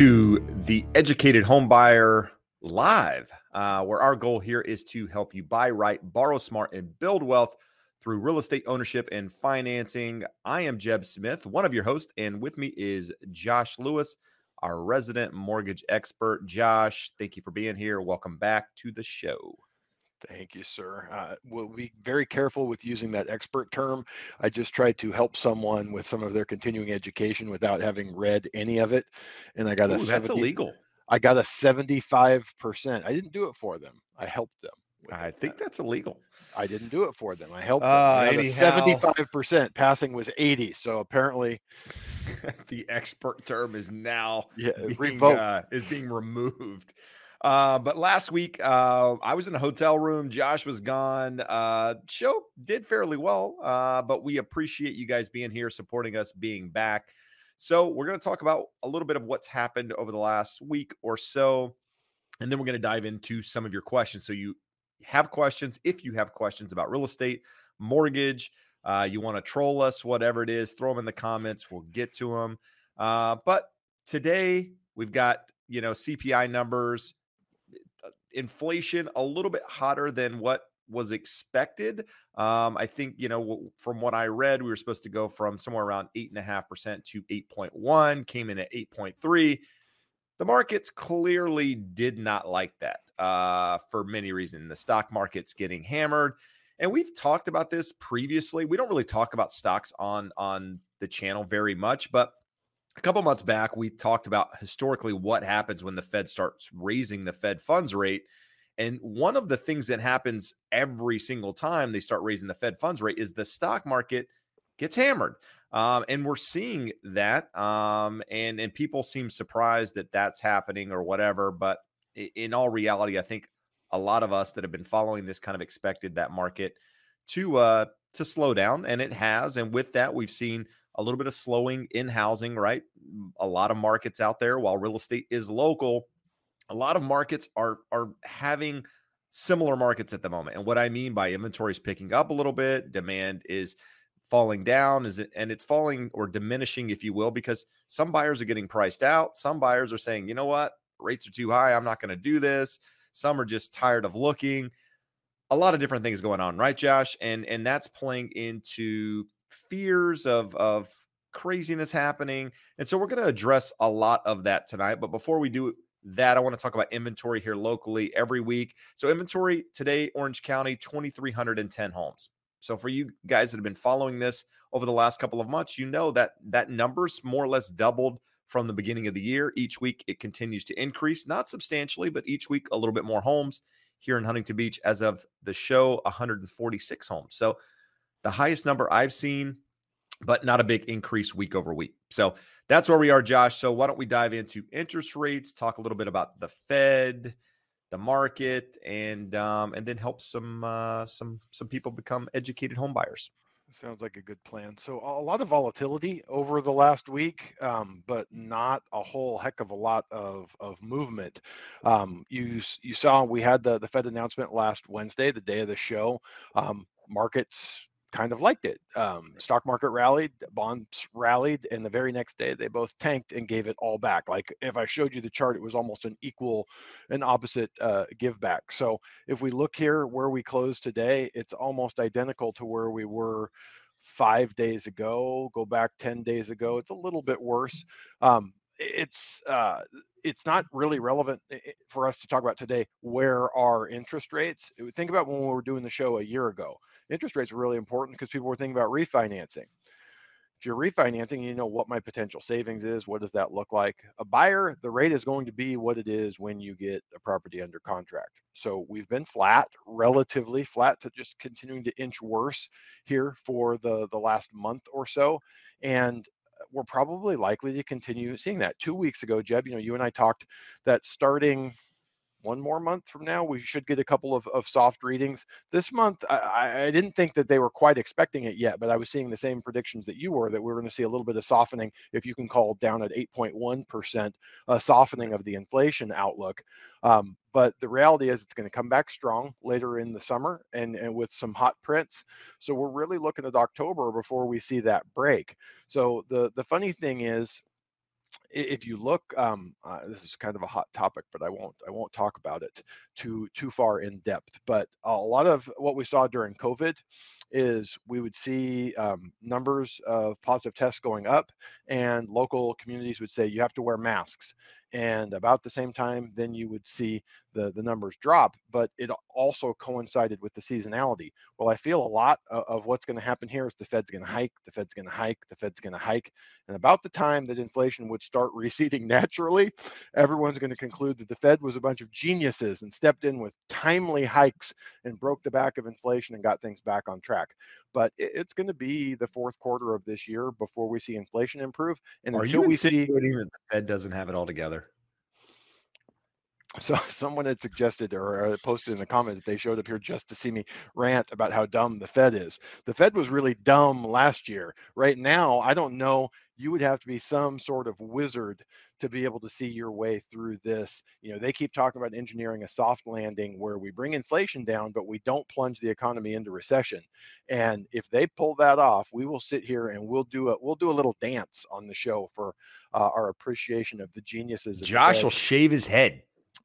to the Educated Homebuyer Live, uh, where our goal here is to help you buy right, borrow smart, and build wealth through real estate ownership and financing. I am Jeb Smith, one of your hosts, and with me is Josh Lewis, our resident mortgage expert. Josh, thank you for being here. Welcome back to the show. Thank you, sir. Uh, we'll be very careful with using that expert term. I just tried to help someone with some of their continuing education without having read any of it, and I got Ooh, a 70, that's illegal. I got a seventy-five percent. I didn't do it for them. I helped them. I think that. that's illegal. I didn't do it for them. I helped uh, them. Seventy-five percent passing was eighty. So apparently, the expert term is now yeah, being, uh, is being removed. Uh, but last week, uh, I was in a hotel room. Josh was gone. Uh, show did fairly well, uh, but we appreciate you guys being here, supporting us, being back. So we're going to talk about a little bit of what's happened over the last week or so, and then we're going to dive into some of your questions. So you have questions, if you have questions about real estate, mortgage, uh, you want to troll us, whatever it is, throw them in the comments. We'll get to them. Uh, but today we've got you know CPI numbers inflation a little bit hotter than what was expected. Um, I think, you know, from what I read, we were supposed to go from somewhere around 8.5% to 8.1, came in at 8.3. The markets clearly did not like that uh, for many reasons. The stock market's getting hammered. And we've talked about this previously. We don't really talk about stocks on on the channel very much, but a couple months back, we talked about historically what happens when the Fed starts raising the Fed funds rate. And one of the things that happens every single time they start raising the Fed funds rate is the stock market gets hammered. Um, and we're seeing that. Um, and, and people seem surprised that that's happening or whatever. But in all reality, I think a lot of us that have been following this kind of expected that market to uh, to slow down, and it has. And with that, we've seen a little bit of slowing in housing, right? A lot of markets out there, while real estate is local, a lot of markets are are having similar markets at the moment. And what I mean by inventory is picking up a little bit, demand is falling down is it and it's falling or diminishing if you will because some buyers are getting priced out some buyers are saying you know what rates are too high i'm not going to do this some are just tired of looking a lot of different things going on right josh and and that's playing into fears of of craziness happening. And so we're going to address a lot of that tonight. But before we do that, I want to talk about inventory here locally every week. So inventory today, Orange County, 2,310 homes. So for you guys that have been following this over the last couple of months, you know that that number's more or less doubled from the beginning of the year. Each week it continues to increase, not substantially, but each week a little bit more homes here in Huntington Beach as of the show 146 homes. So the highest number I've seen, but not a big increase week over week. So that's where we are, Josh. So why don't we dive into interest rates, talk a little bit about the Fed, the market, and um, and then help some uh, some some people become educated home buyers. Sounds like a good plan. So a lot of volatility over the last week, um, but not a whole heck of a lot of of movement. Um, you you saw we had the the Fed announcement last Wednesday, the day of the show. Um, markets kind of liked it. Um, stock market rallied, bonds rallied, and the very next day they both tanked and gave it all back. Like if I showed you the chart, it was almost an equal and opposite uh, give back. So if we look here where we closed today, it's almost identical to where we were five days ago. Go back ten days ago, it's a little bit worse. Um, it's uh, it's not really relevant eh, eh, for us to talk about today where are interest rates think about when we were doing the show a year ago interest rates were really important because people were thinking about refinancing. If you're refinancing, you know what my potential savings is. What does that look like? A buyer, the rate is going to be what it is when you get a property under contract. So we've been flat, relatively flat to just continuing to inch worse here for the, the last month or so. And we're probably likely to continue seeing that. Two weeks ago, Jeb, you know, you and I talked that starting one more month from now, we should get a couple of, of soft readings. This month, I, I, didn't think that they were quite expecting it yet, but I was seeing the same predictions that you were that we are going to see a little bit of softening, if you can call down at 8.1%, a softening of the inflation outlook. Um, but the reality is it's going to come back strong later in the summer and, and with some hot prints. So we're really looking at October before we see that break. So the, the funny thing is if you look, um, uh, this is kind of a hot topic, but I won't I won't talk about it too too far in depth. But a lot of what we saw during COVID is we would see um, numbers of positive tests going up, and local communities would say you have to wear masks and about the same time then you would see the the numbers drop but it also coincided with the seasonality well i feel a lot of, of what's going to happen here is the fed's going to hike the fed's going to hike the fed's going to hike and about the time that inflation would start receding naturally everyone's going to conclude that the fed was a bunch of geniuses and stepped in with timely hikes and broke the back of inflation and got things back on track but it's going to be the fourth quarter of this year before we see inflation improve. And Are until we see that the Fed doesn't have it all together. So someone had suggested or posted in the comment that they showed up here just to see me rant about how dumb the Fed is. The Fed was really dumb last year. Right now, I don't know you would have to be some sort of wizard to be able to see your way through this. You know, they keep talking about engineering a soft landing where we bring inflation down, but we don't plunge the economy into recession. And if they pull that off, we will sit here and we'll do a we'll do a little dance on the show for uh, our appreciation of the geniuses. Of Josh the will shave his head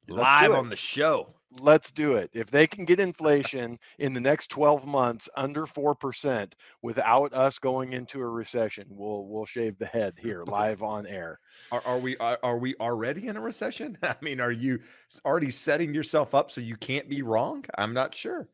live on the show let's do it. If they can get inflation in the next 12 months under 4% without us going into a recession, we'll we'll shave the head here live on air. Are, are we are, are we already in a recession? I mean, are you already setting yourself up so you can't be wrong? I'm not sure.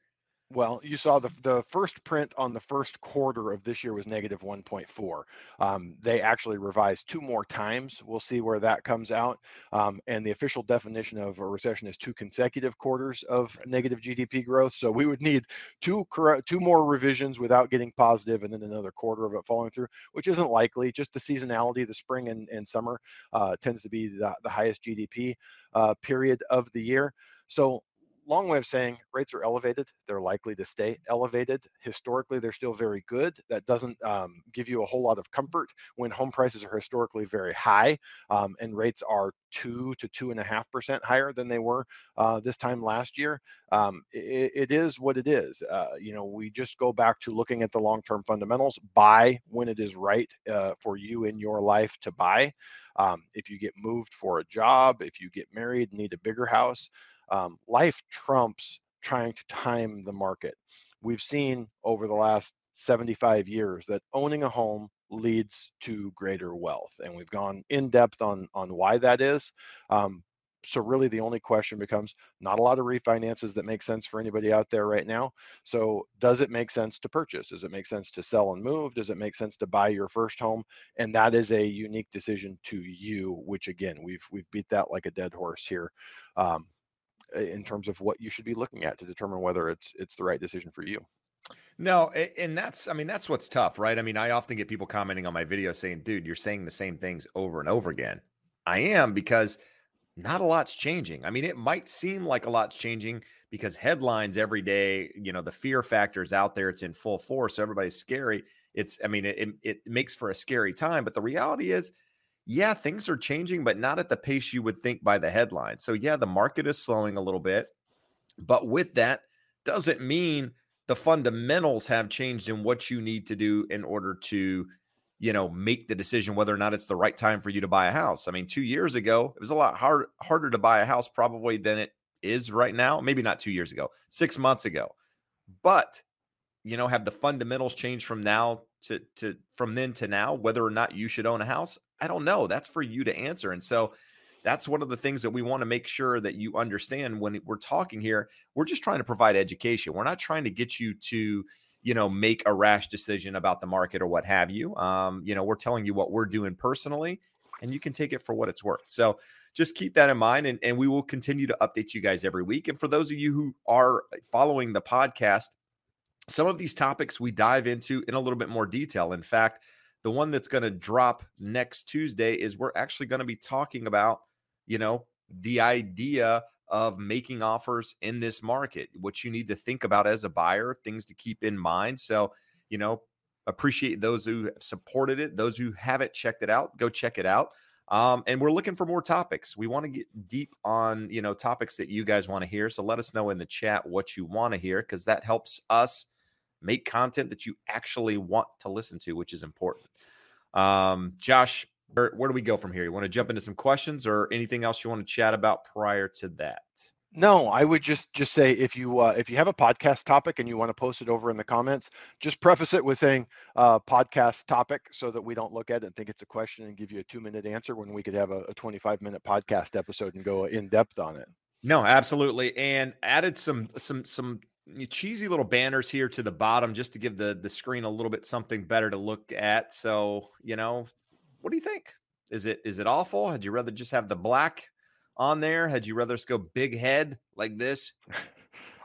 Well, you saw the the first print on the first quarter of this year was negative 1.4. Um, they actually revised two more times. We'll see where that comes out. Um, and the official definition of a recession is two consecutive quarters of negative GDP growth. So we would need two two more revisions without getting positive, and then another quarter of it falling through, which isn't likely. Just the seasonality, the spring and, and summer uh, tends to be the, the highest GDP uh, period of the year. So long way of saying rates are elevated. They're likely to stay elevated. Historically, they're still very good. That doesn't um, give you a whole lot of comfort when home prices are historically very high um, and rates are two to two and a half percent higher than they were uh, this time last year. Um, it, it is what it is. Uh, you know, we just go back to looking at the long-term fundamentals. Buy when it is right uh, for you in your life to buy. Um, if you get moved for a job, if you get married, need a bigger house um, life trumps trying to time the market. We've seen over the last 75 years that owning a home leads to greater wealth, and we've gone in depth on on why that is. Um, so really the only question becomes not a lot of refinances that make sense for anybody out there right now. So does it make sense to purchase? Does it make sense to sell and move? Does it make sense to buy your first home? And that is a unique decision to you which again we've we've beat that like a dead horse here. Um, Uh, in terms of what you should be looking at to determine whether it's it's the right decision for you. No, and that's I mean that's what's tough, right? I mean, I often get people commenting on my video saying, "Dude, you're saying the same things over and over again." I am because not a lot's changing. I mean, it might seem like a lot's changing because headlines every day, you know, the fear factor is out there, it's in full force, so everybody's scary. It's I mean, it it makes for a scary time, but the reality is yeah, things are changing, but not at the pace you would think by the headline. So, yeah, the market is slowing a little bit. But with that, doesn't mean the fundamentals have changed in what you need to do in order to, you know, make the decision whether or not it's the right time for you to buy a house. I mean, two years ago, it was a lot hard, harder to buy a house probably than it is right now. Maybe not two years ago, six months ago. But, you know, have the fundamentals changed from now to, to from then to now, whether or not you should own a house? I don't know. That's for you to answer. And so that's one of the things that we want to make sure that you understand when we're talking here. We're just trying to provide education. We're not trying to get you to, you know, make a rash decision about the market or what have you. Um, you know, we're telling you what we're doing personally, and you can take it for what it's worth. So just keep that in mind, and, and we will continue to update you guys every week. And for those of you who are following the podcast, some of these topics we dive into in a little bit more detail. In fact, the one that's going to drop next Tuesday is we're actually going to be talking about, you know, the idea of making offers in this market, what you need to think about as a buyer, things to keep in mind. So, you know, appreciate those who have supported it, those who haven't checked it out, go check it out. Um, and we're looking for more topics. We want to get deep on, you know, topics that you guys want to hear. So let us know in the chat what you want to hear because that helps us make content that you actually want to listen to, which is important. Um, Josh, where, where do we go from here? You want to jump into some questions or anything else you want to chat about prior to that? No, I would just just say if you uh, if you have a podcast topic and you want to post it over in the comments, just preface it with saying uh, podcast topic so that we don't look at it and think it's a question and give you a two minute answer when we could have a, a 25 minute podcast episode and go in depth on it. No, absolutely, and added some some some cheesy little banners here to the bottom just to give the the screen a little bit something better to look at. So you know, what do you think? Is it is it awful? Had you rather just have the black on there? Had you rather go big head like this?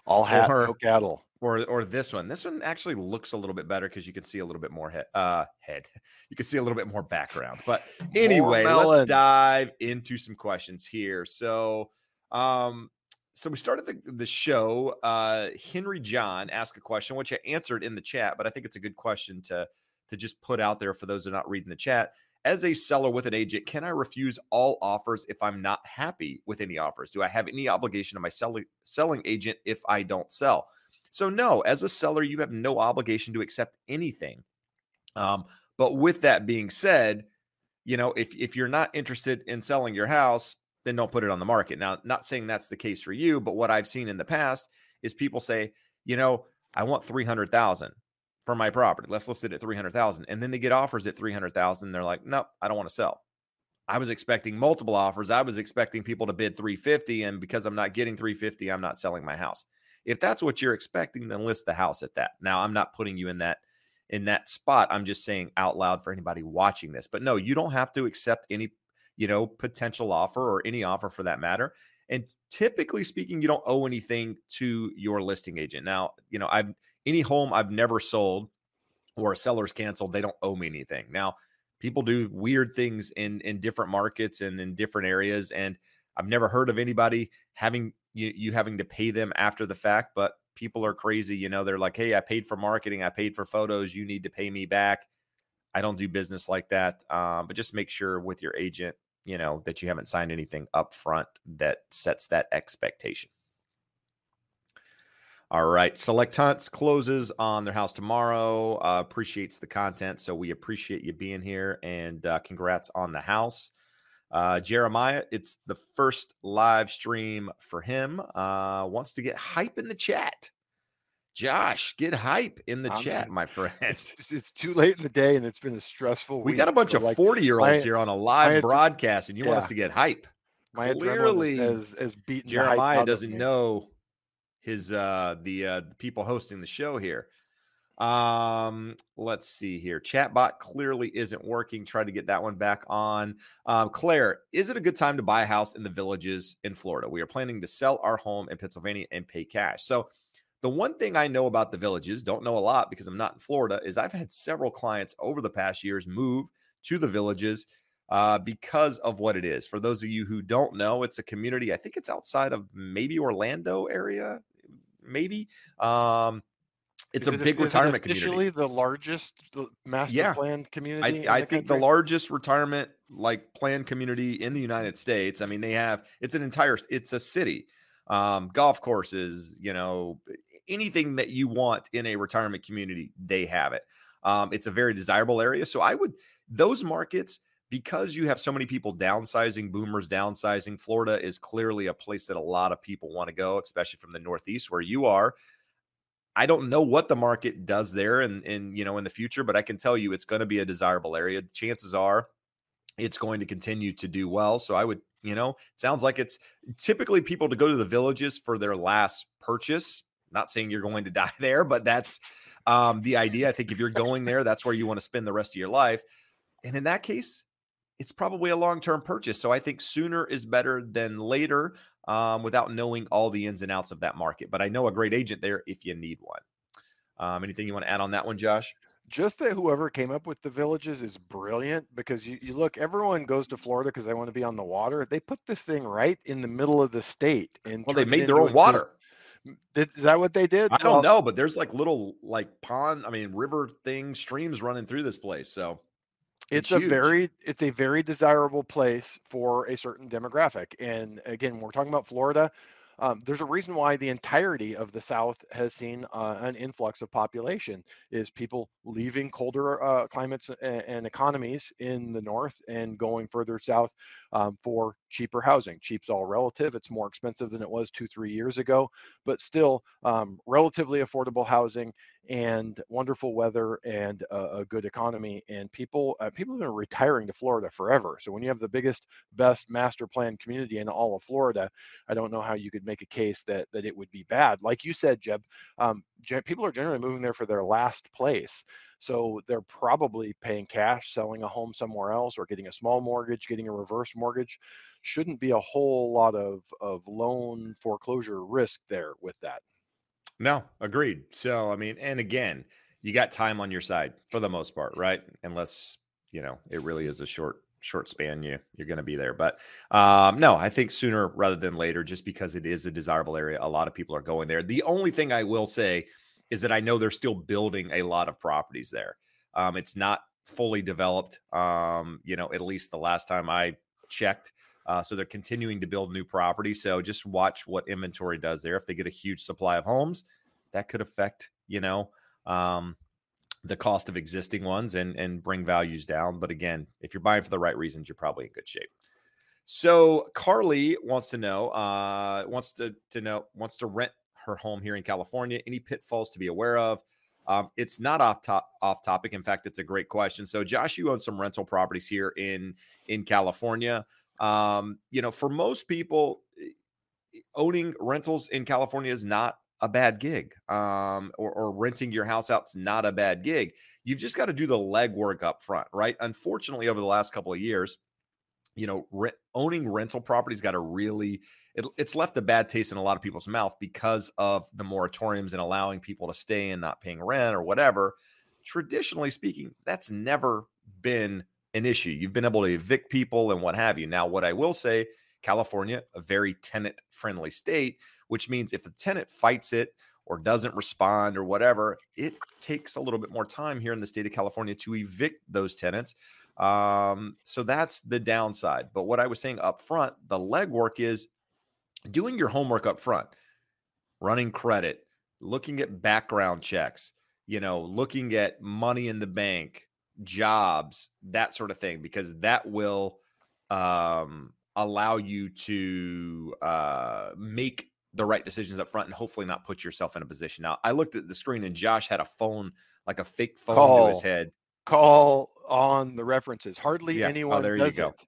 All hat, or, no cattle. Or or this one. This one actually looks a little bit better because you can see a little bit more head uh head. You can see a little bit more background. But anyway, let's dive into some questions here. So um so we started the, the show. Uh Henry John asked a question, which I answered in the chat, but I think it's a good question to to just put out there for those who are not reading the chat as a seller with an agent, can I refuse all offers if I'm not happy with any offers? Do I have any obligation to my selling selling agent if I don't sell? So no, as a seller, you have no obligation to accept anything. Um, but with that being said, you know, if if you're not interested in selling your house, then don't put it on the market. Now, not saying that's the case for you, but what I've seen in the past is people say, you know, I want 300,000 for my property. Let's list it at 300,000. And then they get offers at 300,000. They're like, nope, I don't want to sell. I was expecting multiple offers. I was expecting people to bid 350. And because I'm not getting 350, I'm not selling my house. If that's what you're expecting, then list the house at that. Now, I'm not putting you in that in that spot. I'm just saying out loud for anybody watching this. But no, you don't have to accept any, you know, potential offer or any offer for that matter. And typically speaking, you don't owe anything to your listing agent. Now, you know, I've any home I've never sold or a seller's canceled, they don't owe me anything. Now, people do weird things in in different markets and in different areas, and I've never heard of anybody having you, you having to pay them after the fact. But people are crazy, you know. They're like, "Hey, I paid for marketing, I paid for photos, you need to pay me back." I don't do business like that, um, but just make sure with your agent, you know, that you haven't signed anything up front that sets that expectation. All right. Select Hunts closes on their house tomorrow. Uh, appreciates the content. So we appreciate you being here and uh, congrats on the house. Uh, Jeremiah, it's the first live stream for him. Uh, wants to get hype in the chat. Josh, get hype in the I'm chat, my friend. It's, it's, too late in the day and it's been a stressful we week. We got a bunch of like, 40 year olds here on a live broadcast and you yeah. want us to get hype. My Clearly, as, as beaten Jeremiah doesn't know his uh the uh people hosting the show here. Um, let's see here. Chatbot clearly isn't working. Try to get that one back on. Um, Claire, is it a good time to buy a house in the villages in Florida? We are planning to sell our home in Pennsylvania and pay cash. So, the one thing I know about the villages, don't know a lot because I'm not in Florida, is I've had several clients over the past years move to the villages uh, because of what it is. For those of you who don't know, it's a community. I think it's outside of maybe Orlando area maybe. Um, it's is a it, big retirement community. the largest master yeah. plan community. I, I think the largest retirement like plan community in the United States. I mean, they have it's an entire it's a city, um, golf courses, you know, anything that you want in a retirement community, they have it. Um, it's a very desirable area. So I would those markets because you have so many people downsizing, boomers downsizing, Florida is clearly a place that a lot of people want to go, especially from the Northeast where you are. I don't know what the market does there and in, in you know in the future, but I can tell you it's going to be a desirable area. Chances are it's going to continue to do well. So I would, you know, sounds like it's typically people to go to the villages for their last purchase. Not saying you're going to die there, but that's um, the idea. I think if you're going there, that's where you want to spend the rest of your life. And in that case, it's probably a long term purchase. So I think sooner is better than later um, without knowing all the ins and outs of that market. But I know a great agent there if you need one. Um, anything you want to add on that one, Josh? just that whoever came up with the villages is brilliant because you, you look everyone goes to florida because they want to be on the water they put this thing right in the middle of the state and well they made their own water did, is that what they did i don't well, know but there's like little like pond i mean river things streams running through this place so it's, it's a very it's a very desirable place for a certain demographic and again we're talking about florida um, there's a reason why the entirety of the South has seen uh, an influx of population is people leaving colder uh, climates and, and, economies in the North and going further south um, for cheaper housing. Cheap's all relative. It's more expensive than it was two, three years ago, but still um, relatively affordable housing and wonderful weather and a, good economy. And people, uh, people have been retiring to Florida forever. So when you have the biggest, best master plan community in all of Florida, I don't know how you could make a case that that it would be bad. Like you said, Jeb, um, people are generally moving there for their last place. So they're probably paying cash, selling a home somewhere else, or getting a small mortgage, getting a reverse mortgage. Shouldn't be a whole lot of, of loan foreclosure risk there with that. No, agreed. So, I mean, and again, you got time on your side for the most part, right? Unless, you know, it really is a short short span you you're going to be there but um no i think sooner rather than later just because it is a desirable area a lot of people are going there the only thing i will say is that I know they're still building a lot of properties there. Um, it's not fully developed, um, you know, at least the last time I checked. Uh, so they're continuing to build new properties. So just watch what inventory does there. If they get a huge supply of homes, that could affect, you know, um, the cost of existing ones and and bring values down. But again, if you're buying for the right reasons, you're probably in good shape. So Carly wants to know, uh, wants to to know, wants to rent her home here in California. Any pitfalls to be aware of? Um, it's not off top, off topic. In fact, it's a great question. So, Josh, you own some rental properties here in in California. Um, you know, for most people, owning rentals in California is not a bad gig, um, or, or renting your house out's not a bad gig. You've just got to do the legwork up front, right? Unfortunately, over the last couple of years, you know, re- owning rental properties got a really it, it's left a bad taste in a lot of people's mouth because of the moratoriums and allowing people to stay and not paying rent or whatever. Traditionally speaking, that's never been an issue. You've been able to evict people and what have you. Now, what I will say, California, a very tenant friendly state, which means if the tenant fights it or doesn't respond or whatever, it takes a little bit more time here in the state of California to evict those tenants. Um, so that's the downside. But what I was saying up front, the legwork is doing your homework up front, running credit, looking at background checks, you know, looking at money in the bank, jobs, that sort of thing, because that will um, allow you to uh, make the right decisions up front and hopefully not put yourself in a position. Now, I looked at the screen and Josh had a phone, like a fake phone call, to his head. Call on the references. Hardly yeah. Oh, anyone oh, there does you go. it.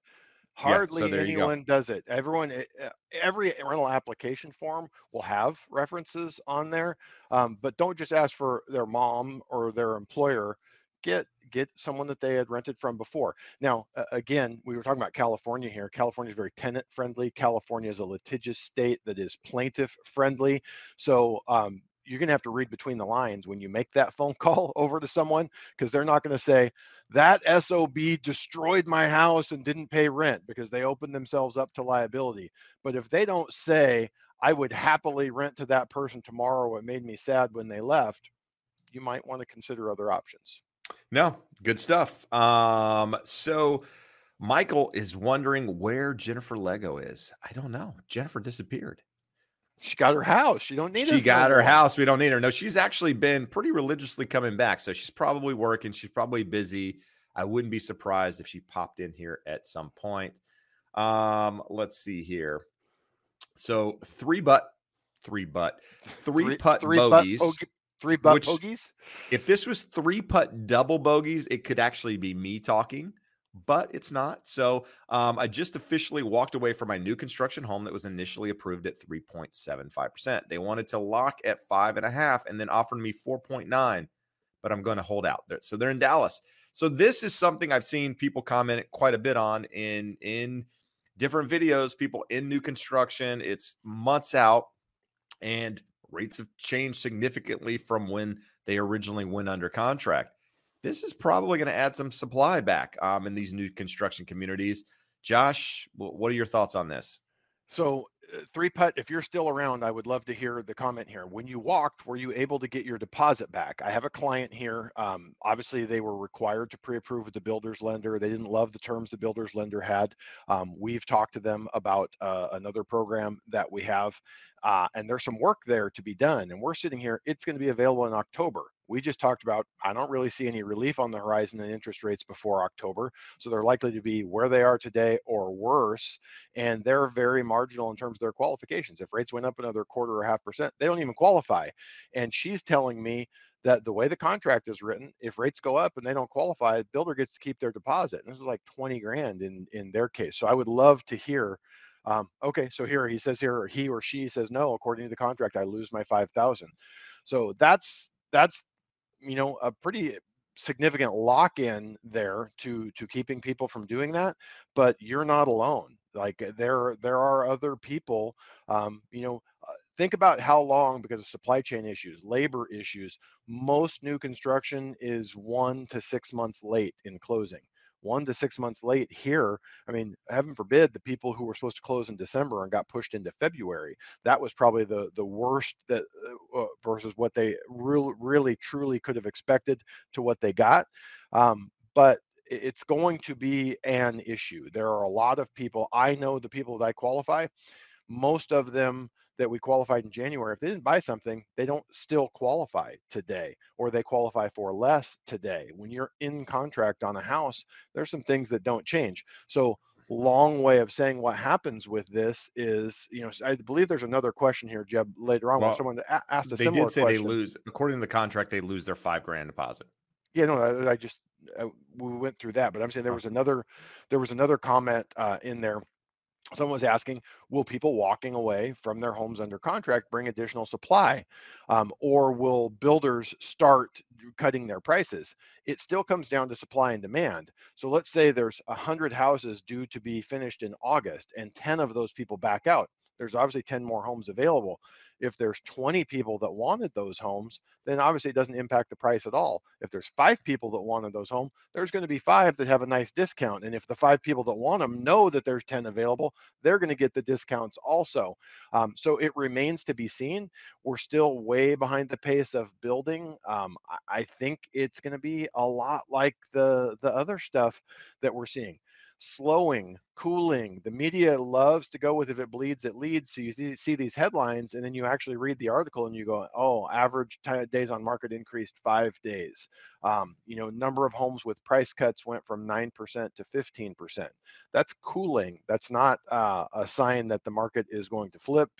Hardly yeah, so anyone does it. Everyone, eh, eh, every rental application form will have references on there, um, but don't just ask for their mom or their employer. Get get someone that they had rented from before. Now, uh, again, we were talking about California here. California is very tenant friendly. California is a litigious state that is plaintiff friendly. So um, you're going to have to read between the lines when you make that phone call over to someone because they're not going to say that SOB destroyed my house and didn't pay rent because they opened themselves up to liability. But if they don't say, I would happily rent to that person tomorrow, it made me sad when they left, you might want to consider other options. No, good stuff. Um, so Michael is wondering where Jennifer Lego is. I don't know. Jennifer disappeared. She got her house. She don't need. She got her house. We don't need her. No, she's actually been pretty religiously coming back. So she's probably working. She's probably busy. I wouldn't be surprised if she popped in here at some point. Um, let's see here. So three butt, three butt, three, three putt three bogeys. Butt, three butt which, bogeys. If this was three putt double bogeys, it could actually be me talking but it's not. So um, I just officially walked away from my new construction home that was initially approved at 3.75%. They wanted to lock at five and a half and then offered me 4.9, but I'm going to hold out. So they're in Dallas. So this is something I've seen people comment quite a bit on in in different videos. People in new construction, it's months out, and rates have changed significantly from when they originally went under contract. This is probably going to add some supply back um, in these new construction communities. Josh, what are your thoughts on this? So uh, three putt if you're still around i would love to hear the comment here. When you walked were you able to get your deposit back? I have a client here um, obviously they were required to pre-approve with the builders lender. They didn't love the terms the builders lender had. Um, we've talked to them about uh, another program that we have uh, and there's some work there to be done and we're sitting here it's going to be available in october we just talked about i don't really see any relief on the horizon in interest rates before october so they're likely to be where they are today or worse and they're very marginal in terms of their qualifications if rates went up another quarter or half percent they don't even qualify and she's telling me that the way the contract is written, if rates go up and they don't qualify, the builder gets to keep their deposit. And this is like 20 grand in in their case. So I would love to hear um, okay, so here he says here, or he or she says no. According to the contract, I lose my five thousand. So that's that's you know a pretty significant lock in there to to keeping people from doing that. But you're not alone. Like there there are other people. Um, you know, uh, think about how long because of supply chain issues, labor issues. Most new construction is one to six months late in closing one to six months late here. I mean, heaven forbid the people who were supposed to close in December and got pushed into February. That was probably the the worst that uh, uh versus what they really, really, truly could have expected to what they got. Um, but it's going to be an issue. There are a lot of people. I know the people that I qualify. Most of them that we qualified in January, if they didn't buy something, they don't still qualify today, or they qualify for less today. When you're in contract on a house, there's some things that don't change. So long way of saying what happens with this is, you know, I believe there's another question here, Jeb, later on well, when someone asked a they similar They did say question. they lose, according to the contract, they lose their five grand deposit. Yeah, no, I, I just I, we went through that, but I'm saying there was another there was another comment uh, in there someone was asking will people walking away from their homes under contract bring additional supply um, or will builders start cutting their prices? It still comes down to supply and demand. So let's say there's 100 houses due to be finished in august and 10 of those people back out there's obviously 10 more homes available if there's 20 people that wanted those homes, then obviously it doesn't impact the price at all. If there's five people that wanted those homes, there's going to be five that have a nice discount. And if the five people that want them know that there's 10 available, they're going to get the discounts also. Um, so it remains to be seen. We're still way behind the pace of building. Um, I think it's going to be a lot like the the other stuff that we're seeing slowing, cooling. The media loves to go with if it bleeds, it leads. So you see these headlines and then you actually read the article and you go, oh, average t- days on market increased five days. Um, you know, number of homes with price cuts went from 9% to 15%. That's cooling. That's not uh, a sign that the market is going to flip,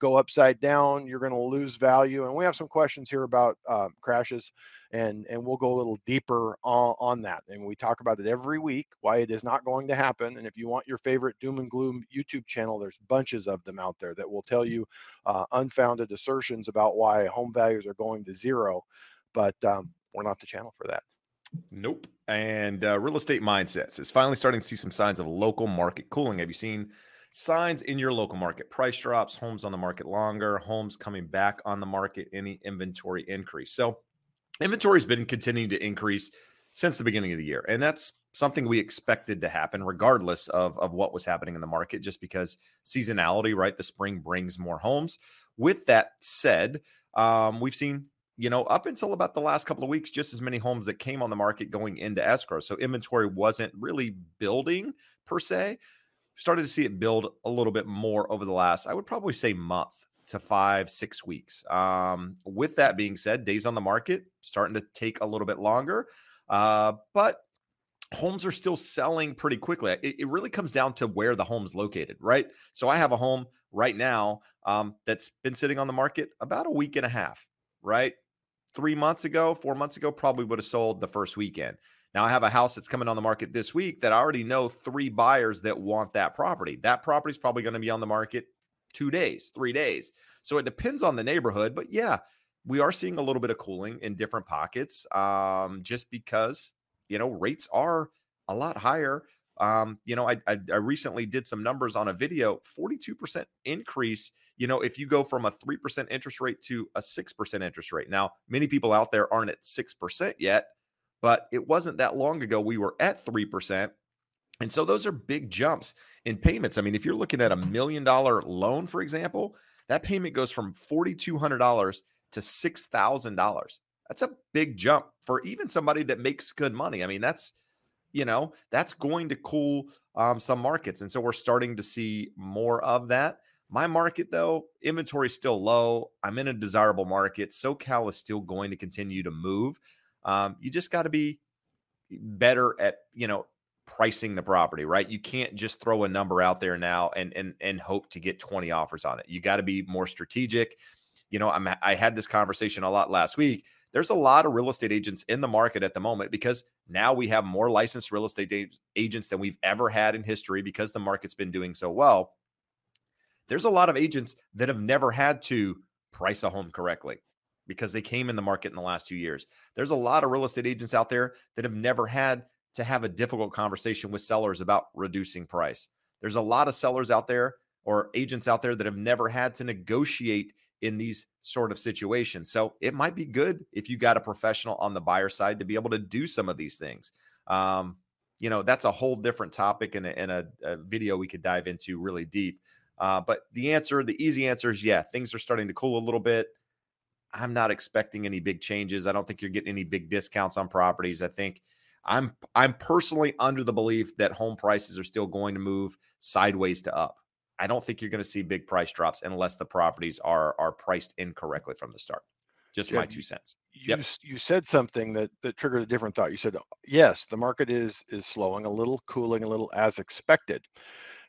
go upside down. You're going to lose value. And we have some questions here about uh, crashes and and we'll go a little deeper on, on that and we talk about it every week why it is not going to happen and if you want your favorite doom and gloom youtube channel there's bunches of them out there that will tell you uh, unfounded assertions about why home values are going to zero but um, we're not the channel for that. Nope and uh, real estate mindsets is finally starting to see some signs of local market cooling have you seen signs in your local market price drops homes on the market longer homes coming back on the market any inventory increase so Inventory's been continuing to increase since the beginning of the year. And that's something we expected to happen regardless of, of what was happening in the market, just because seasonality, right? The spring brings more homes. With that said, um, we've seen, you know, up until about the last couple of weeks, just as many homes that came on the market going into escrow. So inventory wasn't really building per se. Started to see it build a little bit more over the last, I would probably say, month to five, six weeks. Um, with that being said, days on the market starting to take a little bit longer, uh, but homes are still selling pretty quickly. It, it, really comes down to where the home's located, right? So I have a home right now um, that's been sitting on the market about a week and a half, right? Three months ago, four months ago, probably would have sold the first weekend. Now I have a house that's coming on the market this week that I already know three buyers that want that property. That property is probably going to be on the market two days, three days. So it depends on the neighborhood. But yeah, we are seeing a little bit of cooling in different pockets um, just because, you know, rates are a lot higher. Um, you know, I, I, I recently did some numbers on a video 42% increase. You know, if you go from a 3% interest rate to a 6% interest rate. Now, many people out there aren't at 6% yet, but it wasn't that long ago we were at 3%. And so those are big jumps in payments. I mean, if you're looking at a million dollar loan, for example, that payment goes from $4,200 to $6,000. That's a big jump for even somebody that makes good money. I mean, that's, you know, that's going to cool um, some markets. And so we're starting to see more of that. My market, though, inventory is still low. I'm in a desirable market. SoCal is still going to continue to move. Um, you just got to be better at, you know, pricing the property, right? You can't just throw a number out there now and and and hope to get 20 offers on it. You got to be more strategic. You know, I'm I had this conversation a lot last week. There's a lot of real estate agents in the market at the moment because now we have more licensed real estate agents than we've ever had in history because the market's been doing so well. There's a lot of agents that have never had to price a home correctly because they came in the market in the last two years. There's a lot of real estate agents out there that have never had to have a difficult conversation with sellers about reducing price. There's a lot of sellers out there or agents out there that have never had to negotiate in these sort of situations. So it might be good if you got a professional on the buyer side to be able to do some of these things. Um, you know, that's a whole different topic and a, a, video we could dive into really deep. Uh, but the answer, the easy answer is yeah, things are starting to cool a little bit. I'm not expecting any big changes. I don't think you're getting any big discounts on properties. I think I'm I'm personally under the belief that home prices are still going to move sideways to up. I don't think you're going to see big price drops unless the properties are are priced incorrectly from the start. Just my two cents. You yep. you said something that that triggered a different thought. You said yes, the market is is slowing a little, cooling a little as expected.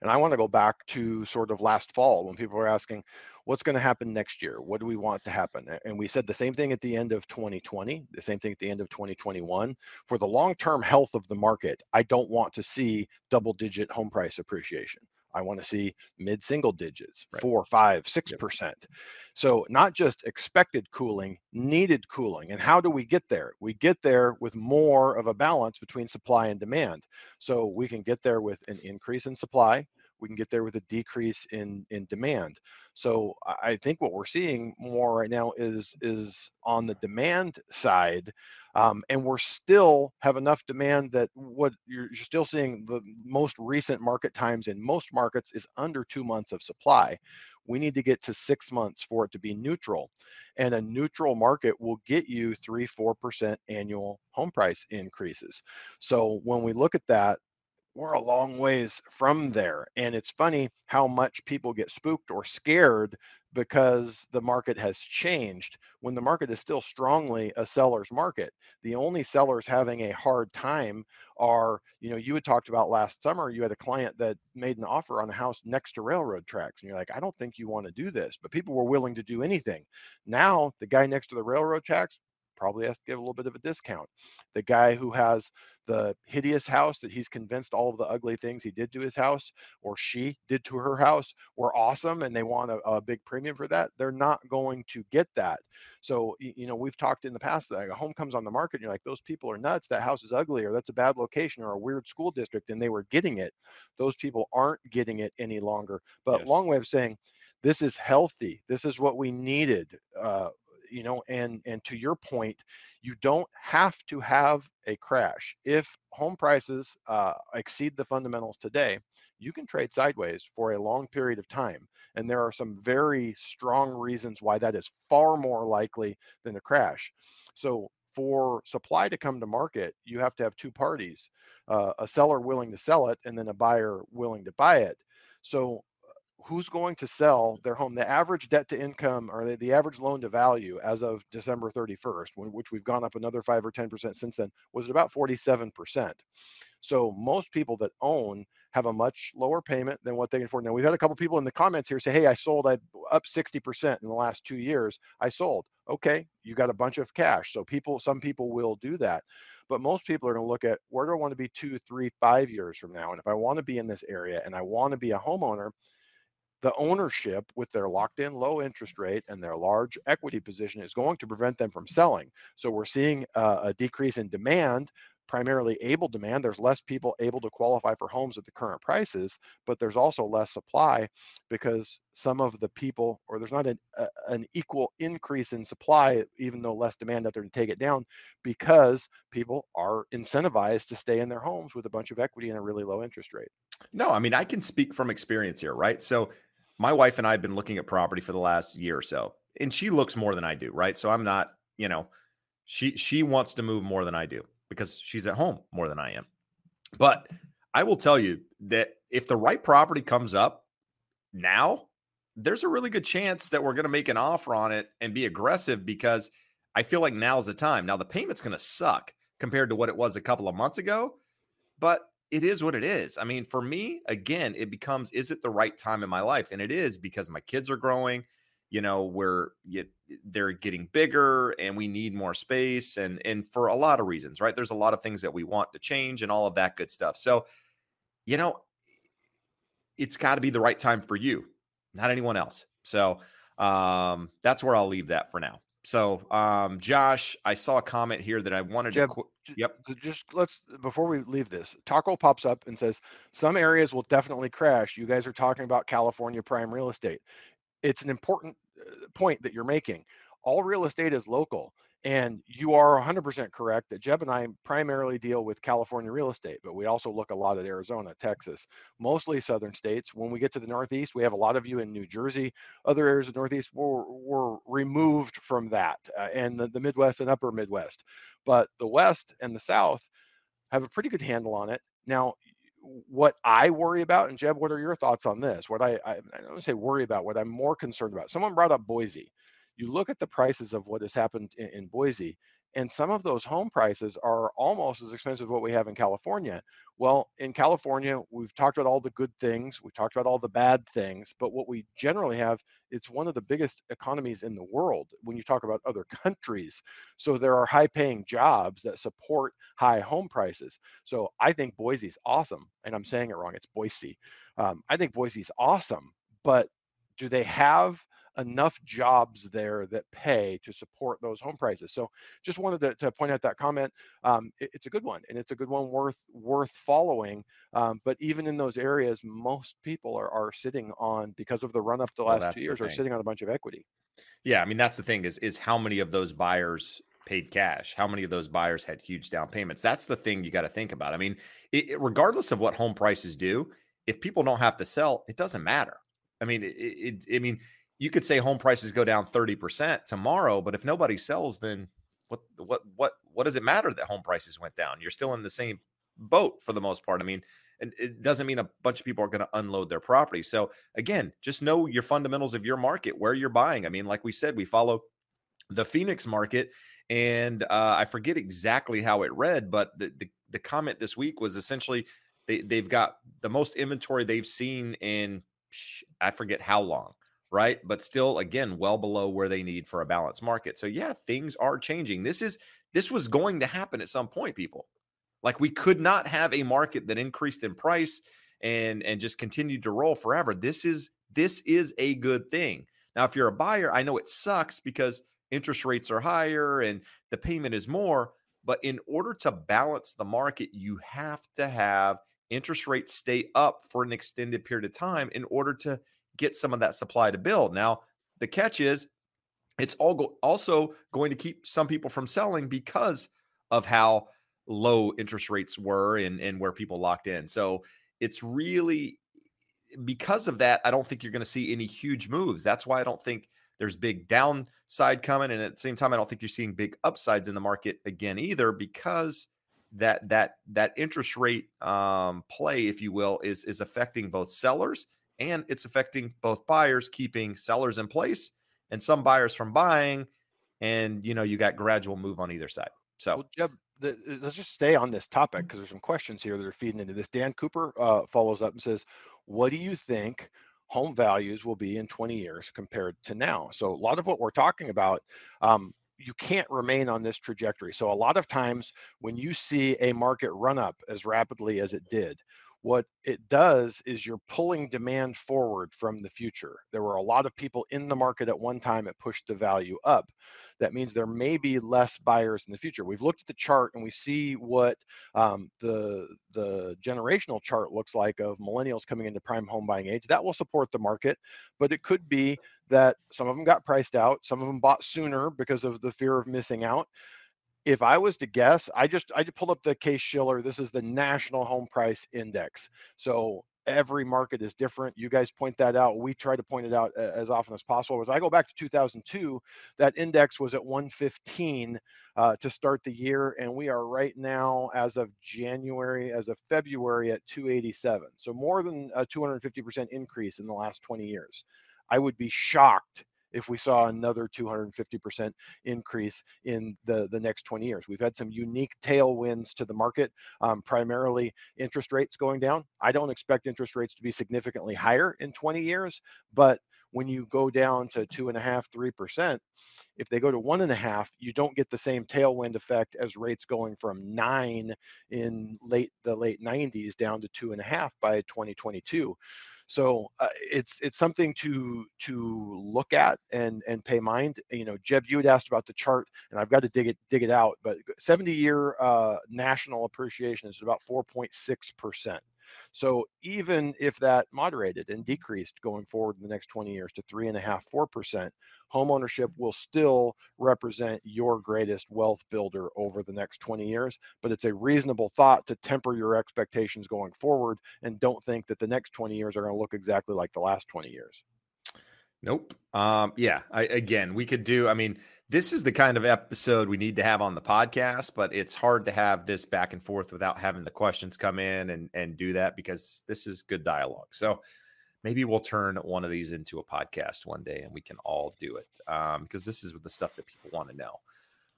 And I want to go back to sort of last fall when people were asking, what's going to happen next year? What do we want to happen? And we said the same thing at the end of 2020, the same thing at the end of 2021. For the long term health of the market, I don't want to see double digit home price appreciation. I want to see mid single digits, right. four, five, six percent. So not just expected cooling, needed cooling. And how do we get there? We get there with more of a balance between supply and demand. So we can get there with an increase in supply. We can get there with a decrease in in demand. So I think what we're seeing more right now is is on the demand side, um, and we're still have enough demand that what you're, you're still seeing the most recent market times in most markets is under two months of supply. We need to get to six months for it to be neutral, and a neutral market will get you three four percent annual home price increases. So when we look at that, we're a long ways from there. And it's funny how much people get spooked or scared because the market has changed when the market is still strongly a seller's market. The only sellers having a hard time are, you know, you had talked about last summer, you had a client that made an offer on a house next to railroad tracks. And you're like, I don't think you want to do this, but people were willing to do anything. Now, the guy next to the railroad tracks probably has to give a little bit of a discount. The guy who has the hideous house that he's convinced all of the ugly things he did to his house or she did to her house were awesome and they want a, a big premium for that, they're not going to get that. So, you know, we've talked in the past that a home comes on the market and you're like, those people are nuts. That house is ugly or that's a bad location or a weird school district and they were getting it. Those people aren't getting it any longer. But yes. long way of saying, this is healthy. This is what we needed. Uh, you know and and to your point you don't have to have a crash. If home prices uh, exceed the fundamentals today you can trade sideways for a long period of time and there are some very strong reasons why that is far more likely than a crash. So for supply to come to market you have to have two parties uh, a seller willing to sell it and then a buyer willing to buy it. So who's going to sell their home the average debt to income or the, the average loan to value as of december 31st which we've gone up another 5 or 10% since then was about 47% so most people that own have a much lower payment than what they can afford. Now we've had a couple people in the comments here say hey i sold i up 60% in the last two years i sold. Okay you got a bunch of cash. So people some people will do that. But most people are going to look at where do i want to be two three five years from now? And if i want to be in this area and i want to be a homeowner the ownership with their locked in low interest rate and their large equity position is going to prevent them from selling. So we're seeing uh, a decrease in demand primarily able demand. There's less people able to qualify for homes at the current prices, but there's also less supply because some of the people, or there's not an, a, an equal increase in supply, even though less demand out there to take it down, because people are incentivized to stay in their homes with a bunch of equity and a really low interest rate. No, I mean, I can speak from experience here, right? So, my wife and I have been looking at property for the last year or so, and she looks more than I do, right? So, I'm not, you know, she she wants to move more than I do because she's at home more than I am. But I will tell you that if the right property comes up now, there's a really good chance that we're going to make an offer on it and be aggressive because I feel like now's the time. Now the payment's going to suck compared to what it was a couple of months ago, but it is what it is. I mean, for me, again, it becomes is it the right time in my life? And it is because my kids are growing you know where you, they're getting bigger and we need more space and and for a lot of reasons right there's a lot of things that we want to change and all of that good stuff so you know it's got to be the right time for you not anyone else so um that's where i'll leave that for now so um josh i saw a comment here that i wanted Jeb, to qu- yep just let's before we leave this taco pops up and says some areas will definitely crash you guys are talking about california prime real estate it's an important uh, point that you're making. All real estate is local. And you are 100% correct that Jeb and I primarily deal with California real estate, but we also look a lot at Arizona, Texas, mostly southern states. When we get to the Northeast, we have a lot of you in New Jersey. Other areas of Northeast were, were removed from that, uh, and the, the Midwest and upper Midwest. But the West and the South have a pretty good handle on it. Now, what I worry about, and Jeb, what are your thoughts on this? What I, I, I don't say worry about, what I'm more concerned about. Someone brought up Boise. You look at the prices of what has happened in, in Boise, and some of those home prices are almost as expensive as what we have in California. Well, in California, we've talked about all the good things, we talked about all the bad things, but what we generally have, it's one of the biggest economies in the world when you talk about other countries. So there are high paying jobs that support high home prices. So I think Boise's awesome, and I'm saying it wrong, it's Boise. Um, I think Boise's awesome, but do they have enough jobs there that pay to support those home prices. So just wanted to, to point out that comment. Um, it, it's a good one, and it's a good one worth worth following. Um, but even in those areas, most people are, are sitting on because of the run up the last well, two years, are sitting on a bunch of equity. Yeah, I mean that's the thing is is how many of those buyers paid cash? How many of those buyers had huge down payments? That's the thing you got to think about. I mean, it, it, regardless of what home prices do, if people don't have to sell, it doesn't matter. I mean, it, it, I mean, you could say home prices go down 30% tomorrow, but if nobody sells, then what what what what does it matter that home prices went down? You're still in the same boat for the most part. I mean, and it doesn't mean a bunch of people are going to unload their property. So again, just know your fundamentals of your market, where you're buying. I mean, like we said, we follow the Phoenix market, and uh, I forget exactly how it read, but the, the the comment this week was essentially they they've got the most inventory they've seen in I forget how long right? But still, again, well below where they need for a balanced market. So yeah, things are changing. This is this was going to happen at some point, people. Like we could not have a market that increased in price and and just continued to roll forever. This is this is a good thing. Now, if you're a buyer, I know it sucks because interest rates are higher and the payment is more. But in order to balance the market, you have to have interest rates stay up for an extended period of time in order to get some of that supply to build. Now, the catch is it's all go- also going to keep some people from selling because of how low interest rates were and, and where people locked in. So it's really because of that, I don't think you're going to see any huge moves. That's why I don't think there's big downside coming. And at the same time, I don't think you're seeing big upsides in the market again either, because that that that interest rate um, play, if you will, is is affecting both sellers and it's affecting both buyers keeping sellers in place and some buyers from buying and you know you got gradual move on either side. So well, Jeb, the, let's just stay on this topic because there's some questions here that are feeding into this. Dan cooper uh, follows up and says what do you think home values will be in 20 years compared to now? So a lot of what we're talking about um, you can't remain on this trajectory. So a lot of times when you see a market run up as rapidly as it did what it does is you're pulling demand forward from the future. There were a lot of people in the market at one time that pushed the value up. That means there may be less buyers in the future. We've looked at the chart and we see what um, the the generational chart looks like of millennials coming into prime home buying age. That will support the market, but it could be that some of them got priced out, some of them bought sooner because of the fear of missing out if I was to guess, I just I just pulled up the Case Shiller. This is the National Home Price Index. So every market is different. You guys point that out. We try to point it out as often as possible. As I go back to 2002, that index was at 115 uh, to start the year, and we are right now, as of January, as of February, at 287. So more than a 250% increase in the last 20 years. I would be shocked if we saw another 250% increase in the, the next 20 years. We've had some unique tailwinds to the market, um, primarily interest rates going down. I don't expect interest rates to be significantly higher in 20 years, but when you go down to two and a half, three percent, if they go to one and a half, you don't get the same tailwind effect as rates going from nine in late the late 90s down to two and a half by 2022. So uh, it's it's something to to look at and and pay mind. You know, Jeb, you had asked about the chart, and I've got to dig it dig it out. But 70 year uh, national appreciation is about 4.6 percent. So even if that moderated and decreased going forward in the next 20 years to three and a half, four percent, homeownership will still represent your greatest wealth builder over the next 20 years. But it's a reasonable thought to temper your expectations going forward and don't think that the next 20 years are going to look exactly like the last 20 years. Nope. Um, yeah. I, again, we could do. I mean, this is the kind of episode we need to have on the podcast, but it's hard to have this back and forth without having the questions come in and and do that because this is good dialogue. So maybe we'll turn one of these into a podcast one day and we can all do it um, because this is the stuff that people want to know.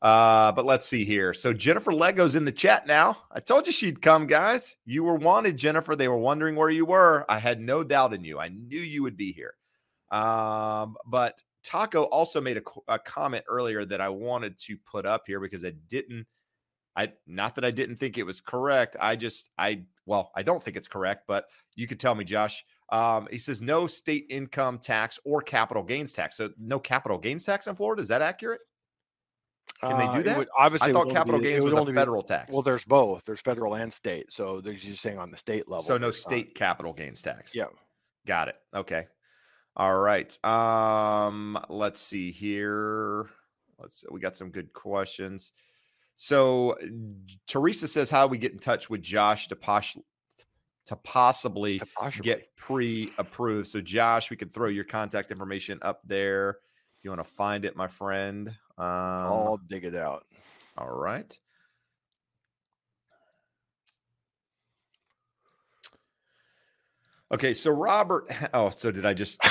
Uh, but let's see here. So Jennifer Lego's in the chat now. I told you she'd come, guys. You were wanted, Jennifer. They were wondering where you were. I had no doubt in you. I knew you would be here. Um, but Taco also made a, a comment earlier that I wanted to put up here because I didn't. I not that I didn't think it was correct. I just I well I don't think it's correct, but you could tell me, Josh. Um, he says no state income tax or capital gains tax. So no capital gains tax in Florida. Is that accurate? Can they do uh, that? Would, obviously, I thought capital be, gains was a federal be, tax. Well, there's both. There's federal and state. So there's just saying on the state level. So no state uh, capital gains tax. Yeah. Got it. Okay. All right. Um, let's see here. Let's we got some good questions. So Teresa says, "How do we get in touch with Josh to posh to possibly, to possibly. get pre-approved?" So Josh, we could throw your contact information up there if you want to find it, my friend. Um, I'll dig it out. All right. Okay, so Robert. Oh, so did I just?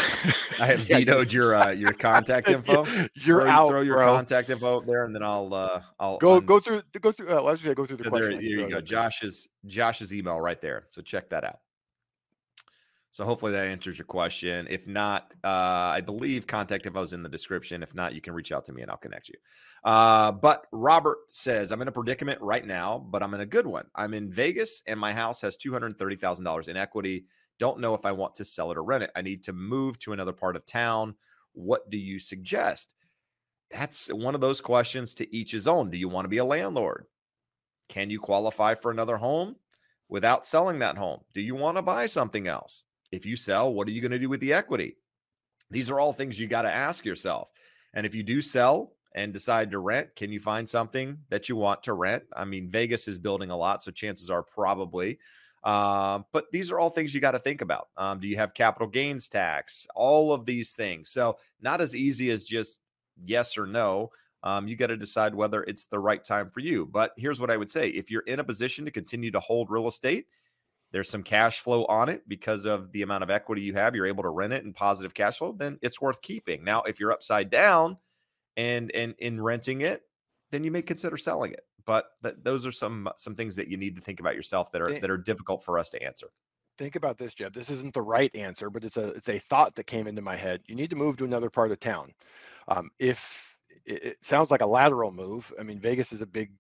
I have vetoed your uh, your contact info. You're throw, out. Throw your bro. contact info there, and then I'll uh, I'll go un- go through go through. Uh, let's go through the so question. There, there you go. Josh's Josh's email right there. So check that out. So hopefully that answers your question. If not, uh, I believe contact info is in the description. If not, you can reach out to me and I'll connect you. Uh, but Robert says, I'm in a predicament right now, but I'm in a good one. I'm in Vegas and my house has $230,000 in equity. Don't know if I want to sell it or rent it. I need to move to another part of town. What do you suggest? That's one of those questions to each his own. Do you want to be a landlord? Can you qualify for another home without selling that home? Do you want to buy something else? If you sell, what are you going to do with the equity? These are all things you got to ask yourself. And if you do sell and decide to rent, can you find something that you want to rent? I mean, Vegas is building a lot, so chances are probably um, but these are all things you got to think about. Um, do you have capital gains tax? All of these things. So, not as easy as just yes or no. Um, you got to decide whether it's the right time for you. But here's what I would say if you're in a position to continue to hold real estate, there's some cash flow on it because of the amount of equity you have, you're able to rent it and positive cash flow, then it's worth keeping. Now, if you're upside down and and in renting it, then you may consider selling it but th- those are some some things that you need to think about yourself that are think, that are difficult for us to answer think about this jeb this isn't the right answer but it's a it's a thought that came into my head you need to move to another part of town um, if it, it sounds like a lateral move i mean vegas is a big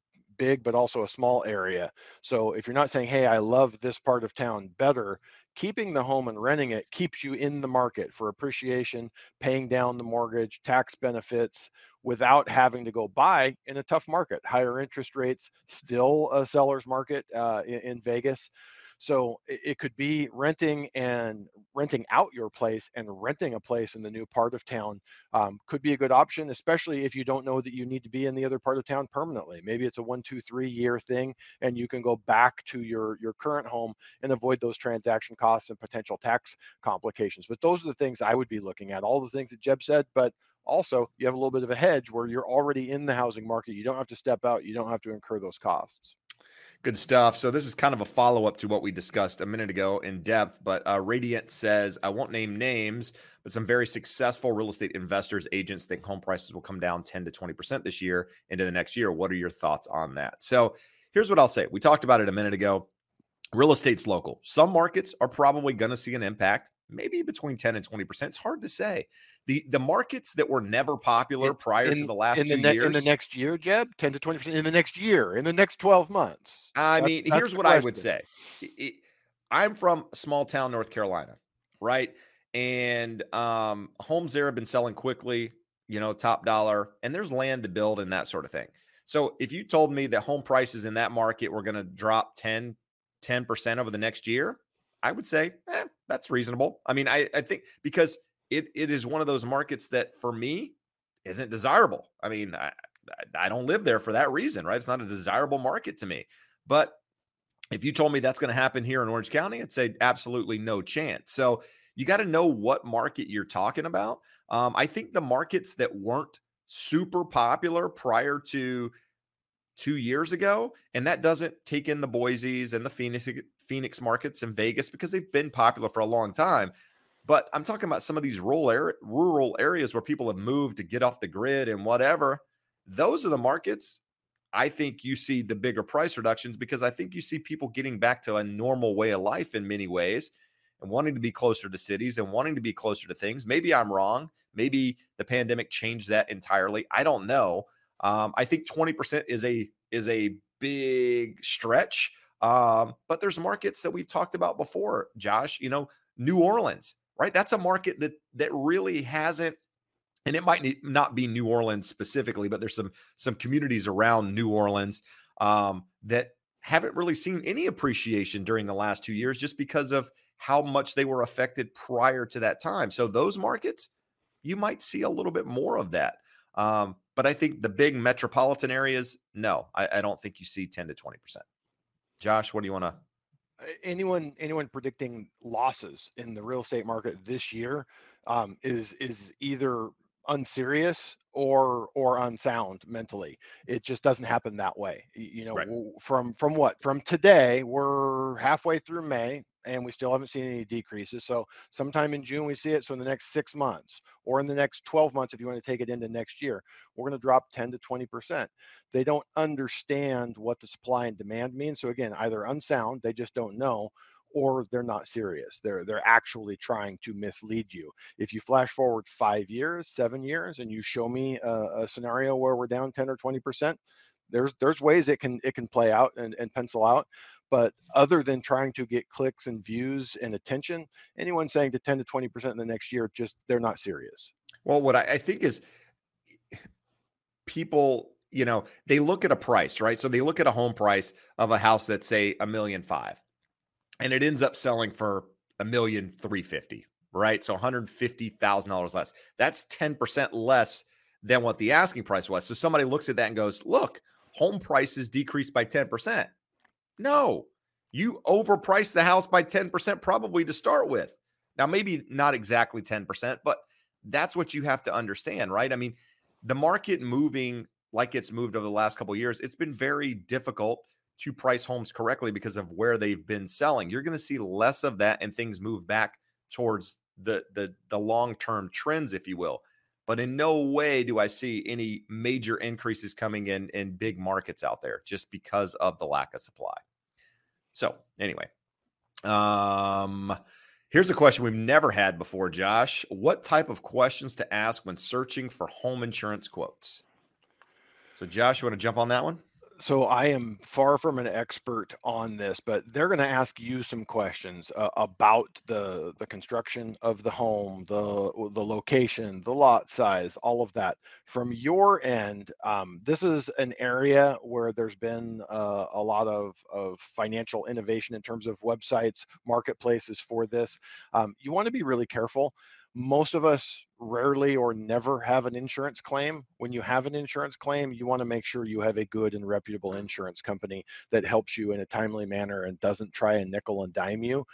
big but also a small area. So if you're not saying, "Hey, I love this part of town better," keeping the home and renting it keeps you in the market for appreciation, paying down the mortgage, tax benefits without having to go buy in a tough market. Higher interest rates, still a seller's market uh, in, in Vegas. So it, could be renting and renting out your place and renting a place in the new part of town um, could be a good option, especially if you don't know that you need to be in the other part of town permanently. Maybe it's a one, two, three year thing, and you can go back to your your current home and avoid those transaction costs and potential tax complications. But those are the things I would be looking at. All the things that Jeb said, but also you have a little bit of a hedge where you're already in the housing market. You don't have to step out. You don't have to incur those costs. Good stuff. So this is kind of a follow up to what we discussed a minute ago in depth. But uh, Radiant says I won't name names, but some very successful real estate investors, agents think home prices will come down 10 to 20 percent this year into the next year. What are your thoughts on that? So here's what I'll say. We talked about it a minute ago. Real estate's local. Some markets are probably going to see an impact maybe between 10 and 20%. It's hard to say. The the markets that were never popular prior in, to the last in two the ne- years. In the next year, Jeb, 10 to 20% in the next year, in the next 12 months. I that's, mean, that's here's what question. I would say. It, I'm from small town North Carolina, right? And um, homes there have been selling quickly, you know, top dollar, and there's land to build and that sort of thing. So if you told me that home prices in that market were going to drop 10, 10% over the next year, I would say eh, that's reasonable. I mean, I, I think because it it is one of those markets that for me isn't desirable. I mean, I, I don't live there for that reason, right? It's not a desirable market to me. But if you told me that's going to happen here in Orange County, I'd say absolutely no chance. So you got to know what market you're talking about. Um, I think the markets that weren't super popular prior to two years ago, and that doesn't take in the Boise's and the Phoenix Phoenix markets and Vegas because they've been popular for a long time. But I'm talking about some of these rural rural areas where people have moved to get off the grid and whatever. Those are the markets I think you see the bigger price reductions because I think you see people getting back to a normal way of life in many ways and wanting to be closer to cities and wanting to be closer to things. Maybe I'm wrong. Maybe the pandemic changed that entirely. I don't know. Um, I think 20% is a is a big stretch. Um, but there's markets that we've talked about before, Josh. You know, New Orleans, right? That's a market that that really hasn't and it might not be New Orleans specifically, but there's some some communities around New Orleans um, that haven't really seen any appreciation during the last two years, just because of how much they were affected prior to that time. So those markets, you might see a little bit more of that. Um, but I think the big metropolitan areas, no, I, I don't think you see 10 to 20 percent. Josh, what do you want to? Anyone anyone predicting losses in the real estate market this year um, is is either unserious or or unsound mentally. It just doesn't happen that way. You know right. from from what? From today we're halfway through may and we still haven't seen any decreases so sometime in june we see it so in the next six months or in the next 12 months if you want to take it into next year we're going to drop 10 to 20 percent they don't understand what the supply and demand means so again either unsound they just don't know or they're not serious. They're they're actually trying to mislead you. If you flash forward five years, seven years, and you show me a, a scenario where we're down 10 or 20 percent, there's there's ways it can it can play out and, and pencil out. But other than trying to get clicks and views and attention, anyone saying to 10 to 20 percent in the next year, just they're not serious. Well, what I, I think is eh, people you know they look at a price right so they look at a home price of a house that's say a million five and it ends up selling for a million three fifty, right? So one hundred fifty thousand dollars less. That's ten percent less than what the asking price was. So somebody looks at that and goes, "Look, home prices decreased by ten percent." No, you overpriced the house by ten percent probably to start with. Now, maybe not exactly ten percent, but that's what you have to understand, right? I mean, the market moving like it's moved over the last couple years, it's been very difficult to price homes correctly because of where they've been selling. You're going to see less of that and things move back towards the the the long-term trends if you will. But in no way do I see any major increases coming in in big markets out there just because of the lack of supply. So, anyway, um Here's a question we've never had before, Josh. What type of questions to ask when searching for home insurance quotes? So, Josh, you want to jump on that one? So I am far from an expert on this, but they're going to ask you some questions uh, about the the construction of the home, the the location, the lot size, all of that. From your end, um, this is an area where there's been uh, a lot of of financial innovation in terms of websites, marketplaces for this. Um, you want to be really careful most of us rarely or never have an insurance claim. When you have an insurance claim, you want to make sure you have a good and reputable insurance company that helps you in a timely manner and doesn't try and nickel and dime you.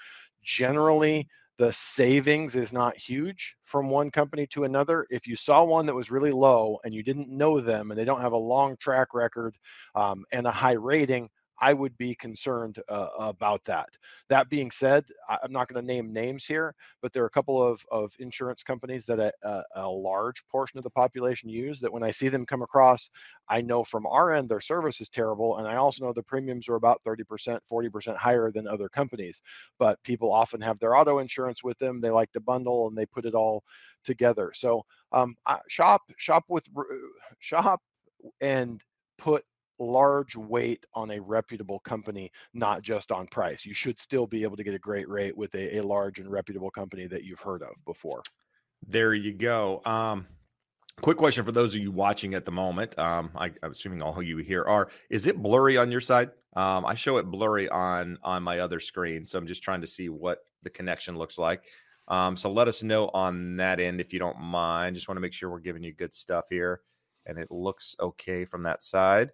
Generally, the savings is not huge from one company to another. If you saw one that was really low and you didn't know them and they don't have a long track record um, and a high rating, I would be concerned uh, about that. That being said, I'm not going to name names here, but there are a couple of, of insurance companies that a, a, a, large portion of the population use that when I see them come across, I know from our end their service is terrible. And I also know the premiums are about 30%, 40% higher than other companies. But people often have their auto insurance with them. They like to bundle and they put it all together. So um, shop, shop with, shop and put large weight on a reputable company, not just on price. You should still be able to get a great rate with a, a large and reputable company that you've heard of before. There you go. Um, quick question for those of you watching at the moment. Um, I, am assuming all of you here are. Is it blurry on your side? Um, I show it blurry on on my other screen, so I'm just trying to see what the connection looks like. Um, so let us know on that end if you don't mind. Just want to make sure we're giving you good stuff here, and it looks okay from that side.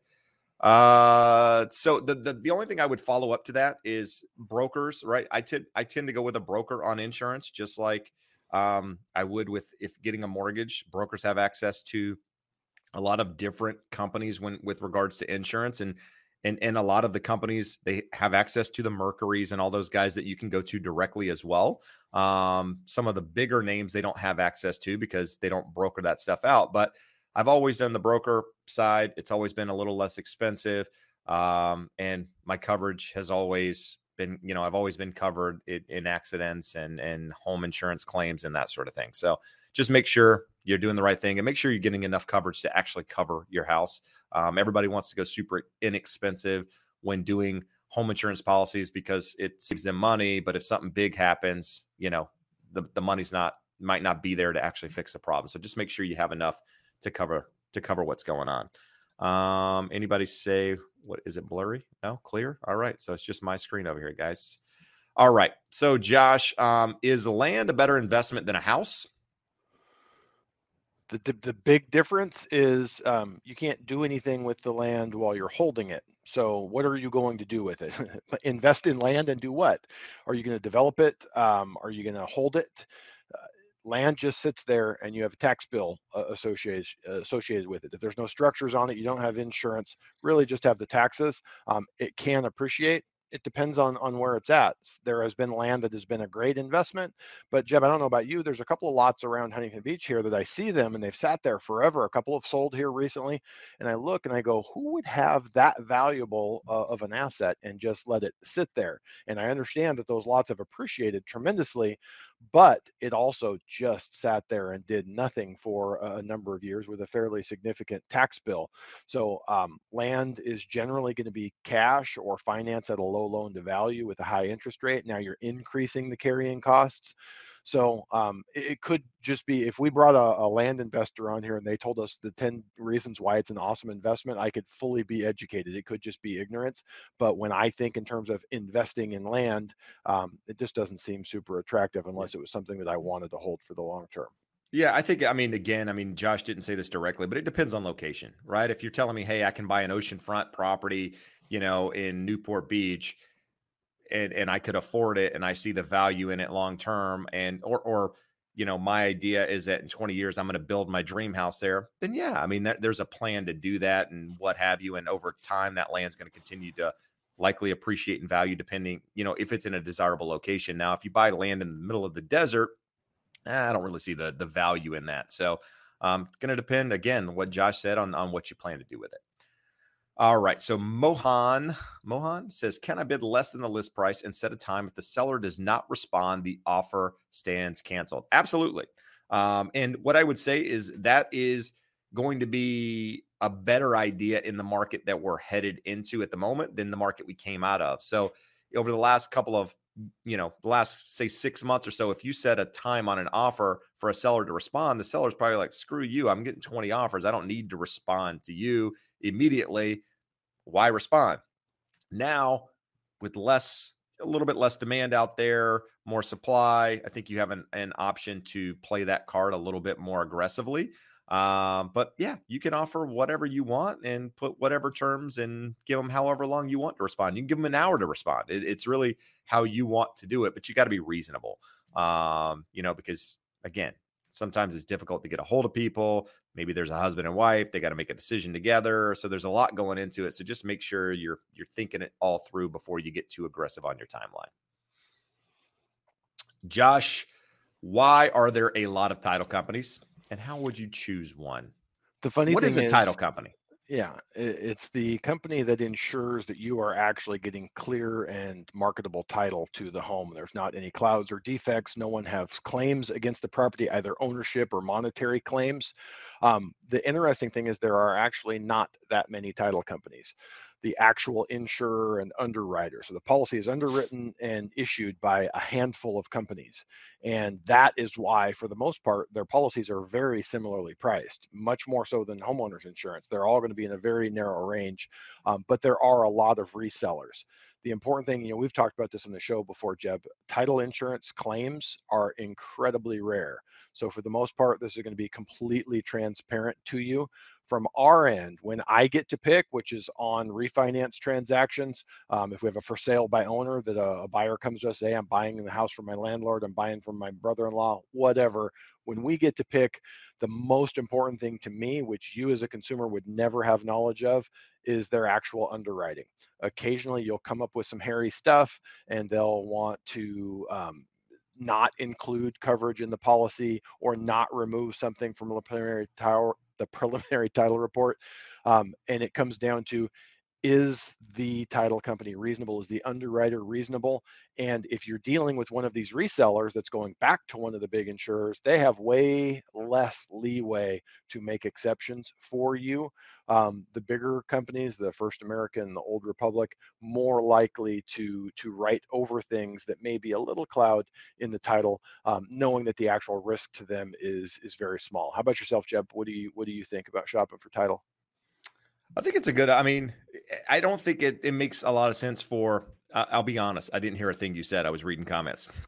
Uh, so the, the the only thing I would follow up to that is brokers, right? I tend I tend to go with a broker on insurance, just like um, I would with if getting a mortgage. Brokers have access to a lot of different companies when with regards to insurance, and and and a lot of the companies they have access to the Mercuries and all those guys that you can go to directly as well. Um, some of the bigger names they don't have access to because they don't broker that stuff out, but I've always done the broker side. It's always been a little less expensive. Um, and my coverage has always been, you know, I've always been covered in, in, accidents and, and home insurance claims and that sort of thing. So just make sure you're doing the right thing and make sure you're getting enough coverage to actually cover your house. Um, everybody wants to go super inexpensive when doing home insurance policies because it saves them money. But if something big happens, you know, the, the money's not, might not be there to actually fix the problem. So just make sure you have enough to cover to cover what's going on. Um, anybody say what is it blurry? No, clear. All right, so it's just my screen over here, guys. All right, so Josh, um, is land a better investment than a house? The, the, the big difference is um, you can't do anything with the land while you're holding it. So what are you going to do with it? Invest in land and do what? Are you going to develop it? Um, are you going to hold it? Land just sits there and you have a tax bill uh, associated uh, associated with it if there's no structures on it you don't have insurance really just have the taxes um, it can appreciate it depends on on where it's at. There has been land that has been a great investment, but Jeb, I don't know about you. There's a couple of lots around Huntington Beach here that I see them and they've sat there forever. A couple have sold here recently, and I look and I go, who would have that valuable uh, of an asset and just let it sit there? And I understand that those lots have appreciated tremendously, but it also just sat there and did nothing for a number of years with a fairly significant tax bill. So um, land is generally going to be cash or finance at a low loan to value with a high interest rate. Now you're increasing the carrying costs. So um, it, it, could just be if we brought a, a, land investor on here and they told us the 10 reasons why it's an awesome investment, I could fully be educated. It could just be ignorance. But when I think in terms of investing in land, um, it just doesn't seem super attractive unless it was something that I wanted to hold for the long term. Yeah, I think, I mean, again, I mean, Josh didn't say this directly, but it depends on location, right? If you're telling me, hey, I can buy an oceanfront property, you know, in Newport Beach, and and I could afford it and I see the value in it long term and or or you know my idea is that in 20 years I'm going to build my dream house there then yeah I mean that, there's a plan to do that and what have you and over time that land's going to continue to likely appreciate in value depending you know if it's in a desirable location. Now if you buy land in the middle of the desert I don't really see the the value in that so um going to depend again what Josh said on on what you plan to do with it all right. So Mohan Mohan says, "Can I bid less than the list price and set a time if the seller does not respond? The offer stands canceled." Absolutely. Um, and what I would say is that is going to be a better idea in the market that we're headed into at the moment than the market we came out of. So over the last couple of you know the last say six months or so if you set a time on an offer for a seller to respond the seller's probably like screw you i'm getting 20 offers i don't need to respond to you immediately why respond? Now with less a little bit less demand out there more supply i think you have an, an option to play that card a little bit more aggressively um, but yeah, you can offer whatever you want and put whatever terms and give them however long you want to respond. You can give them an hour to respond. It, it's really how you want to do it, but you got to be reasonable. Um, you know, because again, sometimes it's difficult to get a hold of people. Maybe there's a husband and wife, they got to make a decision together. So there's a lot going into it. So just make sure you're you're thinking it all through before you get too aggressive on your timeline. Josh, why are there a lot of title companies? And how would you choose one? The funny what thing is a title company? Yeah, it's the company that ensures that you are actually getting clear and marketable title to the home. There's not any clouds or defects. No one has claims against the property, either ownership or monetary claims. Um, the interesting thing is there are actually not that many title companies the actual insurer and underwriter. So the policy is underwritten and issued by a handful of companies. And that is why, for the most part, their policies are very similarly priced, much more so than homeowners insurance. They're all going to be in a very narrow range, um, but there are a lot of resellers. The important thing, you know, we've talked about this in the show before, Jeb. Title insurance claims are incredibly rare. So, for the most part, this is going to be completely transparent to you from our end when i get to pick which is on refinance transactions um, if we have a for sale by owner that a, a buyer comes to us say i'm buying the house from my landlord i'm buying from my brother-in-law whatever when we get to pick the most important thing to me which you as a consumer would never have knowledge of is their actual underwriting. Occasionally you'll come up with some hairy stuff and they'll want to um, not include coverage in the policy or not remove something from a preliminary tower the preliminary title report. Um, and it comes down to is the title company reasonable? Is the underwriter reasonable? And if you're dealing with one of these resellers that's going back to one of the big insurers, they have way less leeway to make exceptions for you. Um, the bigger companies, the First American, the Old Republic, more likely to to write over things that may be a little cloud in the title, um, knowing that the actual risk to them is is very small. How about yourself, Jeb? What do you what do you think about shopping for title? I think it's a good. I mean, I don't think it, it makes a lot of sense for. I'll be honest. I didn't hear a thing you said. I was reading comments.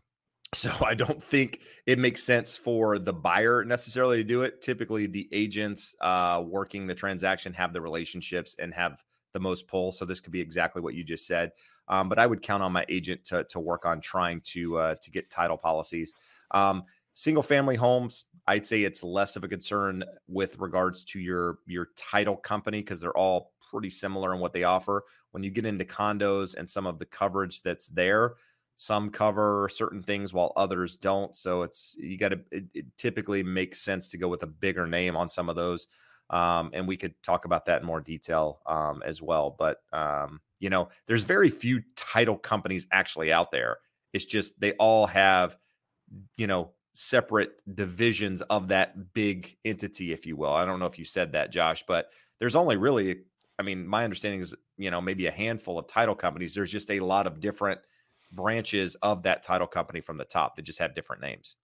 So I don't think it makes sense for the buyer necessarily to do it. Typically, the agents uh, working the transaction have the relationships and have the most pull. So this could be exactly what you just said. Um, but I would count on my agent to to work on trying to uh, to get title policies. Um, single family homes, I'd say it's less of a concern with regards to your your title company because they're all pretty similar in what they offer. When you get into condos and some of the coverage that's there, some cover certain things while others don't. So it's you got to it, it, typically makes sense to go with a bigger name on some of those. Um, and we could talk about that in more detail um, as well. But um, you know, there's very few title companies actually out there. It's just they all have you know separate divisions of that big entity, if you will. I don't know if you said that, Josh, but there's only really, I mean, my understanding is, you know, maybe a handful of title companies. There's just a lot of different branches of that title company from the top that just have different names.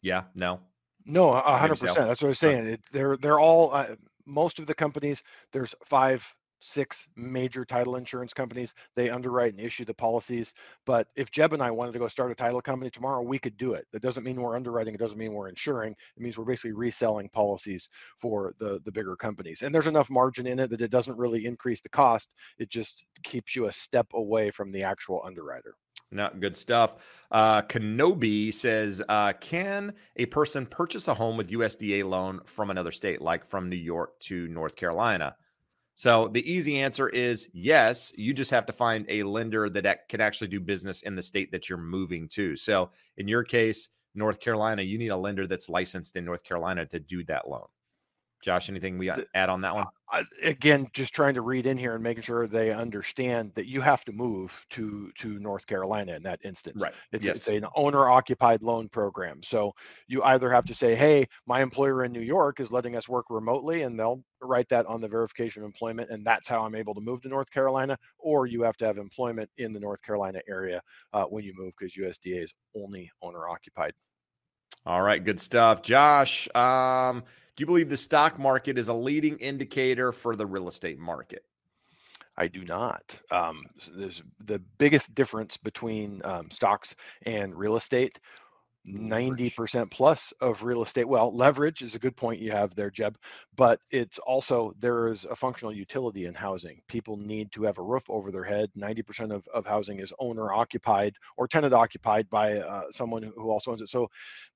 Yeah, no. No, a hundred percent. That's what I was saying. It, they're they're all uh, most of the companies. There's five six major title insurance companies. They underwrite and issue the policies. But if Jeb and I wanted to go start a title company tomorrow, we could do it. That doesn't mean we're underwriting. It doesn't mean we're insuring. It means we're basically reselling policies for the, the bigger companies. And there's enough margin in it that it doesn't really increase the cost. It just keeps you a step away from the actual underwriter. No, good stuff. Uh, Kenobi says, uh, can a person purchase a home with USDA loan from another state, like from New York to North Carolina? So the easy answer is yes. You just have to find a lender that can actually do business in the state that you're moving to. So in your case, North Carolina, you need a lender that's licensed in North Carolina to do that loan. Josh, anything we add on that one? Uh, again, just trying to read in here and making sure they understand that you have to move to to North Carolina in that instance. Right. It's, yes. it's an owner occupied loan program. So you either have to say, "Hey, my employer in New York is letting us work remotely," and they'll write that on the verification of employment, and that's how I'm able to move to North Carolina. Or you have to have employment in the North Carolina area uh, when you move because USDA is only owner occupied. All right, good stuff, Josh. Um, do you believe the stock market is a leading indicator for the real estate market? I do not. Um, there's the biggest difference between um, stocks and real estate 90% plus of real estate. Well, leverage is a good point you have there, Jeb, but it's also there is a functional utility in housing. People need to have a roof over their head. 90% of, of housing is owner occupied or tenant occupied by uh, someone who also owns it. So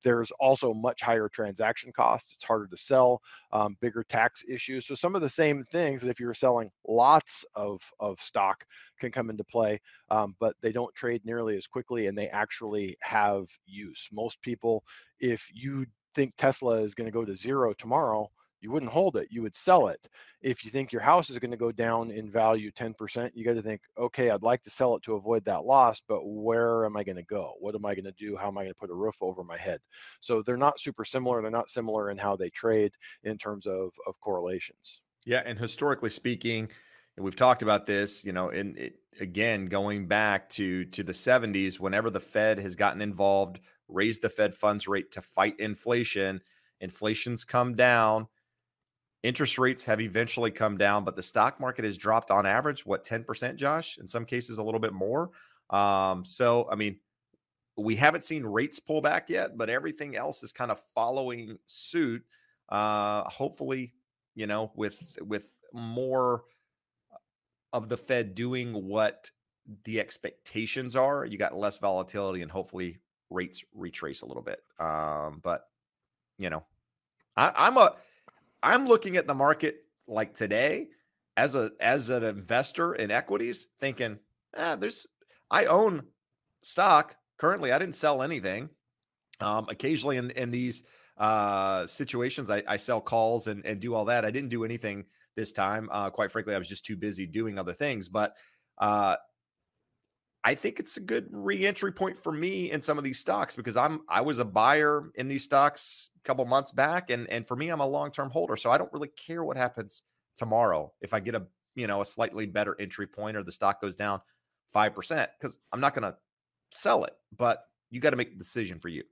there's also much higher transaction costs. It's harder to sell, um, bigger tax issues. So some of the same things that if you're selling lots of, of stock can come into play, um, but they don't trade nearly as quickly and they actually have use. Most people, if you think Tesla is going to go to zero tomorrow, you wouldn't hold it, you would sell it. If you think your house is going to go down in value 10%, you got to think, okay, I'd like to sell it to avoid that loss, but where am I going to go? What am I going to do? How am I going to put a roof over my head? So they're not super similar. They're not similar in how they trade in terms of, of correlations. Yeah. And historically speaking, and we've talked about this, you know, and it, again going back to to the 70s, whenever the Fed has gotten involved, raised the Fed funds rate to fight inflation, inflation's come down. Interest rates have eventually come down, but the stock market has dropped on average, what, 10%, Josh? In some cases, a little bit more. Um, so, I mean, we haven't seen rates pull back yet, but everything else is kind of following suit. Uh, hopefully, you know, with with more of the Fed doing what the expectations are, you got less volatility and hopefully rates retrace a little bit. Um, but you know, I, I'm a I'm looking at the market like today as a as an investor in equities, thinking, ah, there's I own stock currently. I didn't sell anything. Um, occasionally in in these uh situations, I, I sell calls and and do all that. I didn't do anything this time. Uh, quite frankly, I was just too busy doing other things. But uh, I think it's a good re-entry point for me in some of these stocks because I'm I was a buyer in these stocks a couple months back, and and for me, I'm a long-term holder, so I don't really care what happens tomorrow if I get a you know a slightly better entry point or the stock goes down five percent because I'm not going to sell it. But you got to make the decision for you.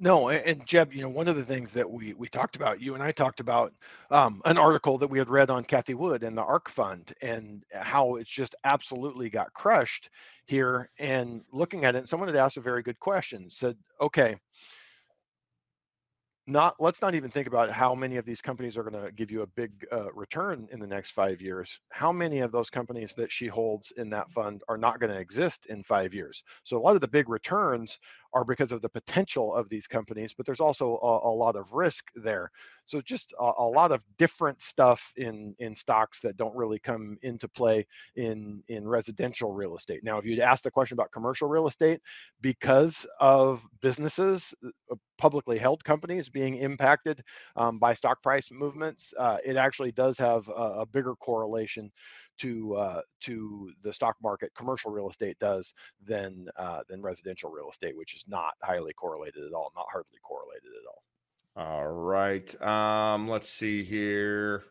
No, and Jeb, you know, one of the things that we we talked about, you and I talked about um, an article that we had read on Cathie Wood and the ARK Fund, and how it's just absolutely got crushed here. And looking at it, someone had asked a very good question. Said, okay, not let's not even think about how many of these companies are going to give you a big uh, return in the next five years how many of those companies that she holds in that fund are not going to exist in five years so a lot of the big returns are because of the potential of these companies but there's also a, a lot of risk there. So just a, a, lot of different stuff in in stocks that don't really come into play in in residential real estate. Now if you'd ask the question about commercial real estate because of businesses uh, publicly held companies being impacted um, by stock price movements uh, it actually does have a, a bigger correlation to uh, to the stock market, commercial real estate does than uh, than residential real estate, which is not highly correlated at all, not hardly correlated at all. All right. Um, let's see here.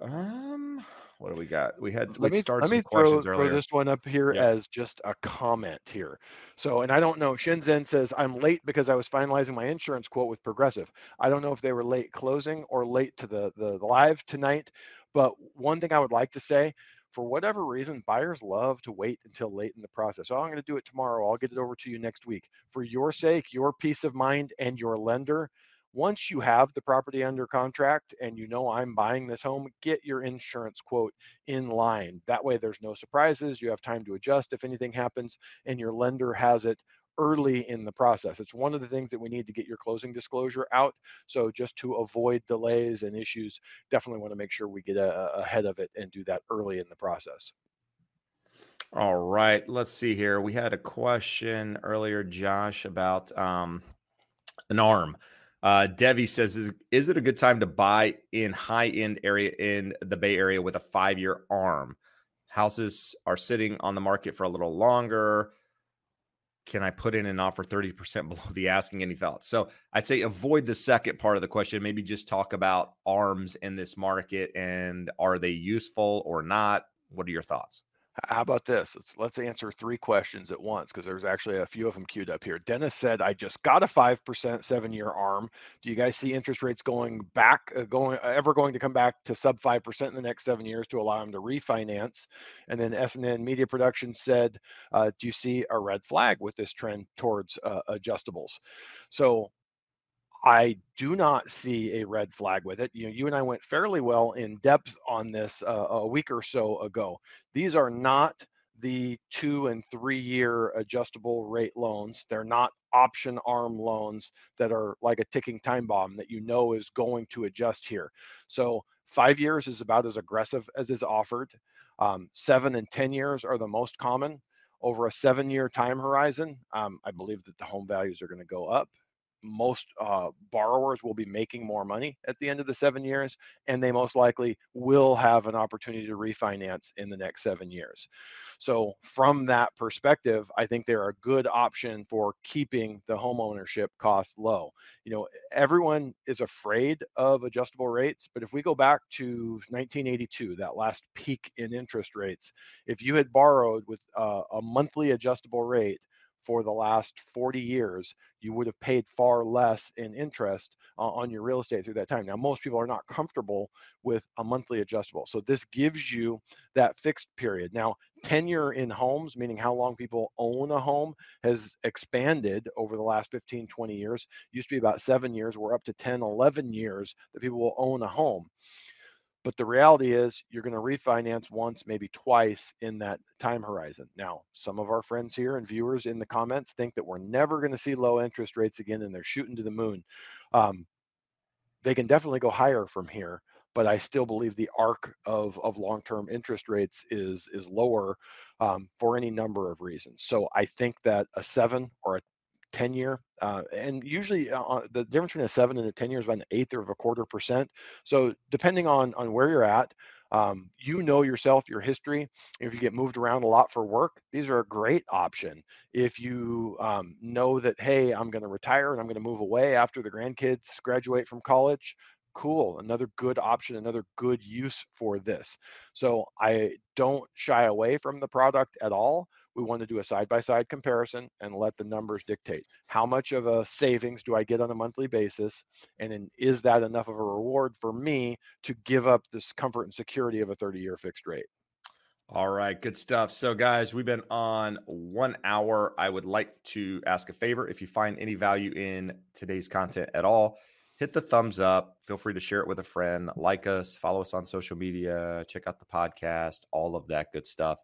Um, what do we got? We had let me, start let me throw, throw, this one up here yeah. as just a comment here. So, and I don't know. Shenzhen says I'm late because I was finalizing my insurance quote with Progressive. I don't know if they were late closing or late to the the, the live tonight, but one thing I would like to say, for whatever reason, buyers love to wait until late in the process. So I'm going to do it tomorrow. I'll get it over to you next week. For your sake, your peace of mind, and your lender, once you have the property under contract and you know I'm buying this home, get your insurance quote in line. That way, there's no surprises. You have time to adjust if anything happens, and your lender has it early in the process. It's one of the things that we need to get your closing disclosure out. So just to avoid delays and issues, definitely want to make sure we get a, ahead of it and do that early in the process. All right, let's see here. We had a question earlier, Josh, about um, an arm. Uh, Devi says, is, is it a good time to buy in high end area in the Bay Area with a five year arm? Houses are sitting on the market for a little longer. Can I put in an offer 30% below the asking? Any thoughts? So I'd say avoid the second part of the question. Maybe just talk about arms in this market and are they useful or not? What are your thoughts? How about this? Let's let's answer three questions at once because there's actually a few of them queued up here. Dennis said, "I just got a five percent seven-year ARM. Do you guys see interest rates going back, uh, going uh, ever going to come back to sub five percent in the next seven years to allow them to refinance?" And then SNN Media Production said, uh, "Do you see a red flag with this trend towards uh, adjustables?" So I do not see a red flag with it. You know, you and I went fairly well in depth on this uh, a week or so ago. These are not the two and three year adjustable rate loans. They're not option arm loans that are like a ticking time bomb that you know is going to adjust here. So five years is about as aggressive as is offered. Um, seven and 10 years are the most common. Over a seven year time horizon, um, I believe that the home values are going to go up most uh, borrowers will be making more money at the end of the seven years, and they most likely will have an opportunity to refinance in the next seven years. So, from that perspective, I think they're a good option for keeping the home ownership cost low. You know, everyone is afraid of adjustable rates, but if we go back to 1982, that last peak in interest rates, if you had borrowed with uh, a monthly adjustable rate, for the last 40 years, you would have paid far less in interest uh, on your real estate through that time. Now, most people are not comfortable with a monthly adjustable. So this gives you that fixed period. Now, tenure in homes, meaning how long people own a home, has expanded over the last 15, 20 years. Used to be about seven years. We're up to 10, 11 years that people will own a home. But the reality is, you're going to refinance once, maybe twice in that time horizon. Now, some of our friends here and viewers in the comments think that we're never going to see low interest rates again and they're shooting to the moon. Um, they can definitely go higher from here, but I still believe the arc of, of long-term interest rates is is lower um, for any number of reasons. So I think that a seven or a 10 year. Uh, and usually uh, uh, the difference between a seven and a 10 year is about an eighth of a quarter percent. So depending on, on where you're at, um, you know yourself, your history. If you get moved around a lot for work, these are a great option. If you um, know that, hey, I'm going to retire and I'm going to move away after the grandkids graduate from college, cool. Another good option, another good use for this. So I don't shy away from the product at all we want to do a side by side comparison and let the numbers dictate how much of a savings do I get on a monthly basis? And is that enough of a reward for me to give up this comfort and security of a 30 year fixed rate? All right, good stuff. So, guys, we've been on one hour. I would like to ask a favor. If you find any value in today's content at all, hit the thumbs up. Feel free to share it with a friend, like us, follow us on social media, check out the podcast, all of that good stuff.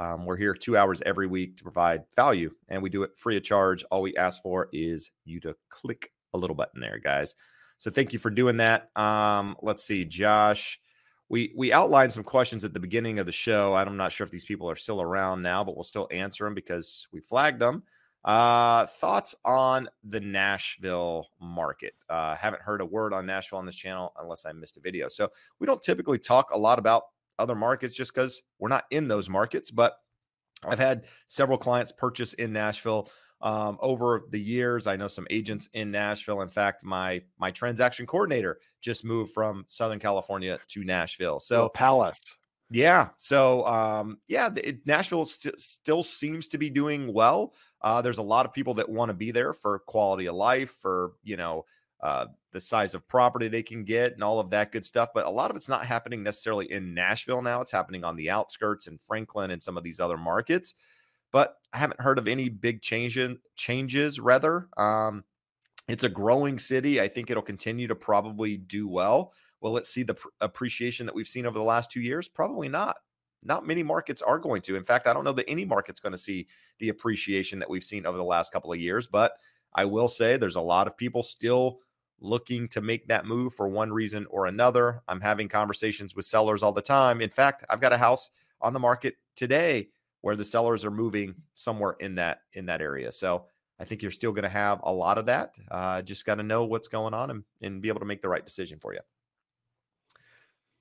Um, we're here two hours every week to provide value, and we do it free of charge. All we ask for is you to click a little button there, guys. So thank you for doing that. Um, let's see, Josh. We we outlined some questions at the beginning of the show. I'm not sure if these people are still around now, but we'll still answer them because we flagged them. Uh, thoughts on the Nashville market? Uh, haven't heard a word on Nashville on this channel unless I missed a video. So we don't typically talk a lot about other markets just because we're not in those markets. But I've had several clients purchase in Nashville um, over the years. I know some agents in Nashville. In fact, my my transaction coordinator just moved from Southern California to Nashville. So Palace. Yeah. So um, yeah, it, Nashville st- still seems to be doing well. Uh, there's a lot of people that want to be there for quality of life, for you know uh, the size of property they can get and all of that good stuff. But a lot of it's not happening necessarily in Nashville now. It's happening on the outskirts in Franklin and some of these other markets. But I haven't heard of any big change in, changes, rather. Um, it's a growing city. I think it'll continue to probably do well. Well, let's see the pr- appreciation that we've seen over the last two years. Probably not. Not many markets are going to. In fact, I don't know that any market's going to see the appreciation that we've seen over the last couple of years. But I will say there's a lot of people still looking to make that move for one reason or another. I'm having conversations with sellers all the time. In fact, I've got a house on the market today where the sellers are moving somewhere in that in that area. So I think you're still going to have a lot of that. Uh, just got to know what's going on and, and be able to make the right decision for you.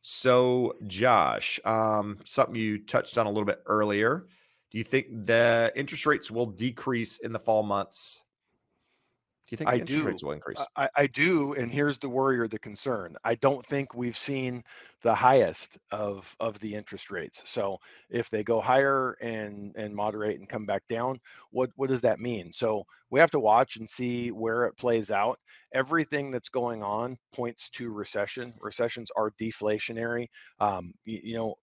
So, Josh, um, something you touched on a little bit earlier. Do you think the interest rates will decrease in the fall months do you think I interest do. rates will increase? I, I do, and here's the worry or the concern. I don't think we've seen the highest of of the interest rates. So if they go higher and and moderate and come back down, what what does that mean? So we have to watch and see where it plays out. Everything that's going on points to recession. Recessions are deflationary. Um, you, you know,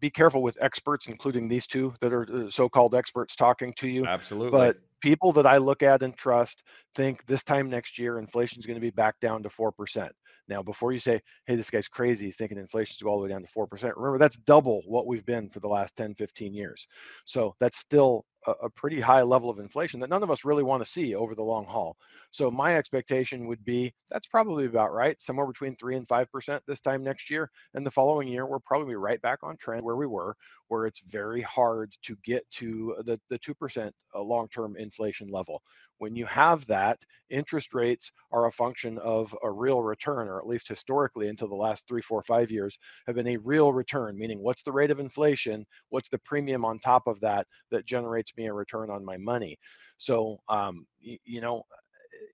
be careful with experts, including these two that are uh, so-called experts talking to you. Absolutely. But people that I look at and trust think this time next year inflation is going to be back down to 4%. Now, before you say, hey, this guy's crazy, he's thinking inflation's go all the way down to 4%, remember that's double what we've been for the last 10, 15 years. So that's still a, a pretty high level of inflation that none of us really want to see over the long haul. So my expectation would be that's probably about right, somewhere between 3 and 5% this time next year. And the following year, we're probably right back on trend where we were, where it's very hard to get to the, the 2% uh, long-term inflation level. When you have that, interest rates are a function of a real return, or at least historically until the last three, four, five years, have been a real return, meaning what's the rate of inflation? What's the premium on top of that that generates me a return on my money? So, um, you, you know,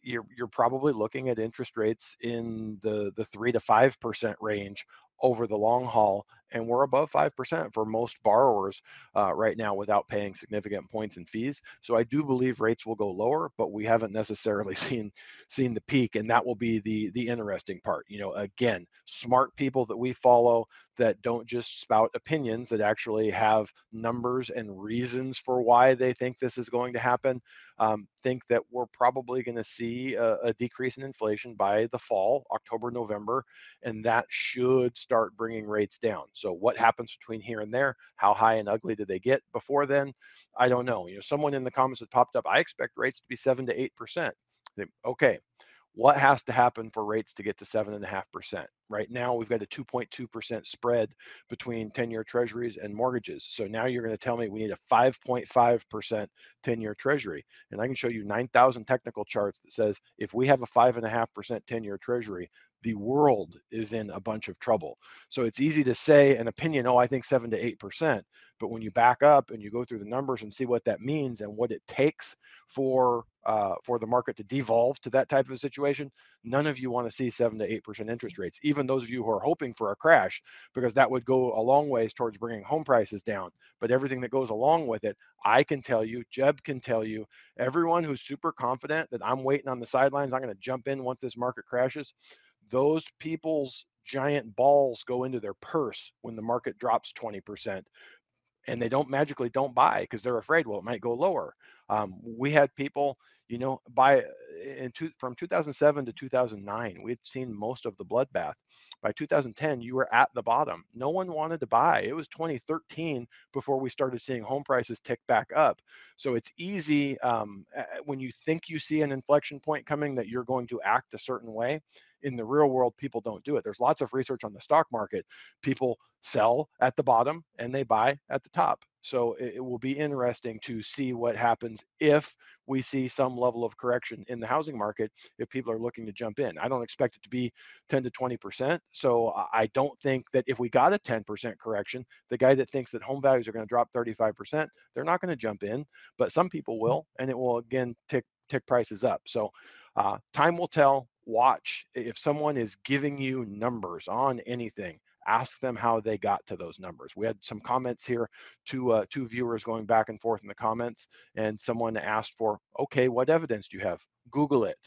you're you're probably looking at interest rates in the the three to five percent range over the long haul and we're above 5% for most borrowers uh, right now without paying significant points and fees. So i do believe rates will go lower but we haven't necessarily seen seen the peak and that will be the the interesting part. You know again smart people that we follow that don't just spout opinions that actually have numbers and reasons for why they think this is going to happen um, think that we're probably going to see a, a decrease in inflation by the fall october november and that should start bringing rates down so what happens between here and there? How high and ugly do they get before then? I don't mm-hmm. know. You know, someone in the comments had popped up, I expect rates to be seven to eight percent. Okay, what has to happen for rates to get to seven and a half percent? Right now, we've got a 2.2 percent spread between 10-year Treasuries and mortgages. So now you're going to tell me we need a 5.5 percent 10-year Treasury, and I can show you 9,000 technical charts that says if we have a five and a half percent 10-year Treasury, the world is in a bunch of trouble. So it's easy to say an opinion, oh, I think seven to eight percent. But when you back up and you go through the numbers and see what that means and what it takes for uh, for the market to devolve to that type of a situation, none of you want to see seven to eight percent interest rates. Even those of you who are hoping for a crash, because that would go a long ways towards bringing home prices down. But everything that goes along with it, I can tell you, Jeb can tell you, everyone who's super confident that I'm waiting on the sidelines, I'm going to jump in once this market crashes those people's giant balls go into their purse when the market drops 20% and they don't magically don't buy because they're afraid well it might go lower. Um, we had people you know by in two, from 2007 to 2009 we had seen most of the bloodbath by 2010 you were at the bottom no one wanted to buy it was 2013 before we started seeing home prices tick back up so it's easy um, when you think you see an inflection point coming that you're going to act a certain way in the real world, people don't do it. There's lots of research on the stock market. People sell at the bottom and they buy at the top. So it, it will be interesting to see what happens if we see some level of correction in the housing market if people are looking to jump in. I don't expect it to be 10 to 20%. So I don't think that if we got a 10% correction, the guy that thinks that home values are going to drop 35%, they're not going to jump in, but some people will, and it will again tick tick prices up. So uh, time will tell watch if someone is giving you numbers on anything ask them how they got to those numbers. We had some comments here two uh, two viewers going back and forth in the comments and someone asked for okay what evidence do you have? Google it.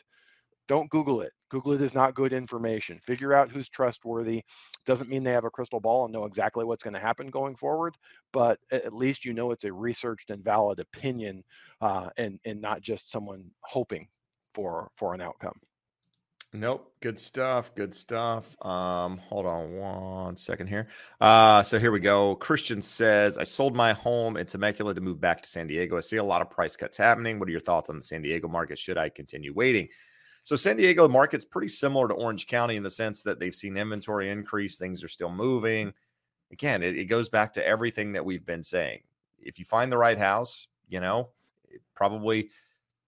Don't google it. Google it is not good information. Figure out who's trustworthy. Doesn't mean they have a crystal ball and know exactly what's going to happen going forward but at least you know it's a researched and valid opinion uh, and and not just someone hoping for for an outcome Nope. Good stuff. Good stuff. Um, hold on one second here. Uh, so here we go. Christian says, I sold my home in Temecula to move back to San Diego. I see a lot of price cuts happening. What are your thoughts on the San Diego market? Should I continue waiting? So San Diego market's pretty similar to Orange County in the sense that they've seen inventory increase. Things are still moving. Again, it, it goes back to everything that we've been saying. If you find the right house, you know, probably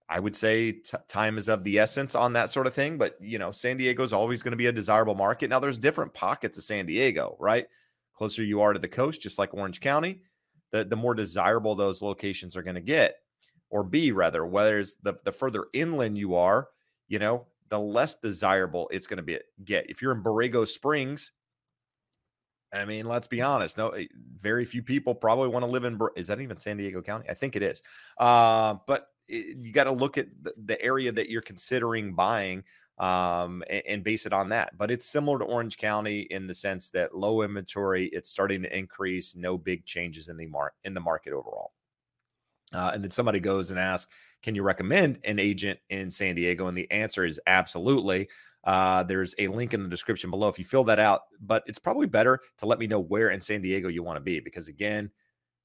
I would say t- time is of the essence on that sort of thing. But you know, San Diego is always going to be a desirable market. Now, there's different pockets of San Diego, right? Closer you are to the coast, just like Orange County, the the more desirable those locations are going to get, or be rather. Whereas the the further inland you are, you know, the less desirable it's going to be get. If you're in Borrego Springs, I mean, let's be honest. No, eh, very few people probably want to live in. Is that even San Diego County? I think it is. Uh, but it, you got to look at the, the, area that you're considering buying um, and, and, base it on that. But it's similar to Orange County in the sense that low inventory, it's starting to increase. No big changes in the mar- in the market overall. Uh, and then somebody goes and asks, "Can you recommend an agent in San Diego?" And the answer is absolutely. Uh, there's a link in the description below if you fill that out. But it's probably better to let me know where in San Diego you want to be because again,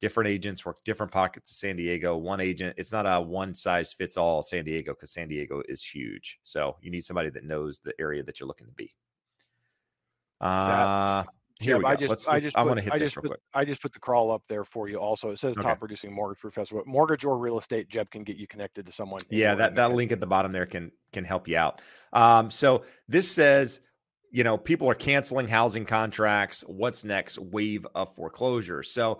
different agents work different pockets of San Diego. One agent, it's not a one size fits all San Diego because San Diego is huge. So you need somebody that knows the area that you're looking to be. Uh, here we go. I just, let's, let's, I just, I want to hit I this real put, quick. I just put the crawl up there for you. Also, it says okay. top producing mortgage professor. But mortgage or real estate, Jeb can get you connected to someone. Yeah, that that link at the bottom there can can help you out. Um, so this says, you know, people are canceling housing contracts. What's next? Wave of foreclosures. So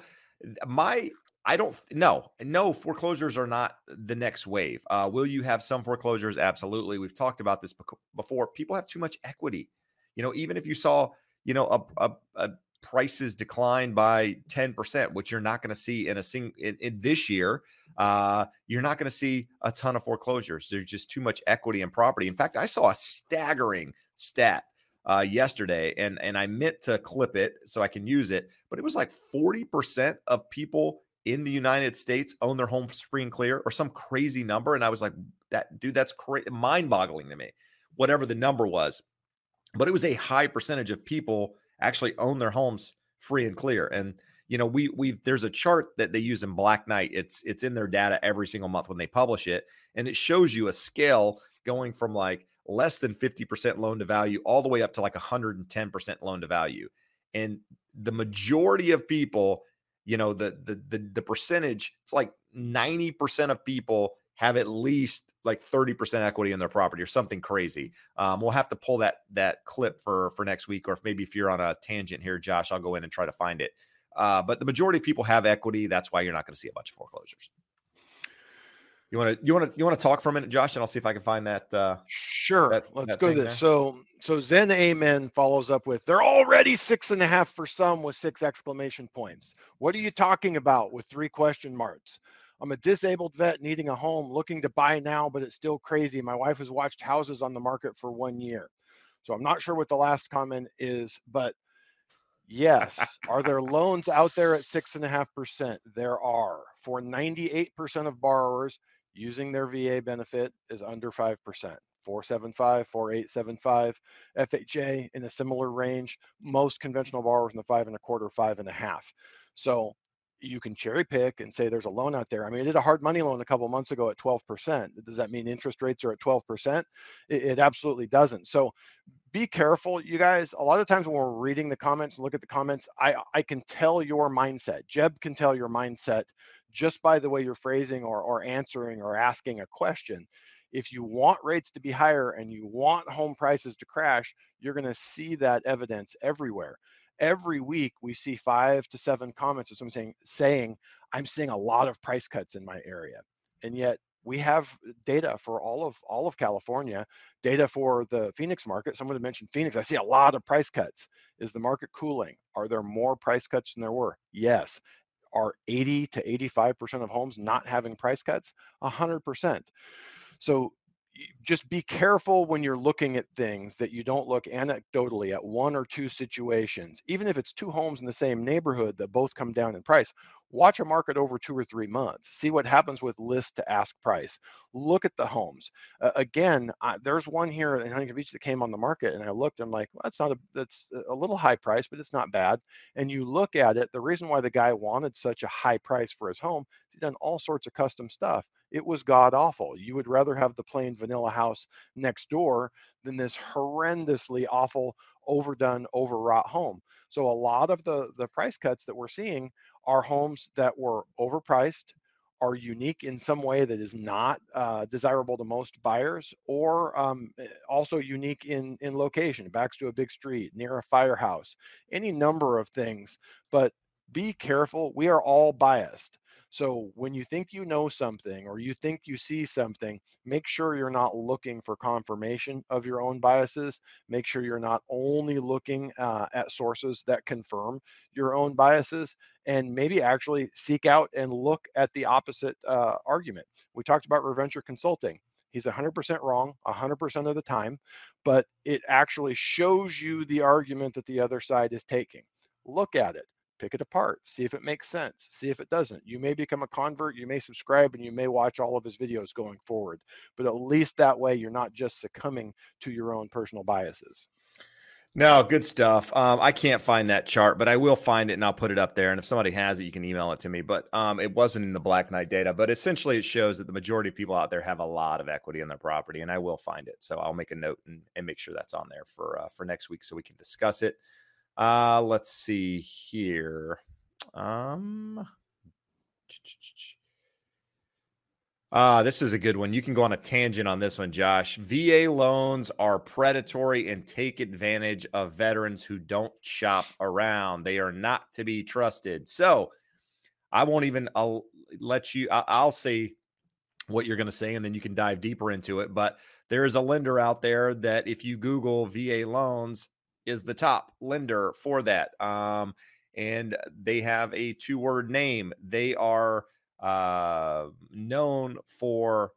my I don't no no foreclosures are not the next wave. Uh, will you have some foreclosures? Absolutely. We've talked about this before. People have too much equity. You know, even if you saw you know, a, a, a prices decline by 10%, which you're not going to see in a sing in, in this year. Uh, you're not going to see a ton of foreclosures. There's just too much equity in property. In fact, I saw a staggering stat uh, yesterday, and and I meant to clip it so I can use it, but it was like 40% of people in the United States own their homes free and clear, or some crazy number. And I was like, that dude, that's cra- mind-boggling to me. Whatever the number was, but it was a high percentage of people actually own their homes free and clear. And you know, we we there's a chart that they use in Black Knight. It's it's in their data every single month when they publish it, and it shows you a scale going from like less than 50% loan to value all the way up to like 110% loan to value. And the majority of people, you know, the the the, the percentage, it's like 90% of people have at least like 30% equity in their property or something crazy. Um, we'll have to pull that that clip for for next week, or if maybe if you're on a tangent here, Josh, I'll go in and try to find it. Uh, but the majority of people have equity. That's why you're not going to see a bunch of foreclosures. You want to you want to you want to talk for a minute, Josh, and I'll see if I can find that. Uh, sure, that, let's that go to this. There. So so Zen Amen follows up with they're already six and a half for some with six exclamation points. What are you talking about with three question marks? I'm a disabled vet needing a home, looking to buy now, but it's still crazy. My wife has watched houses on the market for one year. So I'm not sure what the last comment is, but yes, are there loans out there at six and a half percent? There are. For 98% of borrowers, using their VA benefit is under 5%. 475, 4875, FHA in a similar range. Most conventional borrowers in the five and a quarter, five and a half. So you can cherry pick and say there's a loan out there. I mean, I did a hard money loan a couple months ago at 12%. Does that mean interest rates are at 12%? It, it, absolutely doesn't. So be careful, you guys. A lot of times when we're reading the comments look at the comments, I, I can tell your mindset. Jeb can tell your mindset just by the way you're phrasing or, or answering or asking a question. If you want rates to be higher and you want home prices to crash, you're going to see that evidence everywhere. Every week we see five to seven comments of someone saying saying i'm seeing a lot of price cuts in my area. And yet we have data for all of all of california data for the phoenix market. Someone had mentioned phoenix i see a lot of price cuts. Is the market cooling? Are there more price cuts than there were? Yes are 80 to 85% of homes not having price cuts? 100% so just be careful when you're looking at things that you don't look anecdotally at one or two situations even if it's two homes in the same neighborhood that both come down in price watch a market over two or three months see what happens with list to ask price look at the homes. Uh, again I, there's one here in huntington beach that came on the market and i looked i'm like well, that's not a that's a little high price but it's not bad. And you look at it the reason why the guy wanted such a high price for his home he's done all sorts of custom stuff it was god awful. You would rather have the plain vanilla house next door than this horrendously awful overdone overwrought home. So a lot of the the price cuts that we're seeing are homes that were overpriced are unique in some way that is not uh, desirable to most buyers, or um, eh, also unique in in location, backs to a big street, near a firehouse, any number of things. But be careful. We are all biased. So when you think you know something or you think you see something, make sure you're not looking for confirmation of your own biases. Make sure you're not only looking uh, at sources that confirm your own biases and maybe actually seek out and look at the opposite uh, argument. We talked about Reventure Consulting. He's 100% wrong 100% of the time, but it actually shows you the argument that the other side is taking. Look at it pick it apart, see if it makes sense, see if it doesn't. You may become a convert, you may subscribe, and you may watch all of his videos going forward. But at least that way, you're not just succumbing to your own personal biases. No, good stuff. Um, I can't find that chart, but I will find it and I'll put it up there. And if somebody has it, you can email it to me. But um, it wasn't in the Black Knight data, but essentially it shows that the majority of people out there have a lot of equity in their property, and I will find it. So I'll make a note and, and make sure that's on there for uh, for next week so we can discuss it. Uh, let's see here. Um, uh, this is a good one. You can go on a tangent on this one, Josh. VA loans are predatory and take advantage of veterans who don't shop around. They are not to be trusted. So I won't even I'll let you, I'll say what you're going to say and then you can dive deeper into it. But there is a lender out there that if you Google VA loans, is the top lender for that. Um, and they have a two word name. They are uh, known for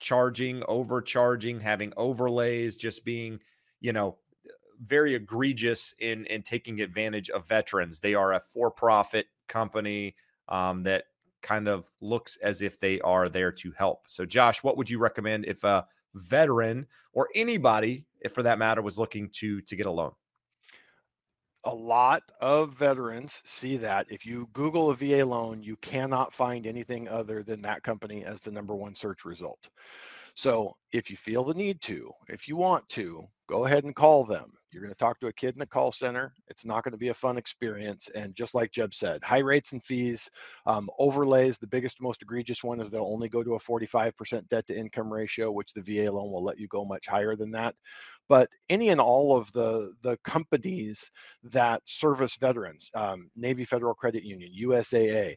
charging, overcharging, having overlays, just being, you know, very egregious in in taking advantage of veterans. They are a for profit company um, that kind of looks as if they are there to help. So, Josh, what would you recommend if a veteran or anybody, if for that matter, was looking to to get a loan? A lot of veterans see that if you Google a VA loan, you cannot find anything other than that company as the number one search result. So if you feel the need to, if you want to, go ahead and call them. You're going to talk to a kid in the call center. It's not going to be a fun experience. And just like Jeb said, high rates and fees, um, overlays, the biggest, most egregious one is they'll only go to a 45% debt to income ratio, which the VA loan will let you go much higher than that. But any and all of the, the companies that service veterans, um, Navy Federal Credit Union, USAA,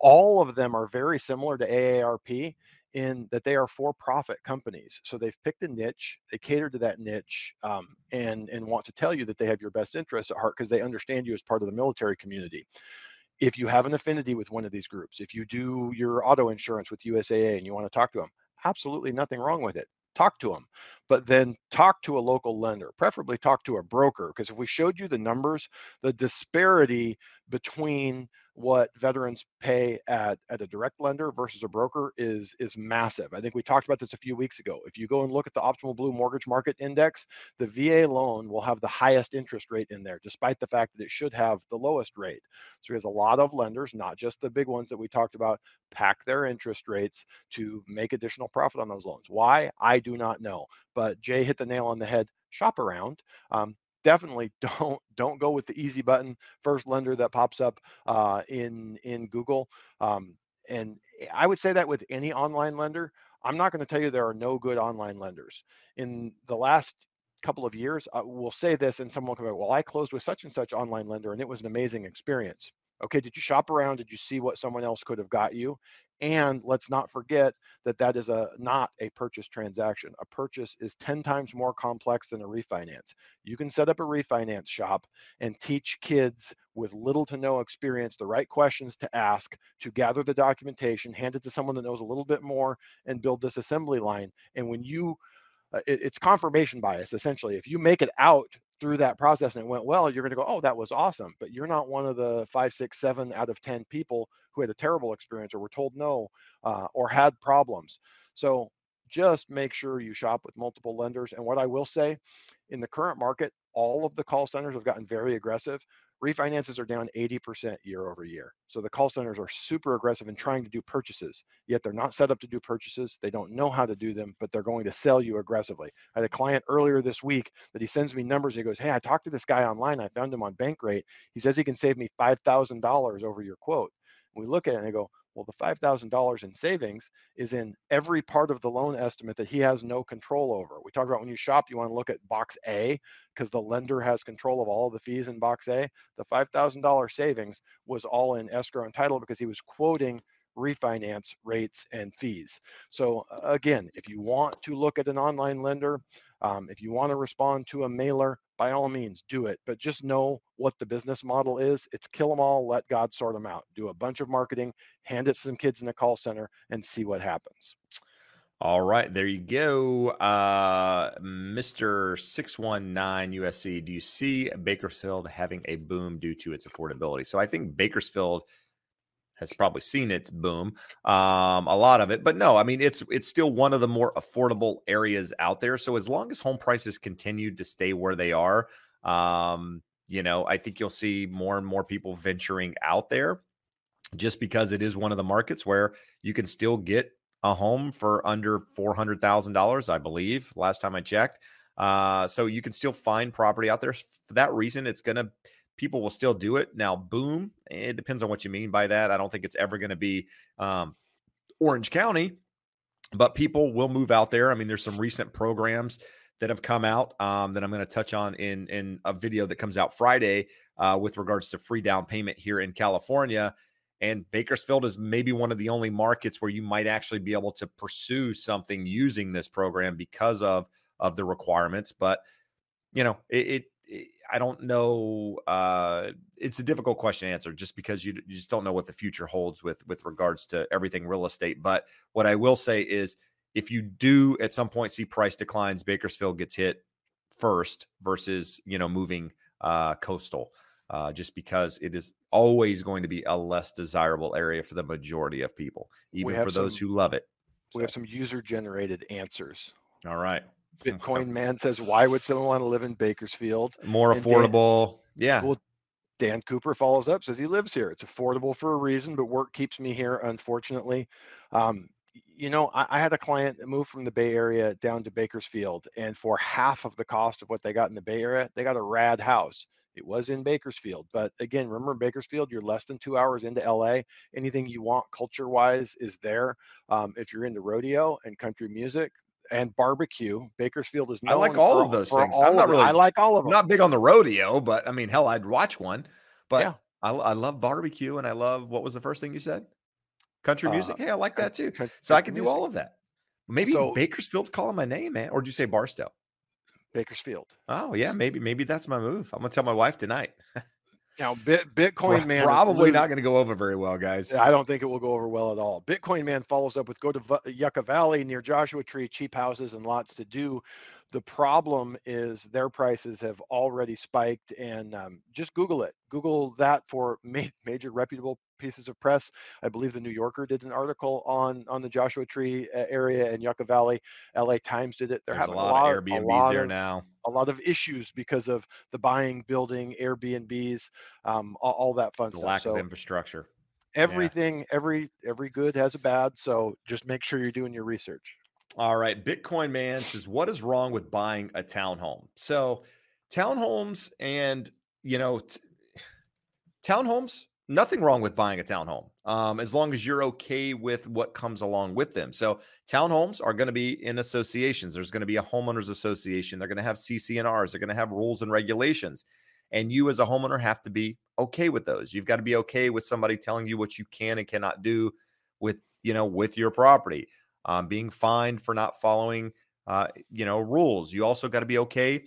all of them are very similar to AARP in that they are for-profit companies. So they've picked a niche, they cater to that niche, um, and and want to tell you that they have your best interests at heart because they understand you as part of the military community. If you have an affinity with one of these groups, if you do your auto insurance with USAA and you want to talk to them, absolutely nothing wrong with it. Talk to them, but then talk to a local lender, preferably talk to a broker. Because if we showed you the numbers, the disparity between what veterans pay at, at a direct lender versus a broker is is massive. I think we talked about this a few weeks ago. If you go and look at the Optimal Blue Mortgage Market Index, the VA loan will have the highest interest rate in there, despite the fact that it should have the lowest rate. So there's a lot of lenders, not just the big ones that we talked about, pack their interest rates to make additional profit on those loans. Why? I do not know. But Jay hit the nail on the head shop around. Um, definitely don't don't go with the easy button first lender that pops up uh, in in Google. Um, and I would say that with any online lender. I'm not going to tell you there are no good online lenders. In the last couple of years, I will say this, and someone will come, well, I closed with such and such online lender, and it was an amazing experience. Okay, did you shop around? Did you see what someone else could have got you? And let's not forget that that is a not a purchase transaction. A purchase is 10 times more complex than a refinance. You can set up a refinance shop and teach kids with little to no experience the right questions to ask to gather the documentation, hand it to someone that knows a little bit more and build this assembly line. And when you uh, it, it's confirmation bias essentially. If you make it out through that process and it went well, you're going to go, oh, that was awesome. But you're not one of the five, six, seven out of 10 people who had a terrible experience or were told no uh, or had problems. So just make sure you shop with multiple lenders. And what I will say in the current market, all of the call centers have gotten very aggressive refinances are down 80% year over year. So the call centers are super aggressive in trying to do purchases, yet they're not set up to do purchases. They don't know how to do them, but they're going to sell you aggressively. I had a client earlier this week that he sends me numbers. He goes, Hey, I talked to this guy online. I found him on Bankrate. He says he can save me $5,000 over your quote. We look at it and I go, Well, the $5,000 in savings is in every part of the loan estimate that he has no control over. We talk about when you shop, you want to look at box A because the lender has control of all of the fees in box A. The $5,000 savings was all in escrow and title because he was quoting refinance rates and fees. So again, if you want to look at an online lender, um, if you want to respond to a mailer, by all means do it but just know what the business model is. It's kill them all let god sort them out. Do a bunch of marketing hand it to some kids in a call center and see what happens. All right there you go. Uh mr 619 usc do you see bakersfield having a boom due to its affordability? So i think bakersfield has probably seen its boom, um, a lot of it. But no, I mean it's it's still one of the more affordable areas out there. So as long as home prices continue to stay where they are, um, you know, I think you'll see more and more people venturing out there, just because it is one of the markets where you can still get a home for under four hundred thousand dollars, I believe. Last time I checked, uh, so you can still find property out there. For that reason, it's to people will still do it. Now, boom, it depends on what you mean by that. I don't think it's ever going to be um, Orange County, but people will move out there. I mean, there's some recent programs that have come out um, that I'm going to touch on in in a video that comes out Friday uh, with regards to free down payment here in California. And Bakersfield is maybe one of the only markets where you might actually be able to pursue something using this program because of of the requirements. But you know, it, it I don't know. Uh, it's a difficult question to answer just because you, you just don't know what the future holds with with regards to everything real estate. But what I will say is, if you do at some point see price declines, Bakersfield gets hit first versus you know moving uh, coastal. Uh, just because it is always going to be a less desirable area for the majority of people, even for those who love it. We have some user generated answers. All right. Bitcoin man says, why would someone want to live in Bakersfield? More affordable. Dan, yeah. Well, Dan Cooper follows up, says he lives here. It's affordable for a reason, but work keeps me here, unfortunately. Um, you know, I, I, had a client that moved from the Bay Area down to Bakersfield, and for half of the cost of what they got in the Bay Area, they got a rad house. It was in Bakersfield, but again, remember Bakersfield, you're less than two hours into LA. Anything you want culture wise is there. Um, if you're into rodeo and country music, and barbecue. Bakersfield is. I like all for, of those things. I'm not really. I like all of them. I'm not big on the rodeo, but I mean, hell, I'd watch one. But yeah. I, I love barbecue, and I love what was the first thing you said? Country uh, music. Uh, hey, I like that too. so I can do all of that. Maybe so, Bakersfield's calling my name, man. Or did you say Barstow? Bakersfield. Oh yeah, maybe maybe that's my move. I'm gonna tell my wife tonight. Now, Bit, Bitcoin Man probably not going to go over very well, guys. I don't think it will go over well at all. Bitcoin Man follows up with go to Yucca Valley near Joshua Tree, cheap houses and lots to do. The problem is their prices have already spiked, and um, just Google it. Google that for ma- major reputable pieces of press. I believe the New Yorker did an article on on the Joshua Tree uh, area in Yucca Valley. LA Times did it. They're There's having a lot, of Airbnbs there of, now. A lot of issues because of the buying, building, Airbnbs, um, all, all, that fun the stuff. Lack so, of infrastructure. Everything, yeah. every every good has a bad. So just make sure you're doing your research. All right. Bitcoin Man says, What is wrong with buying a townhome? So, townhomes and, you know, t- townhomes, nothing wrong with buying a townhome um, as long as you're okay with what comes along with them. So, townhomes are going to be in associations. There's going to be a homeowners association. They're going to have CC&Rs. They're going to have rules and regulations. And you, as a homeowner, have to be okay with those. You've got to be okay with somebody telling you what you can and cannot do with, you know, with your property um, being fined for not following, uh, you know, rules. You also got to be okay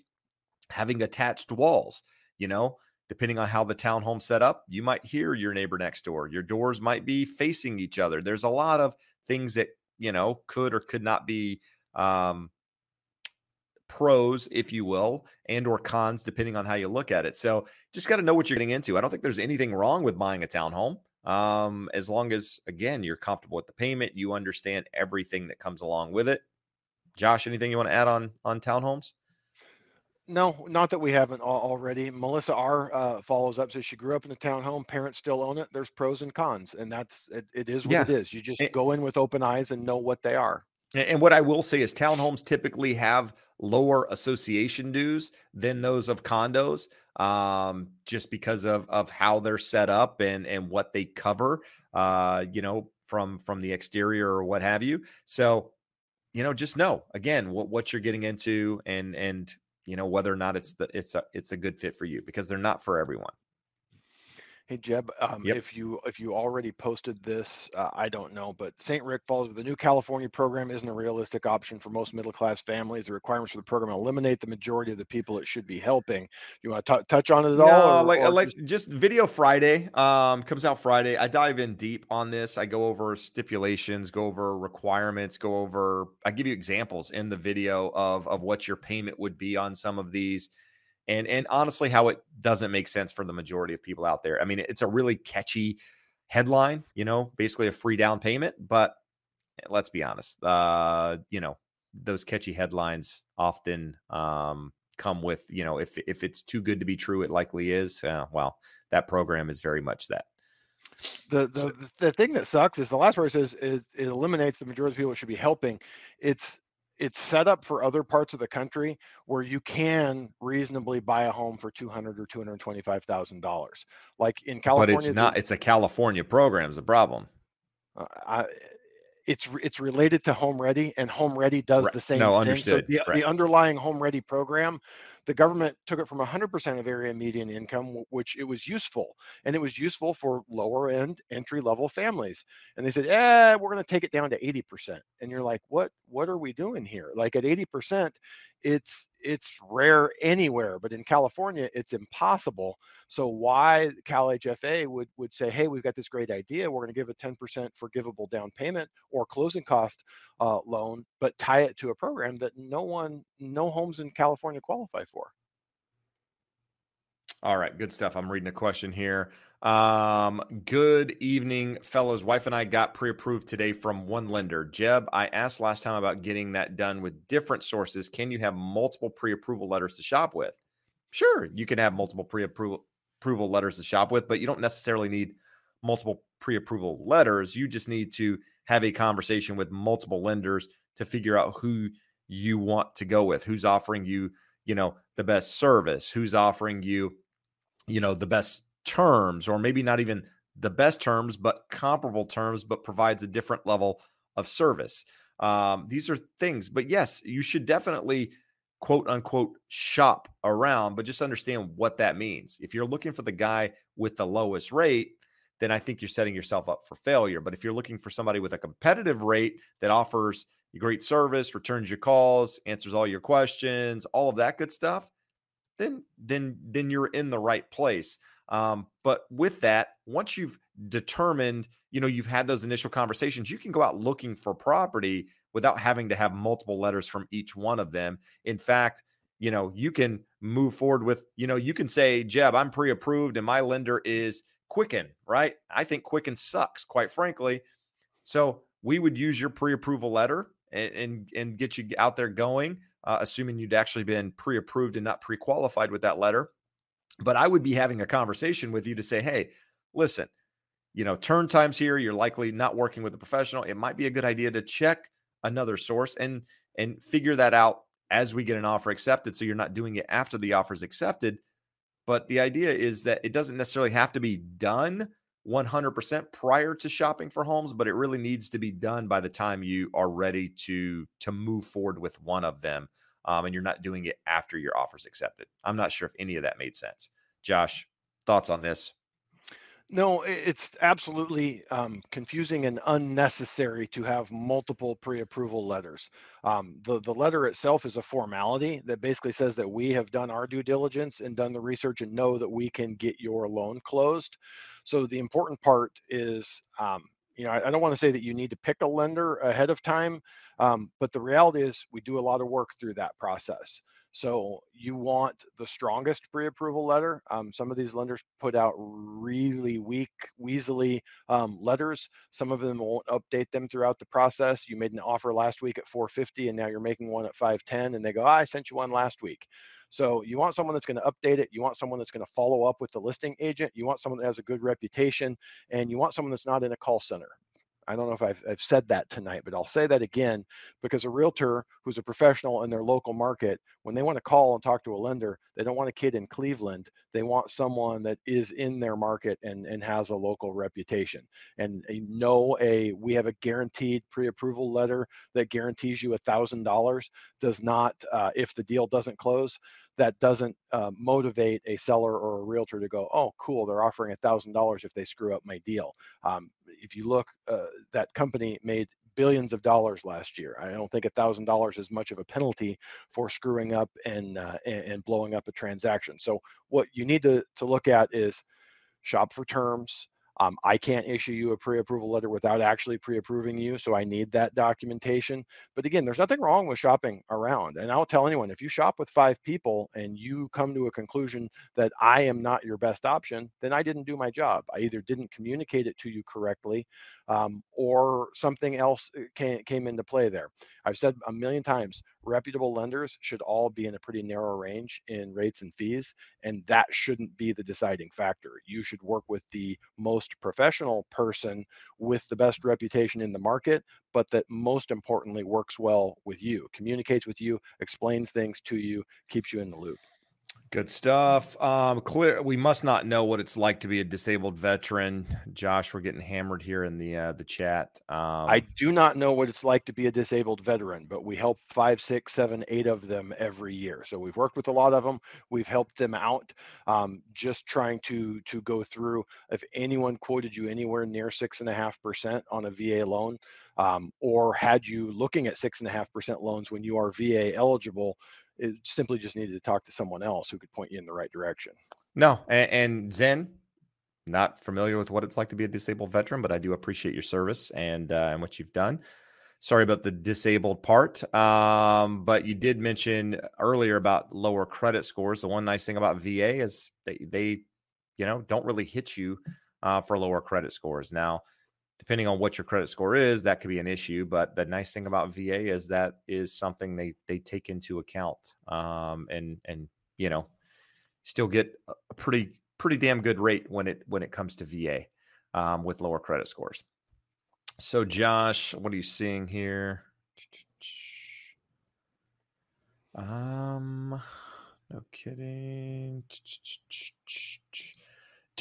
having attached walls. You know, depending on how the townhome set up, you might hear your neighbor next door. Your doors might be facing each other. There's a lot of things that you know could or could not be um, pros, if you will, and or cons, depending on how you look at it. So just got to know what you're getting into. I don't think there's anything wrong with buying a townhome um, as long as again you're comfortable with the payment, you understand everything that comes along with it. Josh, anything you want to add on on townhomes? No, not that we haven't already. Melissa R uh, follows up says she grew up in a townhome. Parents still own it. There's pros and cons, and that's it, it is what yeah. it is. You just and, go in with open eyes and know what they are. And what I will say is, townhomes typically have lower association dues than those of condos um, just because of of how they're set up and and what they cover. Uh, you know, from from the exterior or what have you. So, you know, just know again what what you're getting into and and you know whether or not it's the it's a it's a good fit for you because they're not for everyone. Hey Jeb, um, yep. if you if you already posted this, uh, I don't know, but St. Rick Falls with the new California program isn't a realistic option for most middle class families. The requirements for the program eliminate the majority of the people it should be helping. You want to touch on it at no, all? Or, like or like just... just video Friday um, comes out Friday. I dive in deep on this. I go over stipulations, go over requirements, go over. I give you examples in the video of of what your payment would be on some of these and and honestly how it doesn't make sense for the majority of people out there. I mean, it's a really catchy headline, you know, basically a free down payment, but let's be honest, uh, you know, those catchy headlines often um, come with, you know, if if it's too good to be true, it likely is. Uh, well, that program is very much that. The, the the thing that sucks is the last part says it, it eliminates the majority of people it should be helping. It's it's set up for other parts of the country where you can reasonably buy a home for 200 or 225 thousand dollars like in california but it's not it's a california program is a problem uh, I, it's it's related to home ready and home ready does right. the same no, thing understood. so the, right. the underlying home ready program the government took it from 100% of area median income, which it was useful, and it was useful for lower end entry level families. And they said, "Yeah, we're going to take it down to 80%." And you're like, "What? What are we doing here? Like at 80%, it's it's rare anywhere, but in California, it's impossible. So why CalHFA would would say, hey, we've got this great idea, we're going to give a 10% forgivable down payment or closing cost uh, loan, but tie it to a program that no one, no homes in California qualify for. All right, good stuff. I'm reading a question here. Um, good evening, fellows. Wife and I got pre-approved today from one lender. Jeb, I asked last time about getting that done with different sources. Can you have multiple pre-approval letters to shop with? Sure, you can have multiple pre-approval approval letters to shop with, but you don't necessarily need multiple pre-approval letters. You just need to have a conversation with multiple lenders to figure out who you want to go with, who's offering you, you know, the best service, who's offering you you know, the best terms, or maybe not even the best terms, but comparable terms, but provides a different level of service. Um, these are things, but yes, you should definitely quote unquote shop around, but just understand what that means. If you're looking for the guy with the lowest rate, then I think you're setting yourself up for failure. But if you're looking for somebody with a competitive rate that offers great service, returns your calls, answers all your questions, all of that good stuff, then then then you're in the right place. Um, but with that, once you've determined, you know, you've had those initial conversations, you can go out looking for property without having to have multiple letters from each one of them. In fact, you know, you can move forward with, you know, you can say, Jeb, I'm pre-approved and my lender is Quicken, right? I think Quicken sucks, quite frankly. So we would use your pre-approval letter and, and, and get you out there going uh, assuming you'd actually been pre approved and not pre qualified with that letter. But I would be having a conversation with you to say, hey, listen, you know, turn times here, you're likely not working with a professional. It might be a good idea to check another source and and figure that out as we get an offer accepted so you're not doing it after the offer is accepted but the idea is that it doesn't necessarily have to be done 100% prior to shopping for homes but it really needs to be done by the time you are ready to to move forward with one of them um, and you're not doing it after your offer's accepted i'm not sure if any of that made sense josh thoughts on this no, it's absolutely um, confusing and unnecessary to have multiple pre-approval letters. Um, the the letter itself is a formality that basically says that we have done our due diligence and done the research and know that we can get your loan closed. So the important part is, um, you know, I, I, don't want to say that you need to pick a lender ahead of time, um, but the reality is we do a lot of work through that process. So you want the strongest pre-approval letter. Um, some of these lenders put out really weak, weaselly um, letters. Some of them won't update them throughout the process. You made an offer last week at 450, and now you're making one at 510, and they go, oh, "I sent you one last week." So you want someone that's going to update it. You want someone that's going to follow up with the listing agent. You want someone that has a good reputation, and you want someone that's not in a call center. I don't know if I've, I've said that tonight, but I'll say that again because a realtor who's a professional in their local market, when they want to call and talk to a lender, they don't want a kid in Cleveland. They want someone that is in their market and, and has a local reputation. And know a we have a guaranteed pre-approval letter that guarantees you a thousand dollars does not uh, if the deal doesn't close that doesn't uh, motivate a seller or a realtor to go, oh, cool, they're offering a thousand dollars if they screw up my deal. Um, if you look, uh, that company made billions of dollars last year. I don't think thousand dollars is much of a penalty for screwing up and, uh, and blowing up a transaction. So what you need to to look at is shop for terms, um, I can't issue you a pre-approval letter without actually pre-approving you, so I need that documentation. But again, there's nothing wrong with shopping around. And I'll tell anyone, if you shop with five people and you come to a conclusion that I am not your best option, then I didn't do my job. I either didn't communicate it to you correctly, um, or something else uh, came, came into play there. I've said a million times, reputable lenders should all be in a pretty narrow range in rates and fees, and that shouldn't be the deciding factor. You should work with the most professional person with the best reputation in the market, but that most importantly works well with you, communicates with you, explains things to you, keeps you in the loop. Good stuff. Um, clear. We must not know what it's like to be a disabled veteran. Josh, we're getting hammered here in the uh, the chat. Um, I do not know what it's like to be a disabled veteran, but we help five, six, seven, eight of them every year. So we've worked with a lot of them. We've helped them out. Um, just trying to to go through. If anyone quoted you anywhere near six and a half percent on a VA loan, um, or had you looking at six and a half percent loans when you are VA eligible it simply just needed to talk to someone else who could point you in the right direction. No, and, and Zen, not familiar with what it's like to be a disabled veteran, but I do appreciate your service and uh, and what you've done. Sorry about the disabled part, um, but you did mention earlier about lower credit scores. The one nice thing about VA is they, they you know, don't really hit you uh, for lower credit scores. Now, depending on what your credit score is, that could be an issue. But the nice thing about VA is that is something they they take into account, um, and and you know, still get a pretty pretty damn good rate when it when it comes to VA um, with lower credit scores. So, Josh, what are you seeing here? Um, no kidding.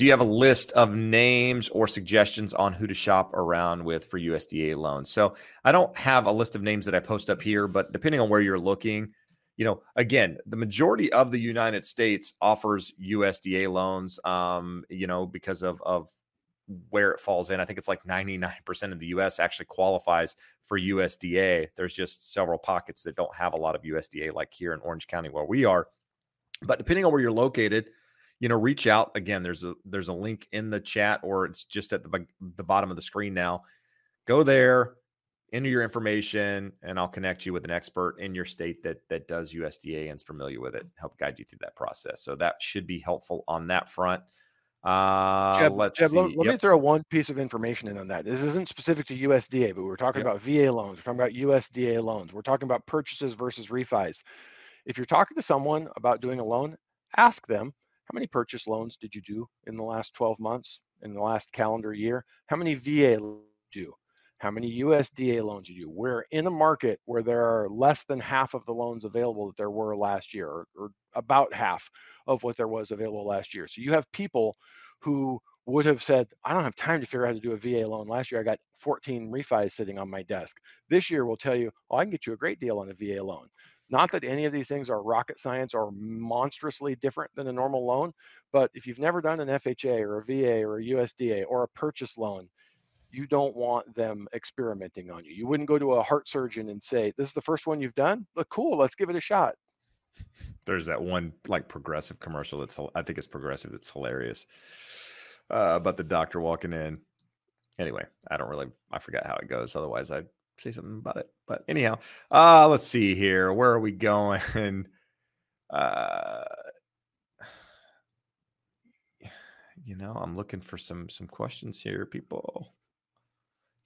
Do you have a list of names or suggestions on who to shop around with for USDA loans? So I don't have a list of names that I post up here, but depending on where you're looking, you know, again, the majority of the United States offers USDA loans, um, you know, because of of where it falls in. I think it's like 99% of the US actually qualifies for USDA. There's just several pockets that don't have a lot of USDA, like here in Orange County where we are. But depending on where you're located, you know, reach out again. There's a there's a link in the chat or it's just at the the bottom of the screen now. Go there, enter your information, and I'll connect you with an expert in your state that that does USDA and is familiar with it. Help guide you through that process. So that should be helpful on that front. Uh, Jeb, let's Jeb, let, let yep. me throw one piece of information in on that. This isn't specific to USDA, but we're talking yep. about VA loans. We're talking about USDA loans. We're talking about purchases versus refis. If you're talking to someone about doing a loan, ask them how many purchase loans did you do in the last 12 months, in the last calendar year? How many VA do? How many USDA loans you do? We're in a market where there are less than half of the loans available that there were last year, or, or about half of what there was available last year. So you have people who would have said, I don't have time to figure out how to do a VA loan. Last year, I got 14 refis sitting on my desk. This year, we'll tell you, oh, I can get you a great deal on a VA loan. Not that any of these things are rocket science or monstrously different than a normal loan, but if you've never done an FHA or a VA or a USDA or a purchase loan, you don't want them experimenting on you. You wouldn't go to a heart surgeon and say, "This is the first one you've done. Look, cool. Let's give it a shot." There's that one like progressive commercial that's I think it's progressive. It's hilarious uh, about the doctor walking in. Anyway, I don't really I forgot how it goes. Otherwise, I'd say something about it. But anyhow, uh, let's see here. Where are we going? uh, you know, I'm looking for some some questions here, people.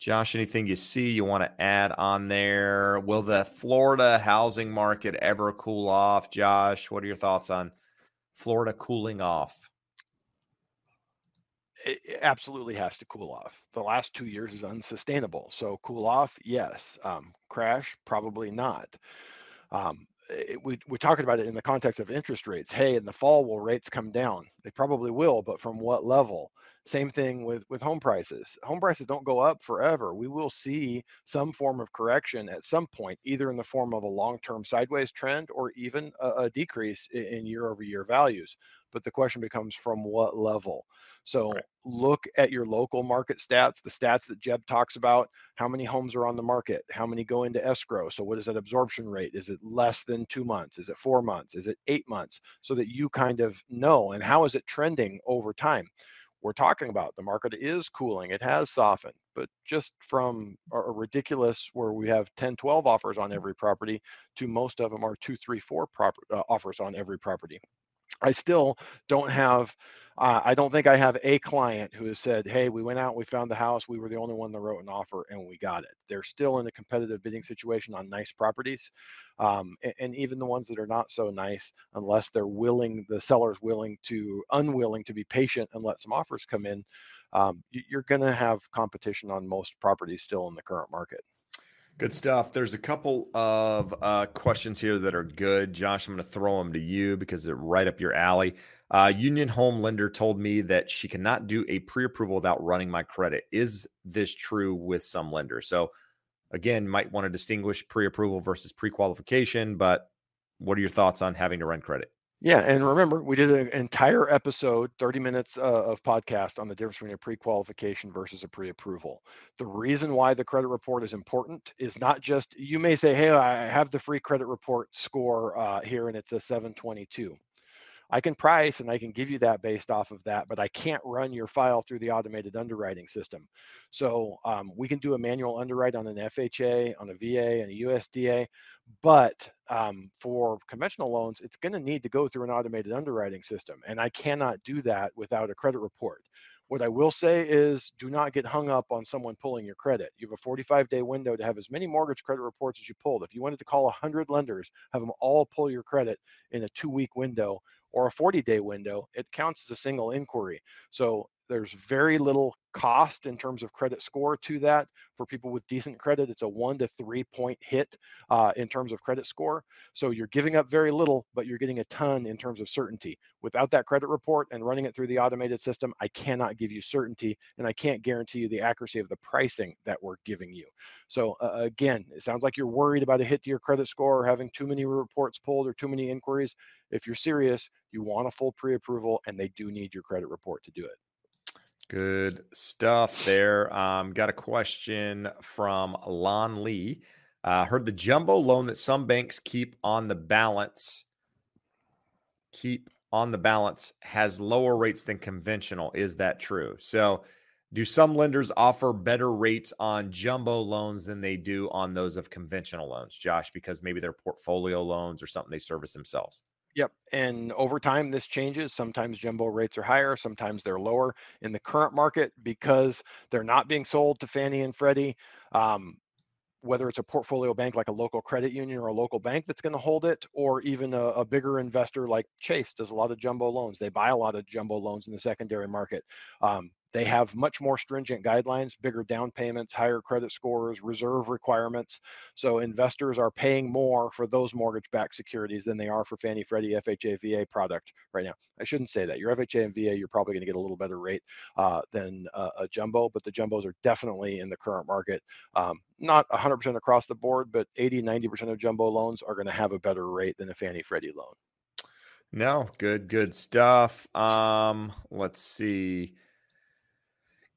Josh, anything you see you want to add on there? Will the Florida housing market ever cool off? Josh, what are your thoughts on Florida cooling off? It absolutely has to cool off. The last two years is unsustainable. So cool off, yes. Um, crash, probably not. Um, it, we, we're talking about it in the context of interest rates. Hey, in the fall, will rates come down? They probably will, but from what level? Same thing with, with home prices. Home prices don't go up forever. We will see some form of correction at some point, either in the form of a long term sideways trend or even a, a decrease in year over year values. But the question becomes from what level? So right. look at your local market stats, the stats that Jeb talks about. How many homes are on the market? How many go into escrow? So what is that absorption rate? Is it less than two months? Is it four months? Is it eight months? So that you kind of know. And how is it trending over time? we're talking about. The market is cooling, it has softened, but just from a, ridiculous where we have 10, 12 offers on every property to most of them are two, three, four proper, uh, offers on every property. I still don't have, uh, I don't think I have a client who has said, Hey, we went out, we found the house, we were the only one that wrote an offer and we got it. They're still in a competitive bidding situation on nice properties. Um, and, and, even the ones that are not so nice, unless they're willing, the seller's willing to, unwilling to be patient and let some offers come in, um, you're going to have competition on most properties still in the current market. Good stuff. There's a couple of uh, questions here that are good. Josh, I'm going to throw them to you because they're right up your alley. Uh, Union Home Lender told me that she cannot do a pre approval without running my credit. Is this true with some lenders? So, again, might want to distinguish pre approval versus pre qualification, but what are your thoughts on having to run credit? Yeah, and remember, we did an entire episode, 30 minutes uh, of podcast on the difference between a pre-qualification versus a pre-approval. The reason why the credit report is important is not just you may say, "Hey, I have the free credit report score uh, here, and it's a 722." I can price and I can give you that based off of that, but I can't run your file through the automated underwriting system. So um, we can do a manual underwrite on an FHA, on a VA, and a USDA, but um, for conventional loans, it's going to need to go through an automated underwriting system, and I cannot do that without a credit report. What I will say is do not get hung up on someone pulling your credit. You have a 45 day window to have as many mortgage credit reports as you pulled. If you wanted to call 100 lenders, have them all pull your credit in a two week window, or a 40 day window, it counts as a single inquiry. So there's very little cost in terms of credit score to that. For people with decent credit, it's a one to three point hit uh, in terms of credit score. So you're giving up very little, but you're getting a ton in terms of certainty. Without that credit report and running it through the automated system, I cannot give you certainty and I can't guarantee you the accuracy of the pricing that we're giving you. So uh, again, it sounds like you're worried about a hit to your credit score or having too many reports pulled or too many inquiries. If you're serious, you want a full pre approval and they do need your credit report to do it. Good stuff there. Um, got a question from Lon Lee. Uh, heard the jumbo loan that some banks keep on the balance keep on the balance has lower rates than conventional. Is that true? So, do some lenders offer better rates on jumbo loans than they do on those of conventional loans, Josh, because maybe they're portfolio loans or something they service themselves? Yep. And over time, this changes. Sometimes jumbo rates are higher, sometimes they're lower. In the current market, because they're not being sold to Fannie and Freddie, um, whether it's a portfolio bank like a local credit union or a local bank that's going to hold it, or even a, a, bigger investor like Chase does a lot of jumbo loans. They buy a lot of jumbo loans in the secondary market. Um, they have much more stringent guidelines, bigger down payments, higher credit scores, reserve requirements. So investors are paying more for those mortgage-backed securities than they are for Fannie Freddie FHA VA product right now. I shouldn't say that. Your FHA and VA, you're probably going to get a little better rate uh, than uh, a jumbo, but the jumbos are definitely in the current market. Um, not 100% across the board, but 80, 90% of jumbo loans are going to have a better rate than a Fannie Freddie loan. No, good, good stuff. Um, let's see.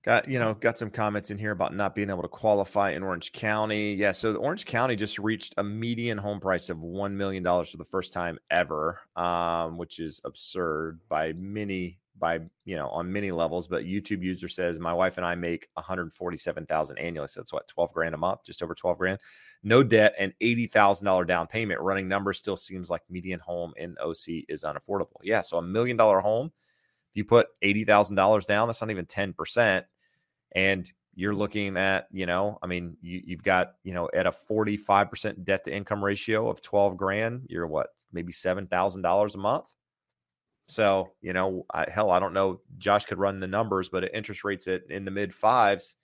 Got you know got some comments in here about not being able to qualify in Orange County. Yeah, so Orange County just reached a median home price of one million dollars for the first time ever, um, which is absurd by many by you know on many levels. But YouTube user says my wife and I make one hundred forty seven thousand annually. So that's what twelve grand a month, just over twelve grand, no debt, and eighty thousand dollar down payment. Running numbers still seems like median home in OC is unaffordable. Yeah, so a million dollar home, you put eighty thousand dollars down, that's not even ten percent and you're looking at, you know, I mean, you, you've got, you know, at a 45% debt to income ratio of 12 grand, you're what, maybe $7,000 a month? So, you know, I, hell, I don't know. Josh could run the numbers, but interest rates at in the mid fives,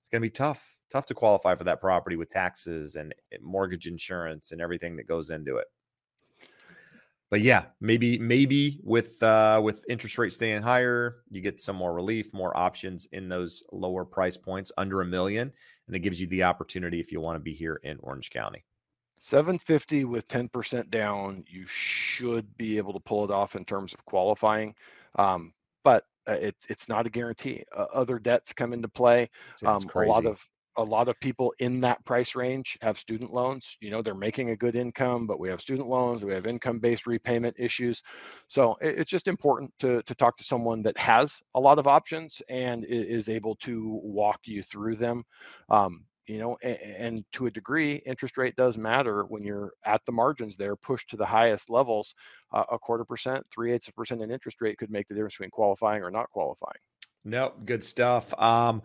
it's going to be tough, tough to qualify for that property with taxes and eh, mortgage insurance and everything that goes into it. But yeah, maybe maybe with uh, with interest rates staying higher, you get some more relief, more options in those lower price points under a million, and it gives you the opportunity if you want to be here in Orange County. 750 with 10% down, you should be able to pull it off in terms of qualifying. Um, but uh, it's it's not a guarantee. Uh, other debts come into play. Um, a lot of a lot of people in that price range have student loans. You know, they're making a good income, but we have student loans, we have income-based repayment issues. So it, it's just important to to talk to someone that has a lot of options and is able to walk you through them. Um, you know and, and, to a degree interest rate does matter when you're at the margins there pushed to the highest levels uh, a quarter percent three eighths of percent in interest rate could make the difference between qualifying or not qualifying nope good stuff um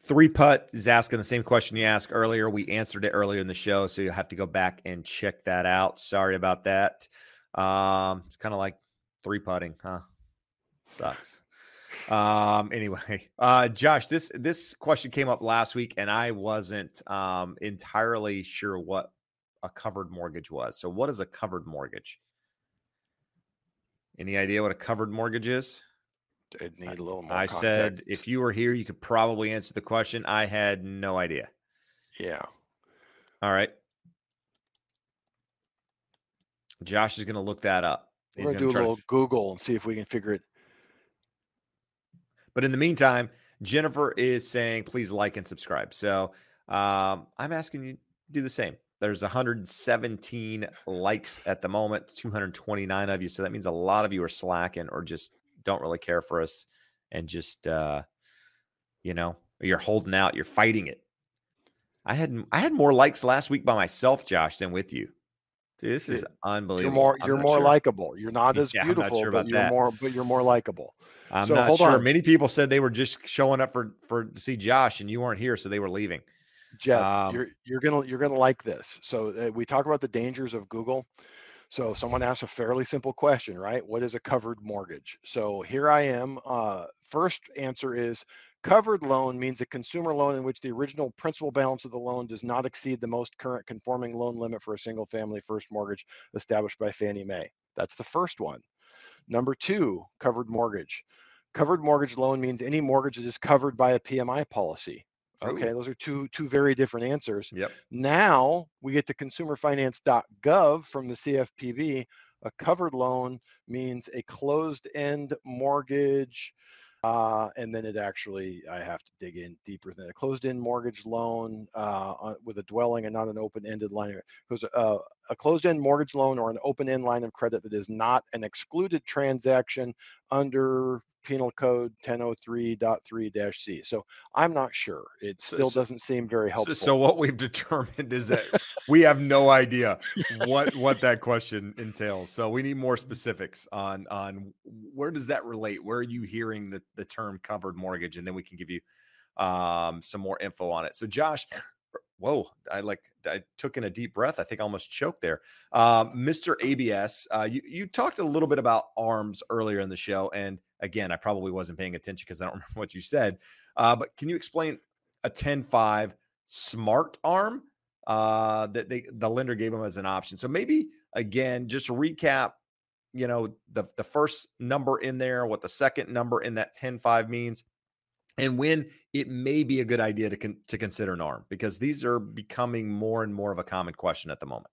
three putt is asking the same question you asked earlier we answered it earlier in the show so you'll have to go back and check that out sorry about that um it's kind of like three putting huh sucks um, anyway, uh, Josh, this this question came up last week, and I wasn't um entirely sure what a covered mortgage was. So, what is a covered mortgage? Any idea what a covered mortgage is? I need a little more. I context. said if you were here, you could probably answer the question. I had no idea. Yeah. All right. Josh is going to look that up. He's We're going to do a little Google and see if we can figure it but in the meantime, Jennifer is saying, please like and subscribe. So um, I'm asking you to do the same. There's 117 likes at the moment, 229 of you. So that means a lot of you are slacking or just don't really care for us and just, uh, you know, you're holding out, you're fighting it. I had I had more likes last week by myself, Josh, than with you. Dude, this is unbelievable. You're more you're more sure. likable. You're not as yeah, beautiful, sure but you're that. more but you're more likable. I'm so, not sure. On. Many people said they were just showing up for for to see Josh, and you weren't here, so they were leaving. Jeff, um, you're you're gonna you're gonna like this. So uh, we talk about the dangers of Google. So someone asked a fairly simple question, right? What is a covered mortgage? So here I am. Uh, first answer is Covered loan means a consumer loan in which the original principal balance of the loan does not exceed the most current conforming loan limit for a single family first mortgage established by Fannie Mae. That's the first one. Number two, covered mortgage. Covered mortgage loan means any mortgage that is covered by a PMI policy. Okay, Ooh. those are two two very different answers. Yep. Now we get to consumerfinance.gov from the CFPB. A covered loan means a closed-end mortgage uh, and then it actually, I have to dig in deeper than a closed-end mortgage loan uh, with a dwelling and not an open-ended line. Because uh, a closed-end mortgage loan or an open-end line of credit that is not an excluded transaction under Penal Code 1003.3-C. So I'm not sure. It still so, doesn't seem very helpful. So, so what we've determined is that we have no idea what what that question entails. So we need more specifics on on where does that relate? Where are you hearing the the term covered mortgage, and then we can give you um, some more info on it. So Josh, whoa i like i took in a deep breath i think i almost choked there um, mr abs uh, you, you talked a little bit about arms earlier in the show and Again, I probably wasn't paying attention because I don't remember what you said. Uh, but can you explain a 10-5 smart arm uh, that they the lender gave them as an option? So maybe again, just recap, you know, the the first number in there, what the second number in that 10-5 means, and when it may be a good idea to con- to consider an arm because these are becoming more and more of a common question at the moment.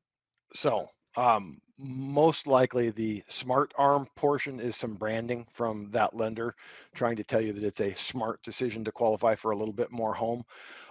So, um, most likely the smart arm portion is some branding from that lender trying to tell you that it's a smart decision to qualify for a little bit more home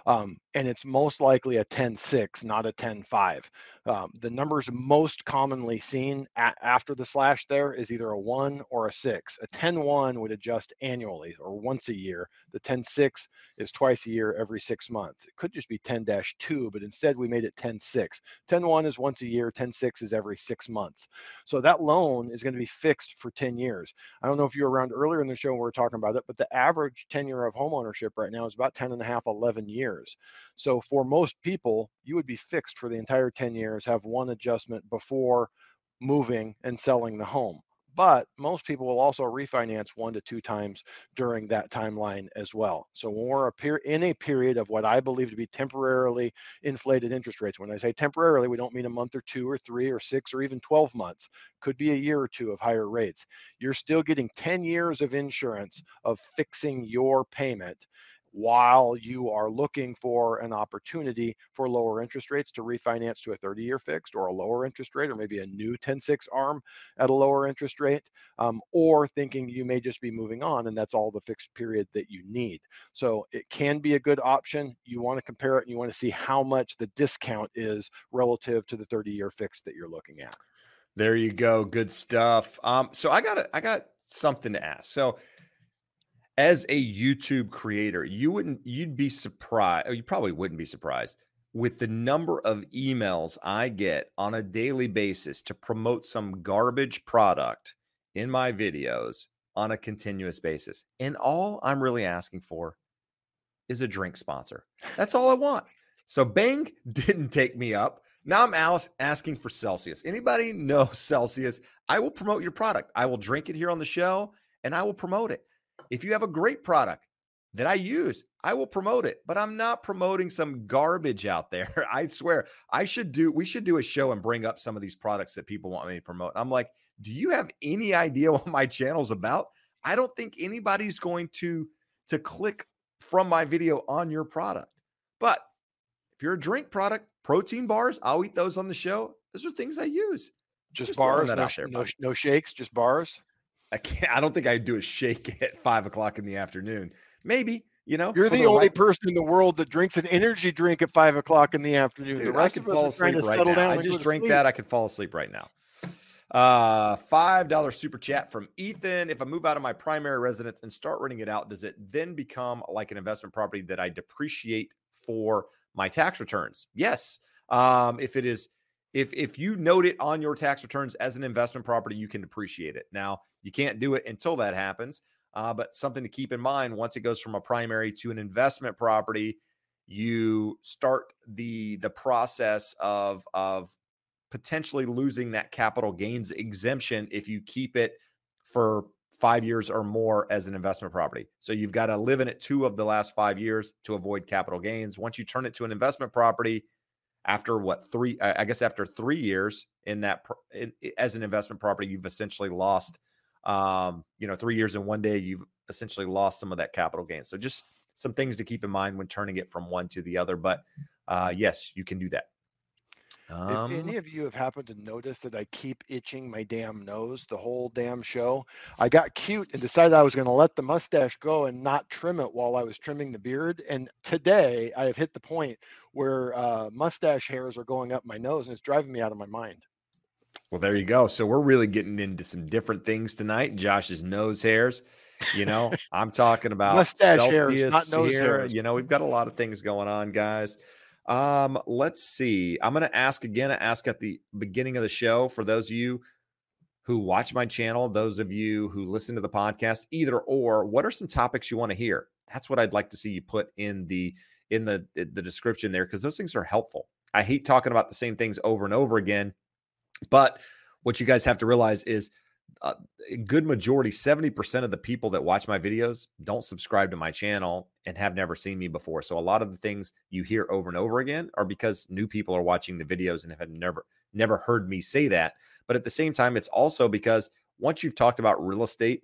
um, and it's most likely a 10-6 not a 10-5 um, the numbers most commonly seen after the slash there is either a 1 or a 6 a 10-1 would adjust annually or once a year. The 10-6 is twice a year every six months. It could just be 10-2 but instead we made it 10-6 10-1 is once a year 10-6 is every six months. So that loan is going to be fixed for 10 years. I don't know if you were around earlier in the show when we were talking about it but the average tenure of homeownership right now is about 10 and a half 11 years so for most people, you would be fixed for the entire 10 years, have one adjustment before moving and selling the home. But most people will also refinance one to two times during that timeline as well. So when we're in a period of what I believe to be temporarily inflated interest rates, when I say temporarily, we don't mean a month or two or three or six or even 12 months, could be a year or two of higher rates. You're still getting 10 years of insurance of fixing your payment while you are looking for an opportunity for lower interest rates to refinance to a 30 year fixed or a lower interest rate or maybe a new 10 6 arm at a lower interest rate um, or thinking you may just be moving on and that's all the fixed period that you need. So it can be a good option. You want to compare it and you want to see how much the discount is relative to the 30 year fixed that you're looking at. There you go. Good stuff. Um, so i got i got something to ask. So as a YouTube creator, you wouldn't you'd be surprised, you probably wouldn't be surprised with the number of emails I get on a daily basis to promote some garbage product in my videos on a continuous basis. And all I'm really asking for is a drink sponsor. That's all I want. So Bang didn't take me up. Now I'm Alice asking for Celsius. Anybody know Celsius? I will promote your product. I will drink it here on the show and I will promote it. If you have a great product that I use, I will promote it, but I'm not promoting some garbage out there. I swear, I should do, we should do a show and bring up some of these products that people want me to promote. I'm like, do you have any idea what my channel's about? I don't think anybody's going to to click from my video on your product. But if you're a drink product, protein bars, I'll eat those on the show. Those are things I use. Just, just bars, no, there, no, no, shakes, just bars. I can't. I don't think I'd do a shake at five o'clock in the afternoon. Maybe you know. You're the, the, only right... person in the world that drinks an energy drink at five o'clock in the afternoon. Dude, the rest I could fall asleep right now. I just drink that. I could fall asleep right now. Uh, five dollar super chat from Ethan. If I move out of my primary residence and start renting it out, does it then become like an investment property that I depreciate for my tax returns? Yes. Um, if it is if if you note it on your tax returns as an investment property, you can depreciate it. Now, you can't do it until that happens, uh, but something to keep in mind once it goes from a primary to an investment property, you start the the process of of potentially losing that capital gains exemption if you keep it for five years or more as an investment property. So you've got to live in it two of the last five years to avoid capital gains. Once you turn it to an investment property, after what three i guess after three years in that in, as an investment property you've essentially lost um you know three years in one day you've essentially lost some of that capital gain so just some things to keep in mind when turning it from one to the other but uh yes you can do that um, if any of you have happened to notice that I keep itching my damn nose the whole damn show, I got cute and decided I was going to let the mustache go and not trim it while I was trimming the beard. And today I have hit the point where uh, mustache hairs are going up my nose and it's driving me out of my mind. Well, there you go. So we're really getting into some different things tonight. Josh's nose hairs. You know, I'm talking about mustache hairs, not nose here. hairs. You know, we've got a lot of things going on, guys. Um, let's see. I'm going to ask again. I ask at the beginning of the show for those of you who watch my channel, those of you who listen to the podcast, either or. What are some topics you want to hear? That's what I'd like to see you put in the in the the description there because those things are helpful. I hate talking about the same things over and over again, but what you guys have to realize is uh, a good majority, 70% of the people that watch my videos don't subscribe to my channel and have never seen me before. So a lot of the things you hear over and over again are because new people are watching the videos and have never never heard me say that. But at the same time, it's also because once you've talked about real estate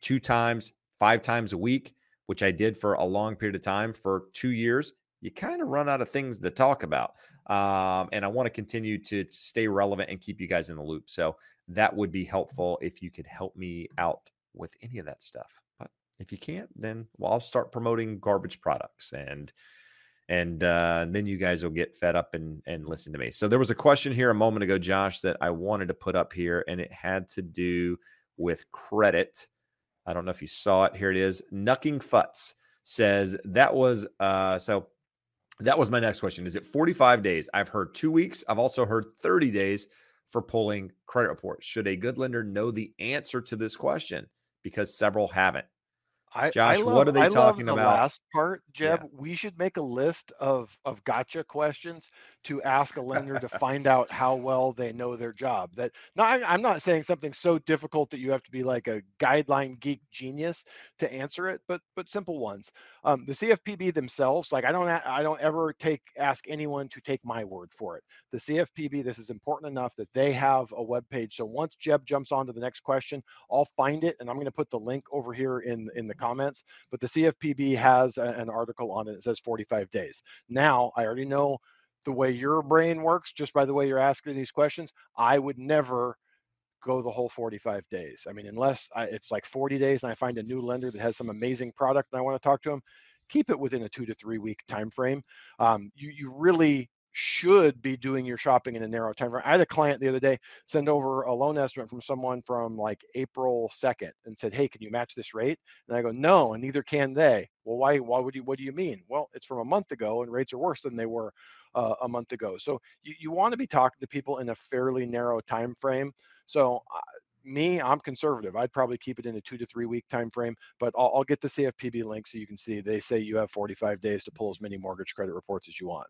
two times, five times a week, which I did for a long period of time for two years, you kind of run out of things to talk about. Um, and I want to continue to stay relevant and keep you guys in the loop. So that would be helpful if you could help me out with any of that stuff. But if you can't, then well, I'll start promoting garbage products and and uh, then you guys will get fed up and and listen to me. So there was a question here a moment ago, Josh, that I wanted to put up here, and it had to do with credit. I don't know if you saw it. Here it is. Nucking Futz says that was uh so that was my next question. Is it 45 days? I've heard two weeks. I've also heard 30 days for pulling credit reports. Should a good lender know the answer to this question? Because several haven't. I, Josh, I love, what are they I talking the about? Last part, Jeb. Yeah. We should make a list of of gotcha questions to ask a lender to find out how well they know their job. That no, I'm not saying something so difficult that you have to be like a guideline geek genius to answer it, but but simple ones. Um, the CFPB themselves, like I don't I don't ever take ask anyone to take my word for it. The CFPB, this is important enough that they have a web page. So once Jeb jumps on to the next question, I'll find it and I'm going to put the link over here in in the comments. But the CFPB has a, an article on it that says 45 days. Now I already know the way your brain works just by the way you're asking these questions. I would never go the whole 45 days. I mean, unless I, it's like 40 days and I find a new lender that has some amazing product and I want to talk to them, keep it within a two to three week time frame. Um, you you really should be doing your shopping in a narrow time frame. I had a client the other day send over a loan estimate from someone from like April 2nd and said, "Hey, can you match this rate?" And I go, "No, and neither can they." Well, why? Why would you? What do you mean? Well, it's from a month ago, and rates are worse than they were uh, a month ago. So you you want to be talking to people in a fairly narrow time frame. So. Uh, me, I'm conservative. I'd probably keep it in a two to three week time frame, but I'll, I'll get the CFPB link so you can see. They say you have 45 days to pull as many mortgage credit reports as you want.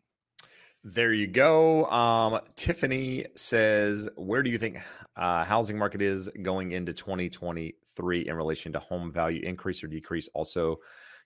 There you go. Um, Tiffany says, "Where do you think uh, housing market is going into 2023 in relation to home value increase or decrease? Also,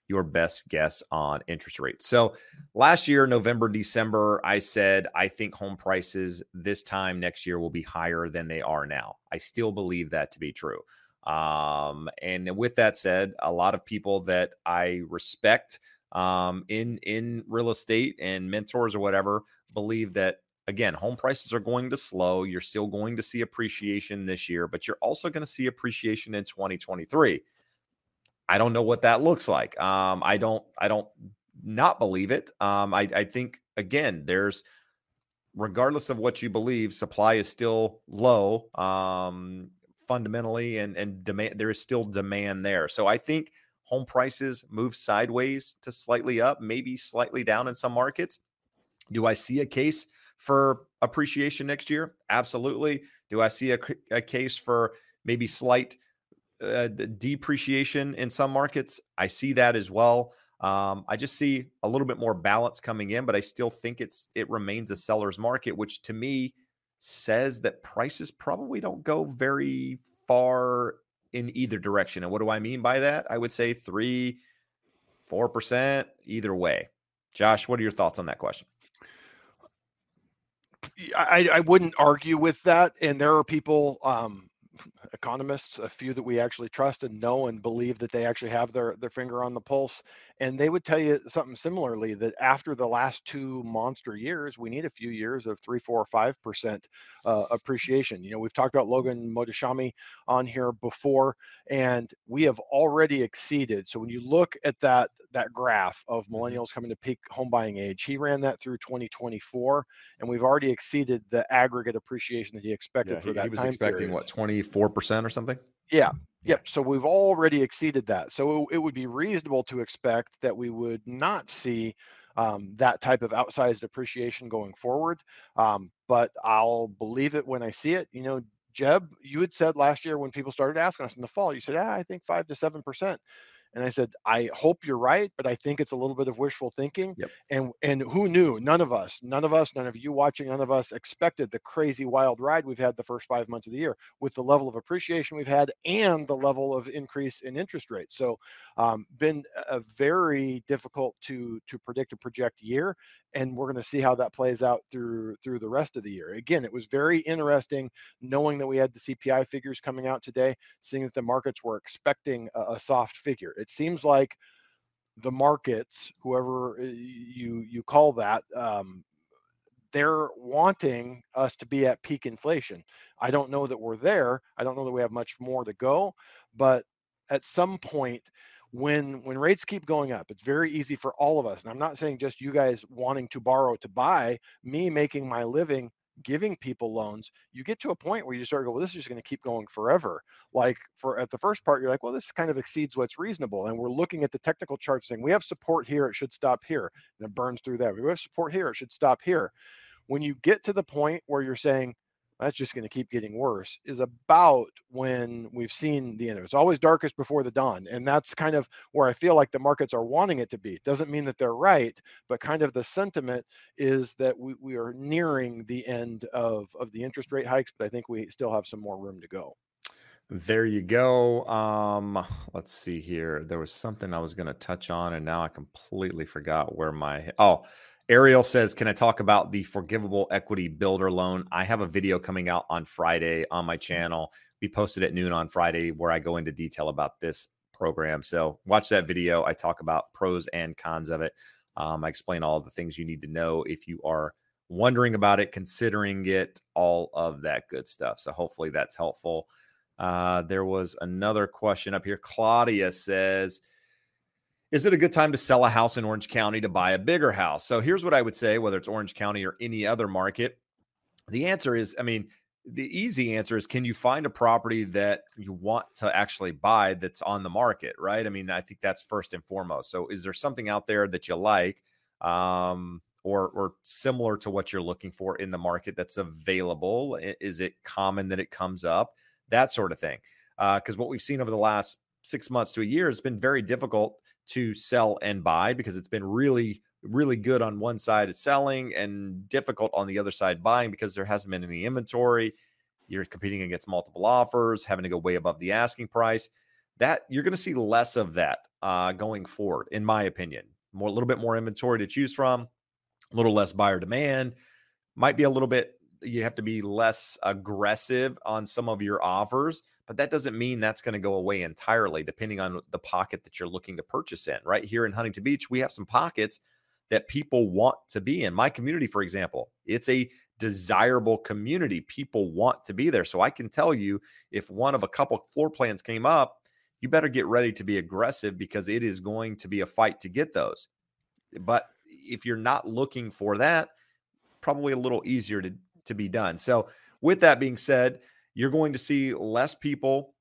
your best guess on interest rates." So, last year, November, December, I said I think home prices this time next year will be higher than they are now. I still believe that to be true. Um, and with that said, a lot of people that I respect um, in in real estate and mentors or whatever believe that again home prices are going to slow you're still going to see appreciation this year but you're also going to see appreciation in 2023 i don't know what that looks like um, i don't i don't not believe it um, I, I think again there's regardless of what you believe supply is still low um, fundamentally and and demand there is still demand there so i think home prices move sideways to slightly up, maybe slightly down in some markets. Do I see a case for appreciation next year? Absolutely. Do I see a, a case for maybe slight uh, depreciation in some markets? I see that as well. Um, I just see a little bit more balance coming in, but I still think it's it remains a seller's market, which to me says that prices probably don't go very far in either direction. And what do I mean by that? I would say three, four percent either way. Josh, what are your thoughts on that question? I, I wouldn't argue with that. And there are people, um, economists, a few that we actually trust and know and believe that they actually have their, their finger on the pulse. And they would tell you something similarly that after the last two monster years, we need a few years of three, four, five percent uh, appreciation. You know, we've talked about Logan Mohtashami on here before, and we have already exceeded. So when you look at that that graph of mm-hmm. millennials coming to peak home buying age, he ran that through 2024, and we've already exceeded the aggregate appreciation that he expected yeah, for he, that. He was expecting period. what 24 percent or something. Yeah, Yep. So we've already exceeded that. So it would be reasonable to expect that we would not see um, that type of outsized appreciation going forward. Um, but I'll believe it when I see it. You know, Jeb, you had said last year when people started asking us in the fall, you said, ah, I think five to seven percent. And I said, I hope you're right, but I think it's a little bit of wishful thinking. Yep. And and who knew? None of us, none of us, none of you watching, none of us expected the crazy wild ride we've had the first five months of the year with the level of appreciation we've had and the level of increase in interest rates. So um, been a very difficult to to predict and project year and we're going to see how that plays out through through the rest of the year again it was very interesting knowing that we had the cpi figures coming out today seeing that the markets were expecting a, a soft figure it seems like the markets whoever uh, you you call that um, they're wanting us to be at peak inflation. I don't know that we're there. I don't know that we have much more to go but at some point when when rates keep going up it's very easy for all of us and i'm not saying just you guys wanting to borrow to buy me making my living giving people loans you get to a point where you start to go well this is just going to keep going forever. Like for at the first part you're like well this kind of exceeds what's reasonable. And we're looking at the technical chart saying we have support here it should stop here. And it burns through that. We have support here it should stop here. When you get to the point where you're saying that's just going to keep getting worse is about when we've seen the end of it. It's always darkest before the dawn. And that's kind of where I feel like the markets are wanting it to be. Doesn't mean that they're right, but kind of the sentiment is that we, we are nearing the end of, of the interest rate hikes, but I think we still have some more room to go. There you go. Um, let's see here. There was something I was going to touch on, and now I completely forgot where my oh Ariel says, Can I talk about the forgivable equity builder loan? I have a video coming out on Friday on my channel. Be posted at noon on Friday where I go into detail about this program. So watch that video. I talk about pros and cons of it. Um, I explain all the things you need to know if you are wondering about it, considering it, all of that good stuff. So hopefully that's helpful. Uh, there was another question up here. Claudia says, is it a good time to sell a house in Orange County to buy a bigger house? So here's what I would say, whether it's Orange County or any other market. The answer is, I mean, the easy answer is can you find a property that you want to actually buy that's on the market, right? I mean, I think that's first and foremost. So is there something out there that you like um, or or similar to what you're looking for in the market that's available? Is it common that it comes up? That sort of thing. Because uh, what we've seen over the last six months to a year has been very difficult to sell and buy because it's been really really good on one side of selling and difficult on the other side buying because there hasn't been any inventory. You're competing against multiple offers having to go way above the asking price. That you're going to see less of that uh, going forward in my opinion. More a little bit more inventory to choose from a little less buyer demand might be a little bit you have to be less aggressive on some of your offers, but that doesn't mean that's going to go away entirely, depending on the pocket that you're looking to purchase in. Right here in Huntington Beach, we have some pockets that people want to be in. My community, for example, it's a desirable community. People want to be there. So I can tell you if one of a couple floor plans came up, you better get ready to be aggressive because it is going to be a fight to get those. But if you're not looking for that, probably a little easier to to be done. So, with that being said, you're going to see less people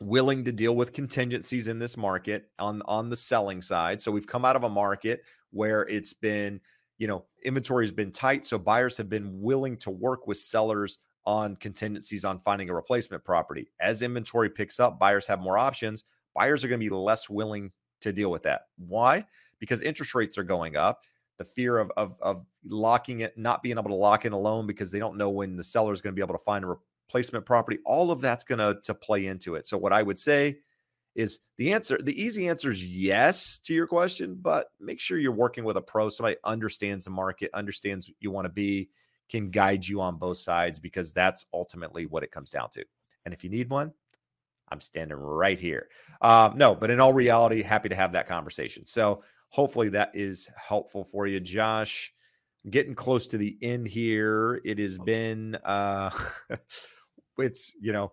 willing to deal with contingencies in this market on on the selling side. So we've come out of a market where it's been, you know, inventory has been tight, so buyers have been willing to work with sellers on contingencies on finding a replacement property. As inventory picks up, buyers have more options. Buyers are going to be less willing to deal with that. Why? Because interest rates are going up the fear of, of, of locking it, not being able to lock in a loan because they don't know when the seller is going to be able to find a replacement property. All of that's going to to play into it. So what I would say is the answer, the easy answer is yes to your question, but make sure you're working with a pro, somebody understands the market, understands you want to be, can guide you on both sides because that's ultimately what it comes down to. And if you need one, I'm standing right here. Um, no, but in all reality, happy to have that conversation. So hopefully that is helpful for you, Josh. Getting close to the end here. It has been uh it's you know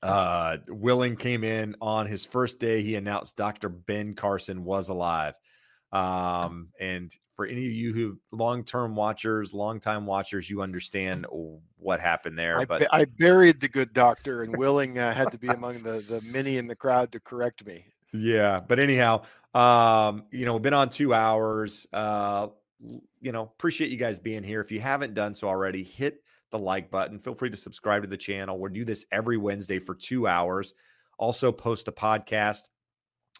uh Willing came in on his first day. He announced Dr. Ben Carson was alive. Um, and for any of you who long-term watchers, long-time watchers, you understand what happened there. I, but I buried the good doctor, and Willing uh, had to be among the the many in the crowd to correct me. Yeah, but anyhow, um, you know, been on two hours. Uh, you know, appreciate you guys being here. If you haven't done so already, hit the like button. Feel free to subscribe to the channel. We do this every Wednesday for two hours. Also, post a podcast.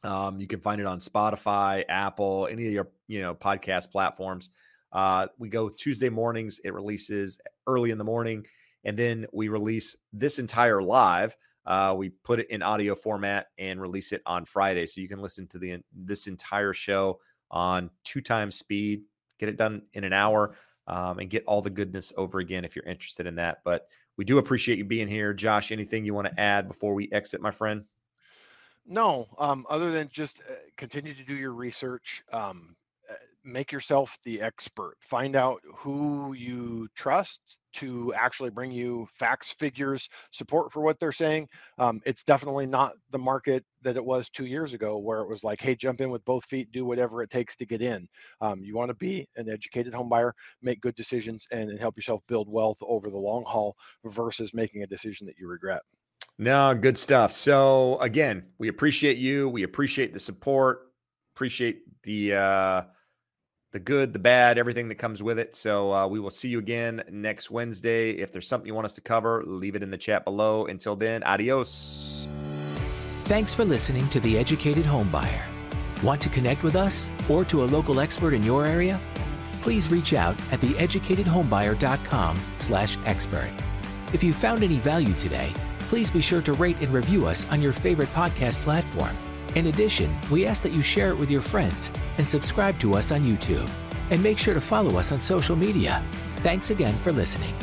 Um, you can find it on Spotify, Apple, any of your you know podcast platforms. Uh, we go Tuesday mornings. It releases early in the morning, and then we release this entire live uh, we put it in audio format and release it on Friday, so you can listen to the this entire show on two times speed. Get it done in an hour um, and get all the goodness over again if you're interested in that. But we do appreciate you being here, Josh. Anything you want to add before we exit, my friend? No, um, other than just uh, continue to do your research. Um, uh, make yourself the expert. Find out who you trust to actually bring you facts, figures, support for what they're saying. Um, it's definitely not the market that it was two years ago, where it was like, hey, jump in with both feet, do whatever it takes to get in. Um, you want to be an educated home buyer, make good decisions, and, and help yourself build wealth over the long haul versus making a decision that you regret. No, good stuff. So again, we appreciate you. We appreciate the support. Appreciate the uh, the good, the bad, everything that comes with it. So uh, we will see you again next Wednesday. If there's something you want us to cover, leave it in the chat below. Until then, adios. Thanks for listening to The Educated Homebuyer. Want to connect with us or to a local expert in your area? Please reach out at theeducatedhomebuyer.com slash expert. If you found any value today, please be sure to rate and review us on your favorite podcast platform. In addition, we ask that you share it with your friends and subscribe to us on YouTube. And make sure to follow us on social media. Thanks again for listening.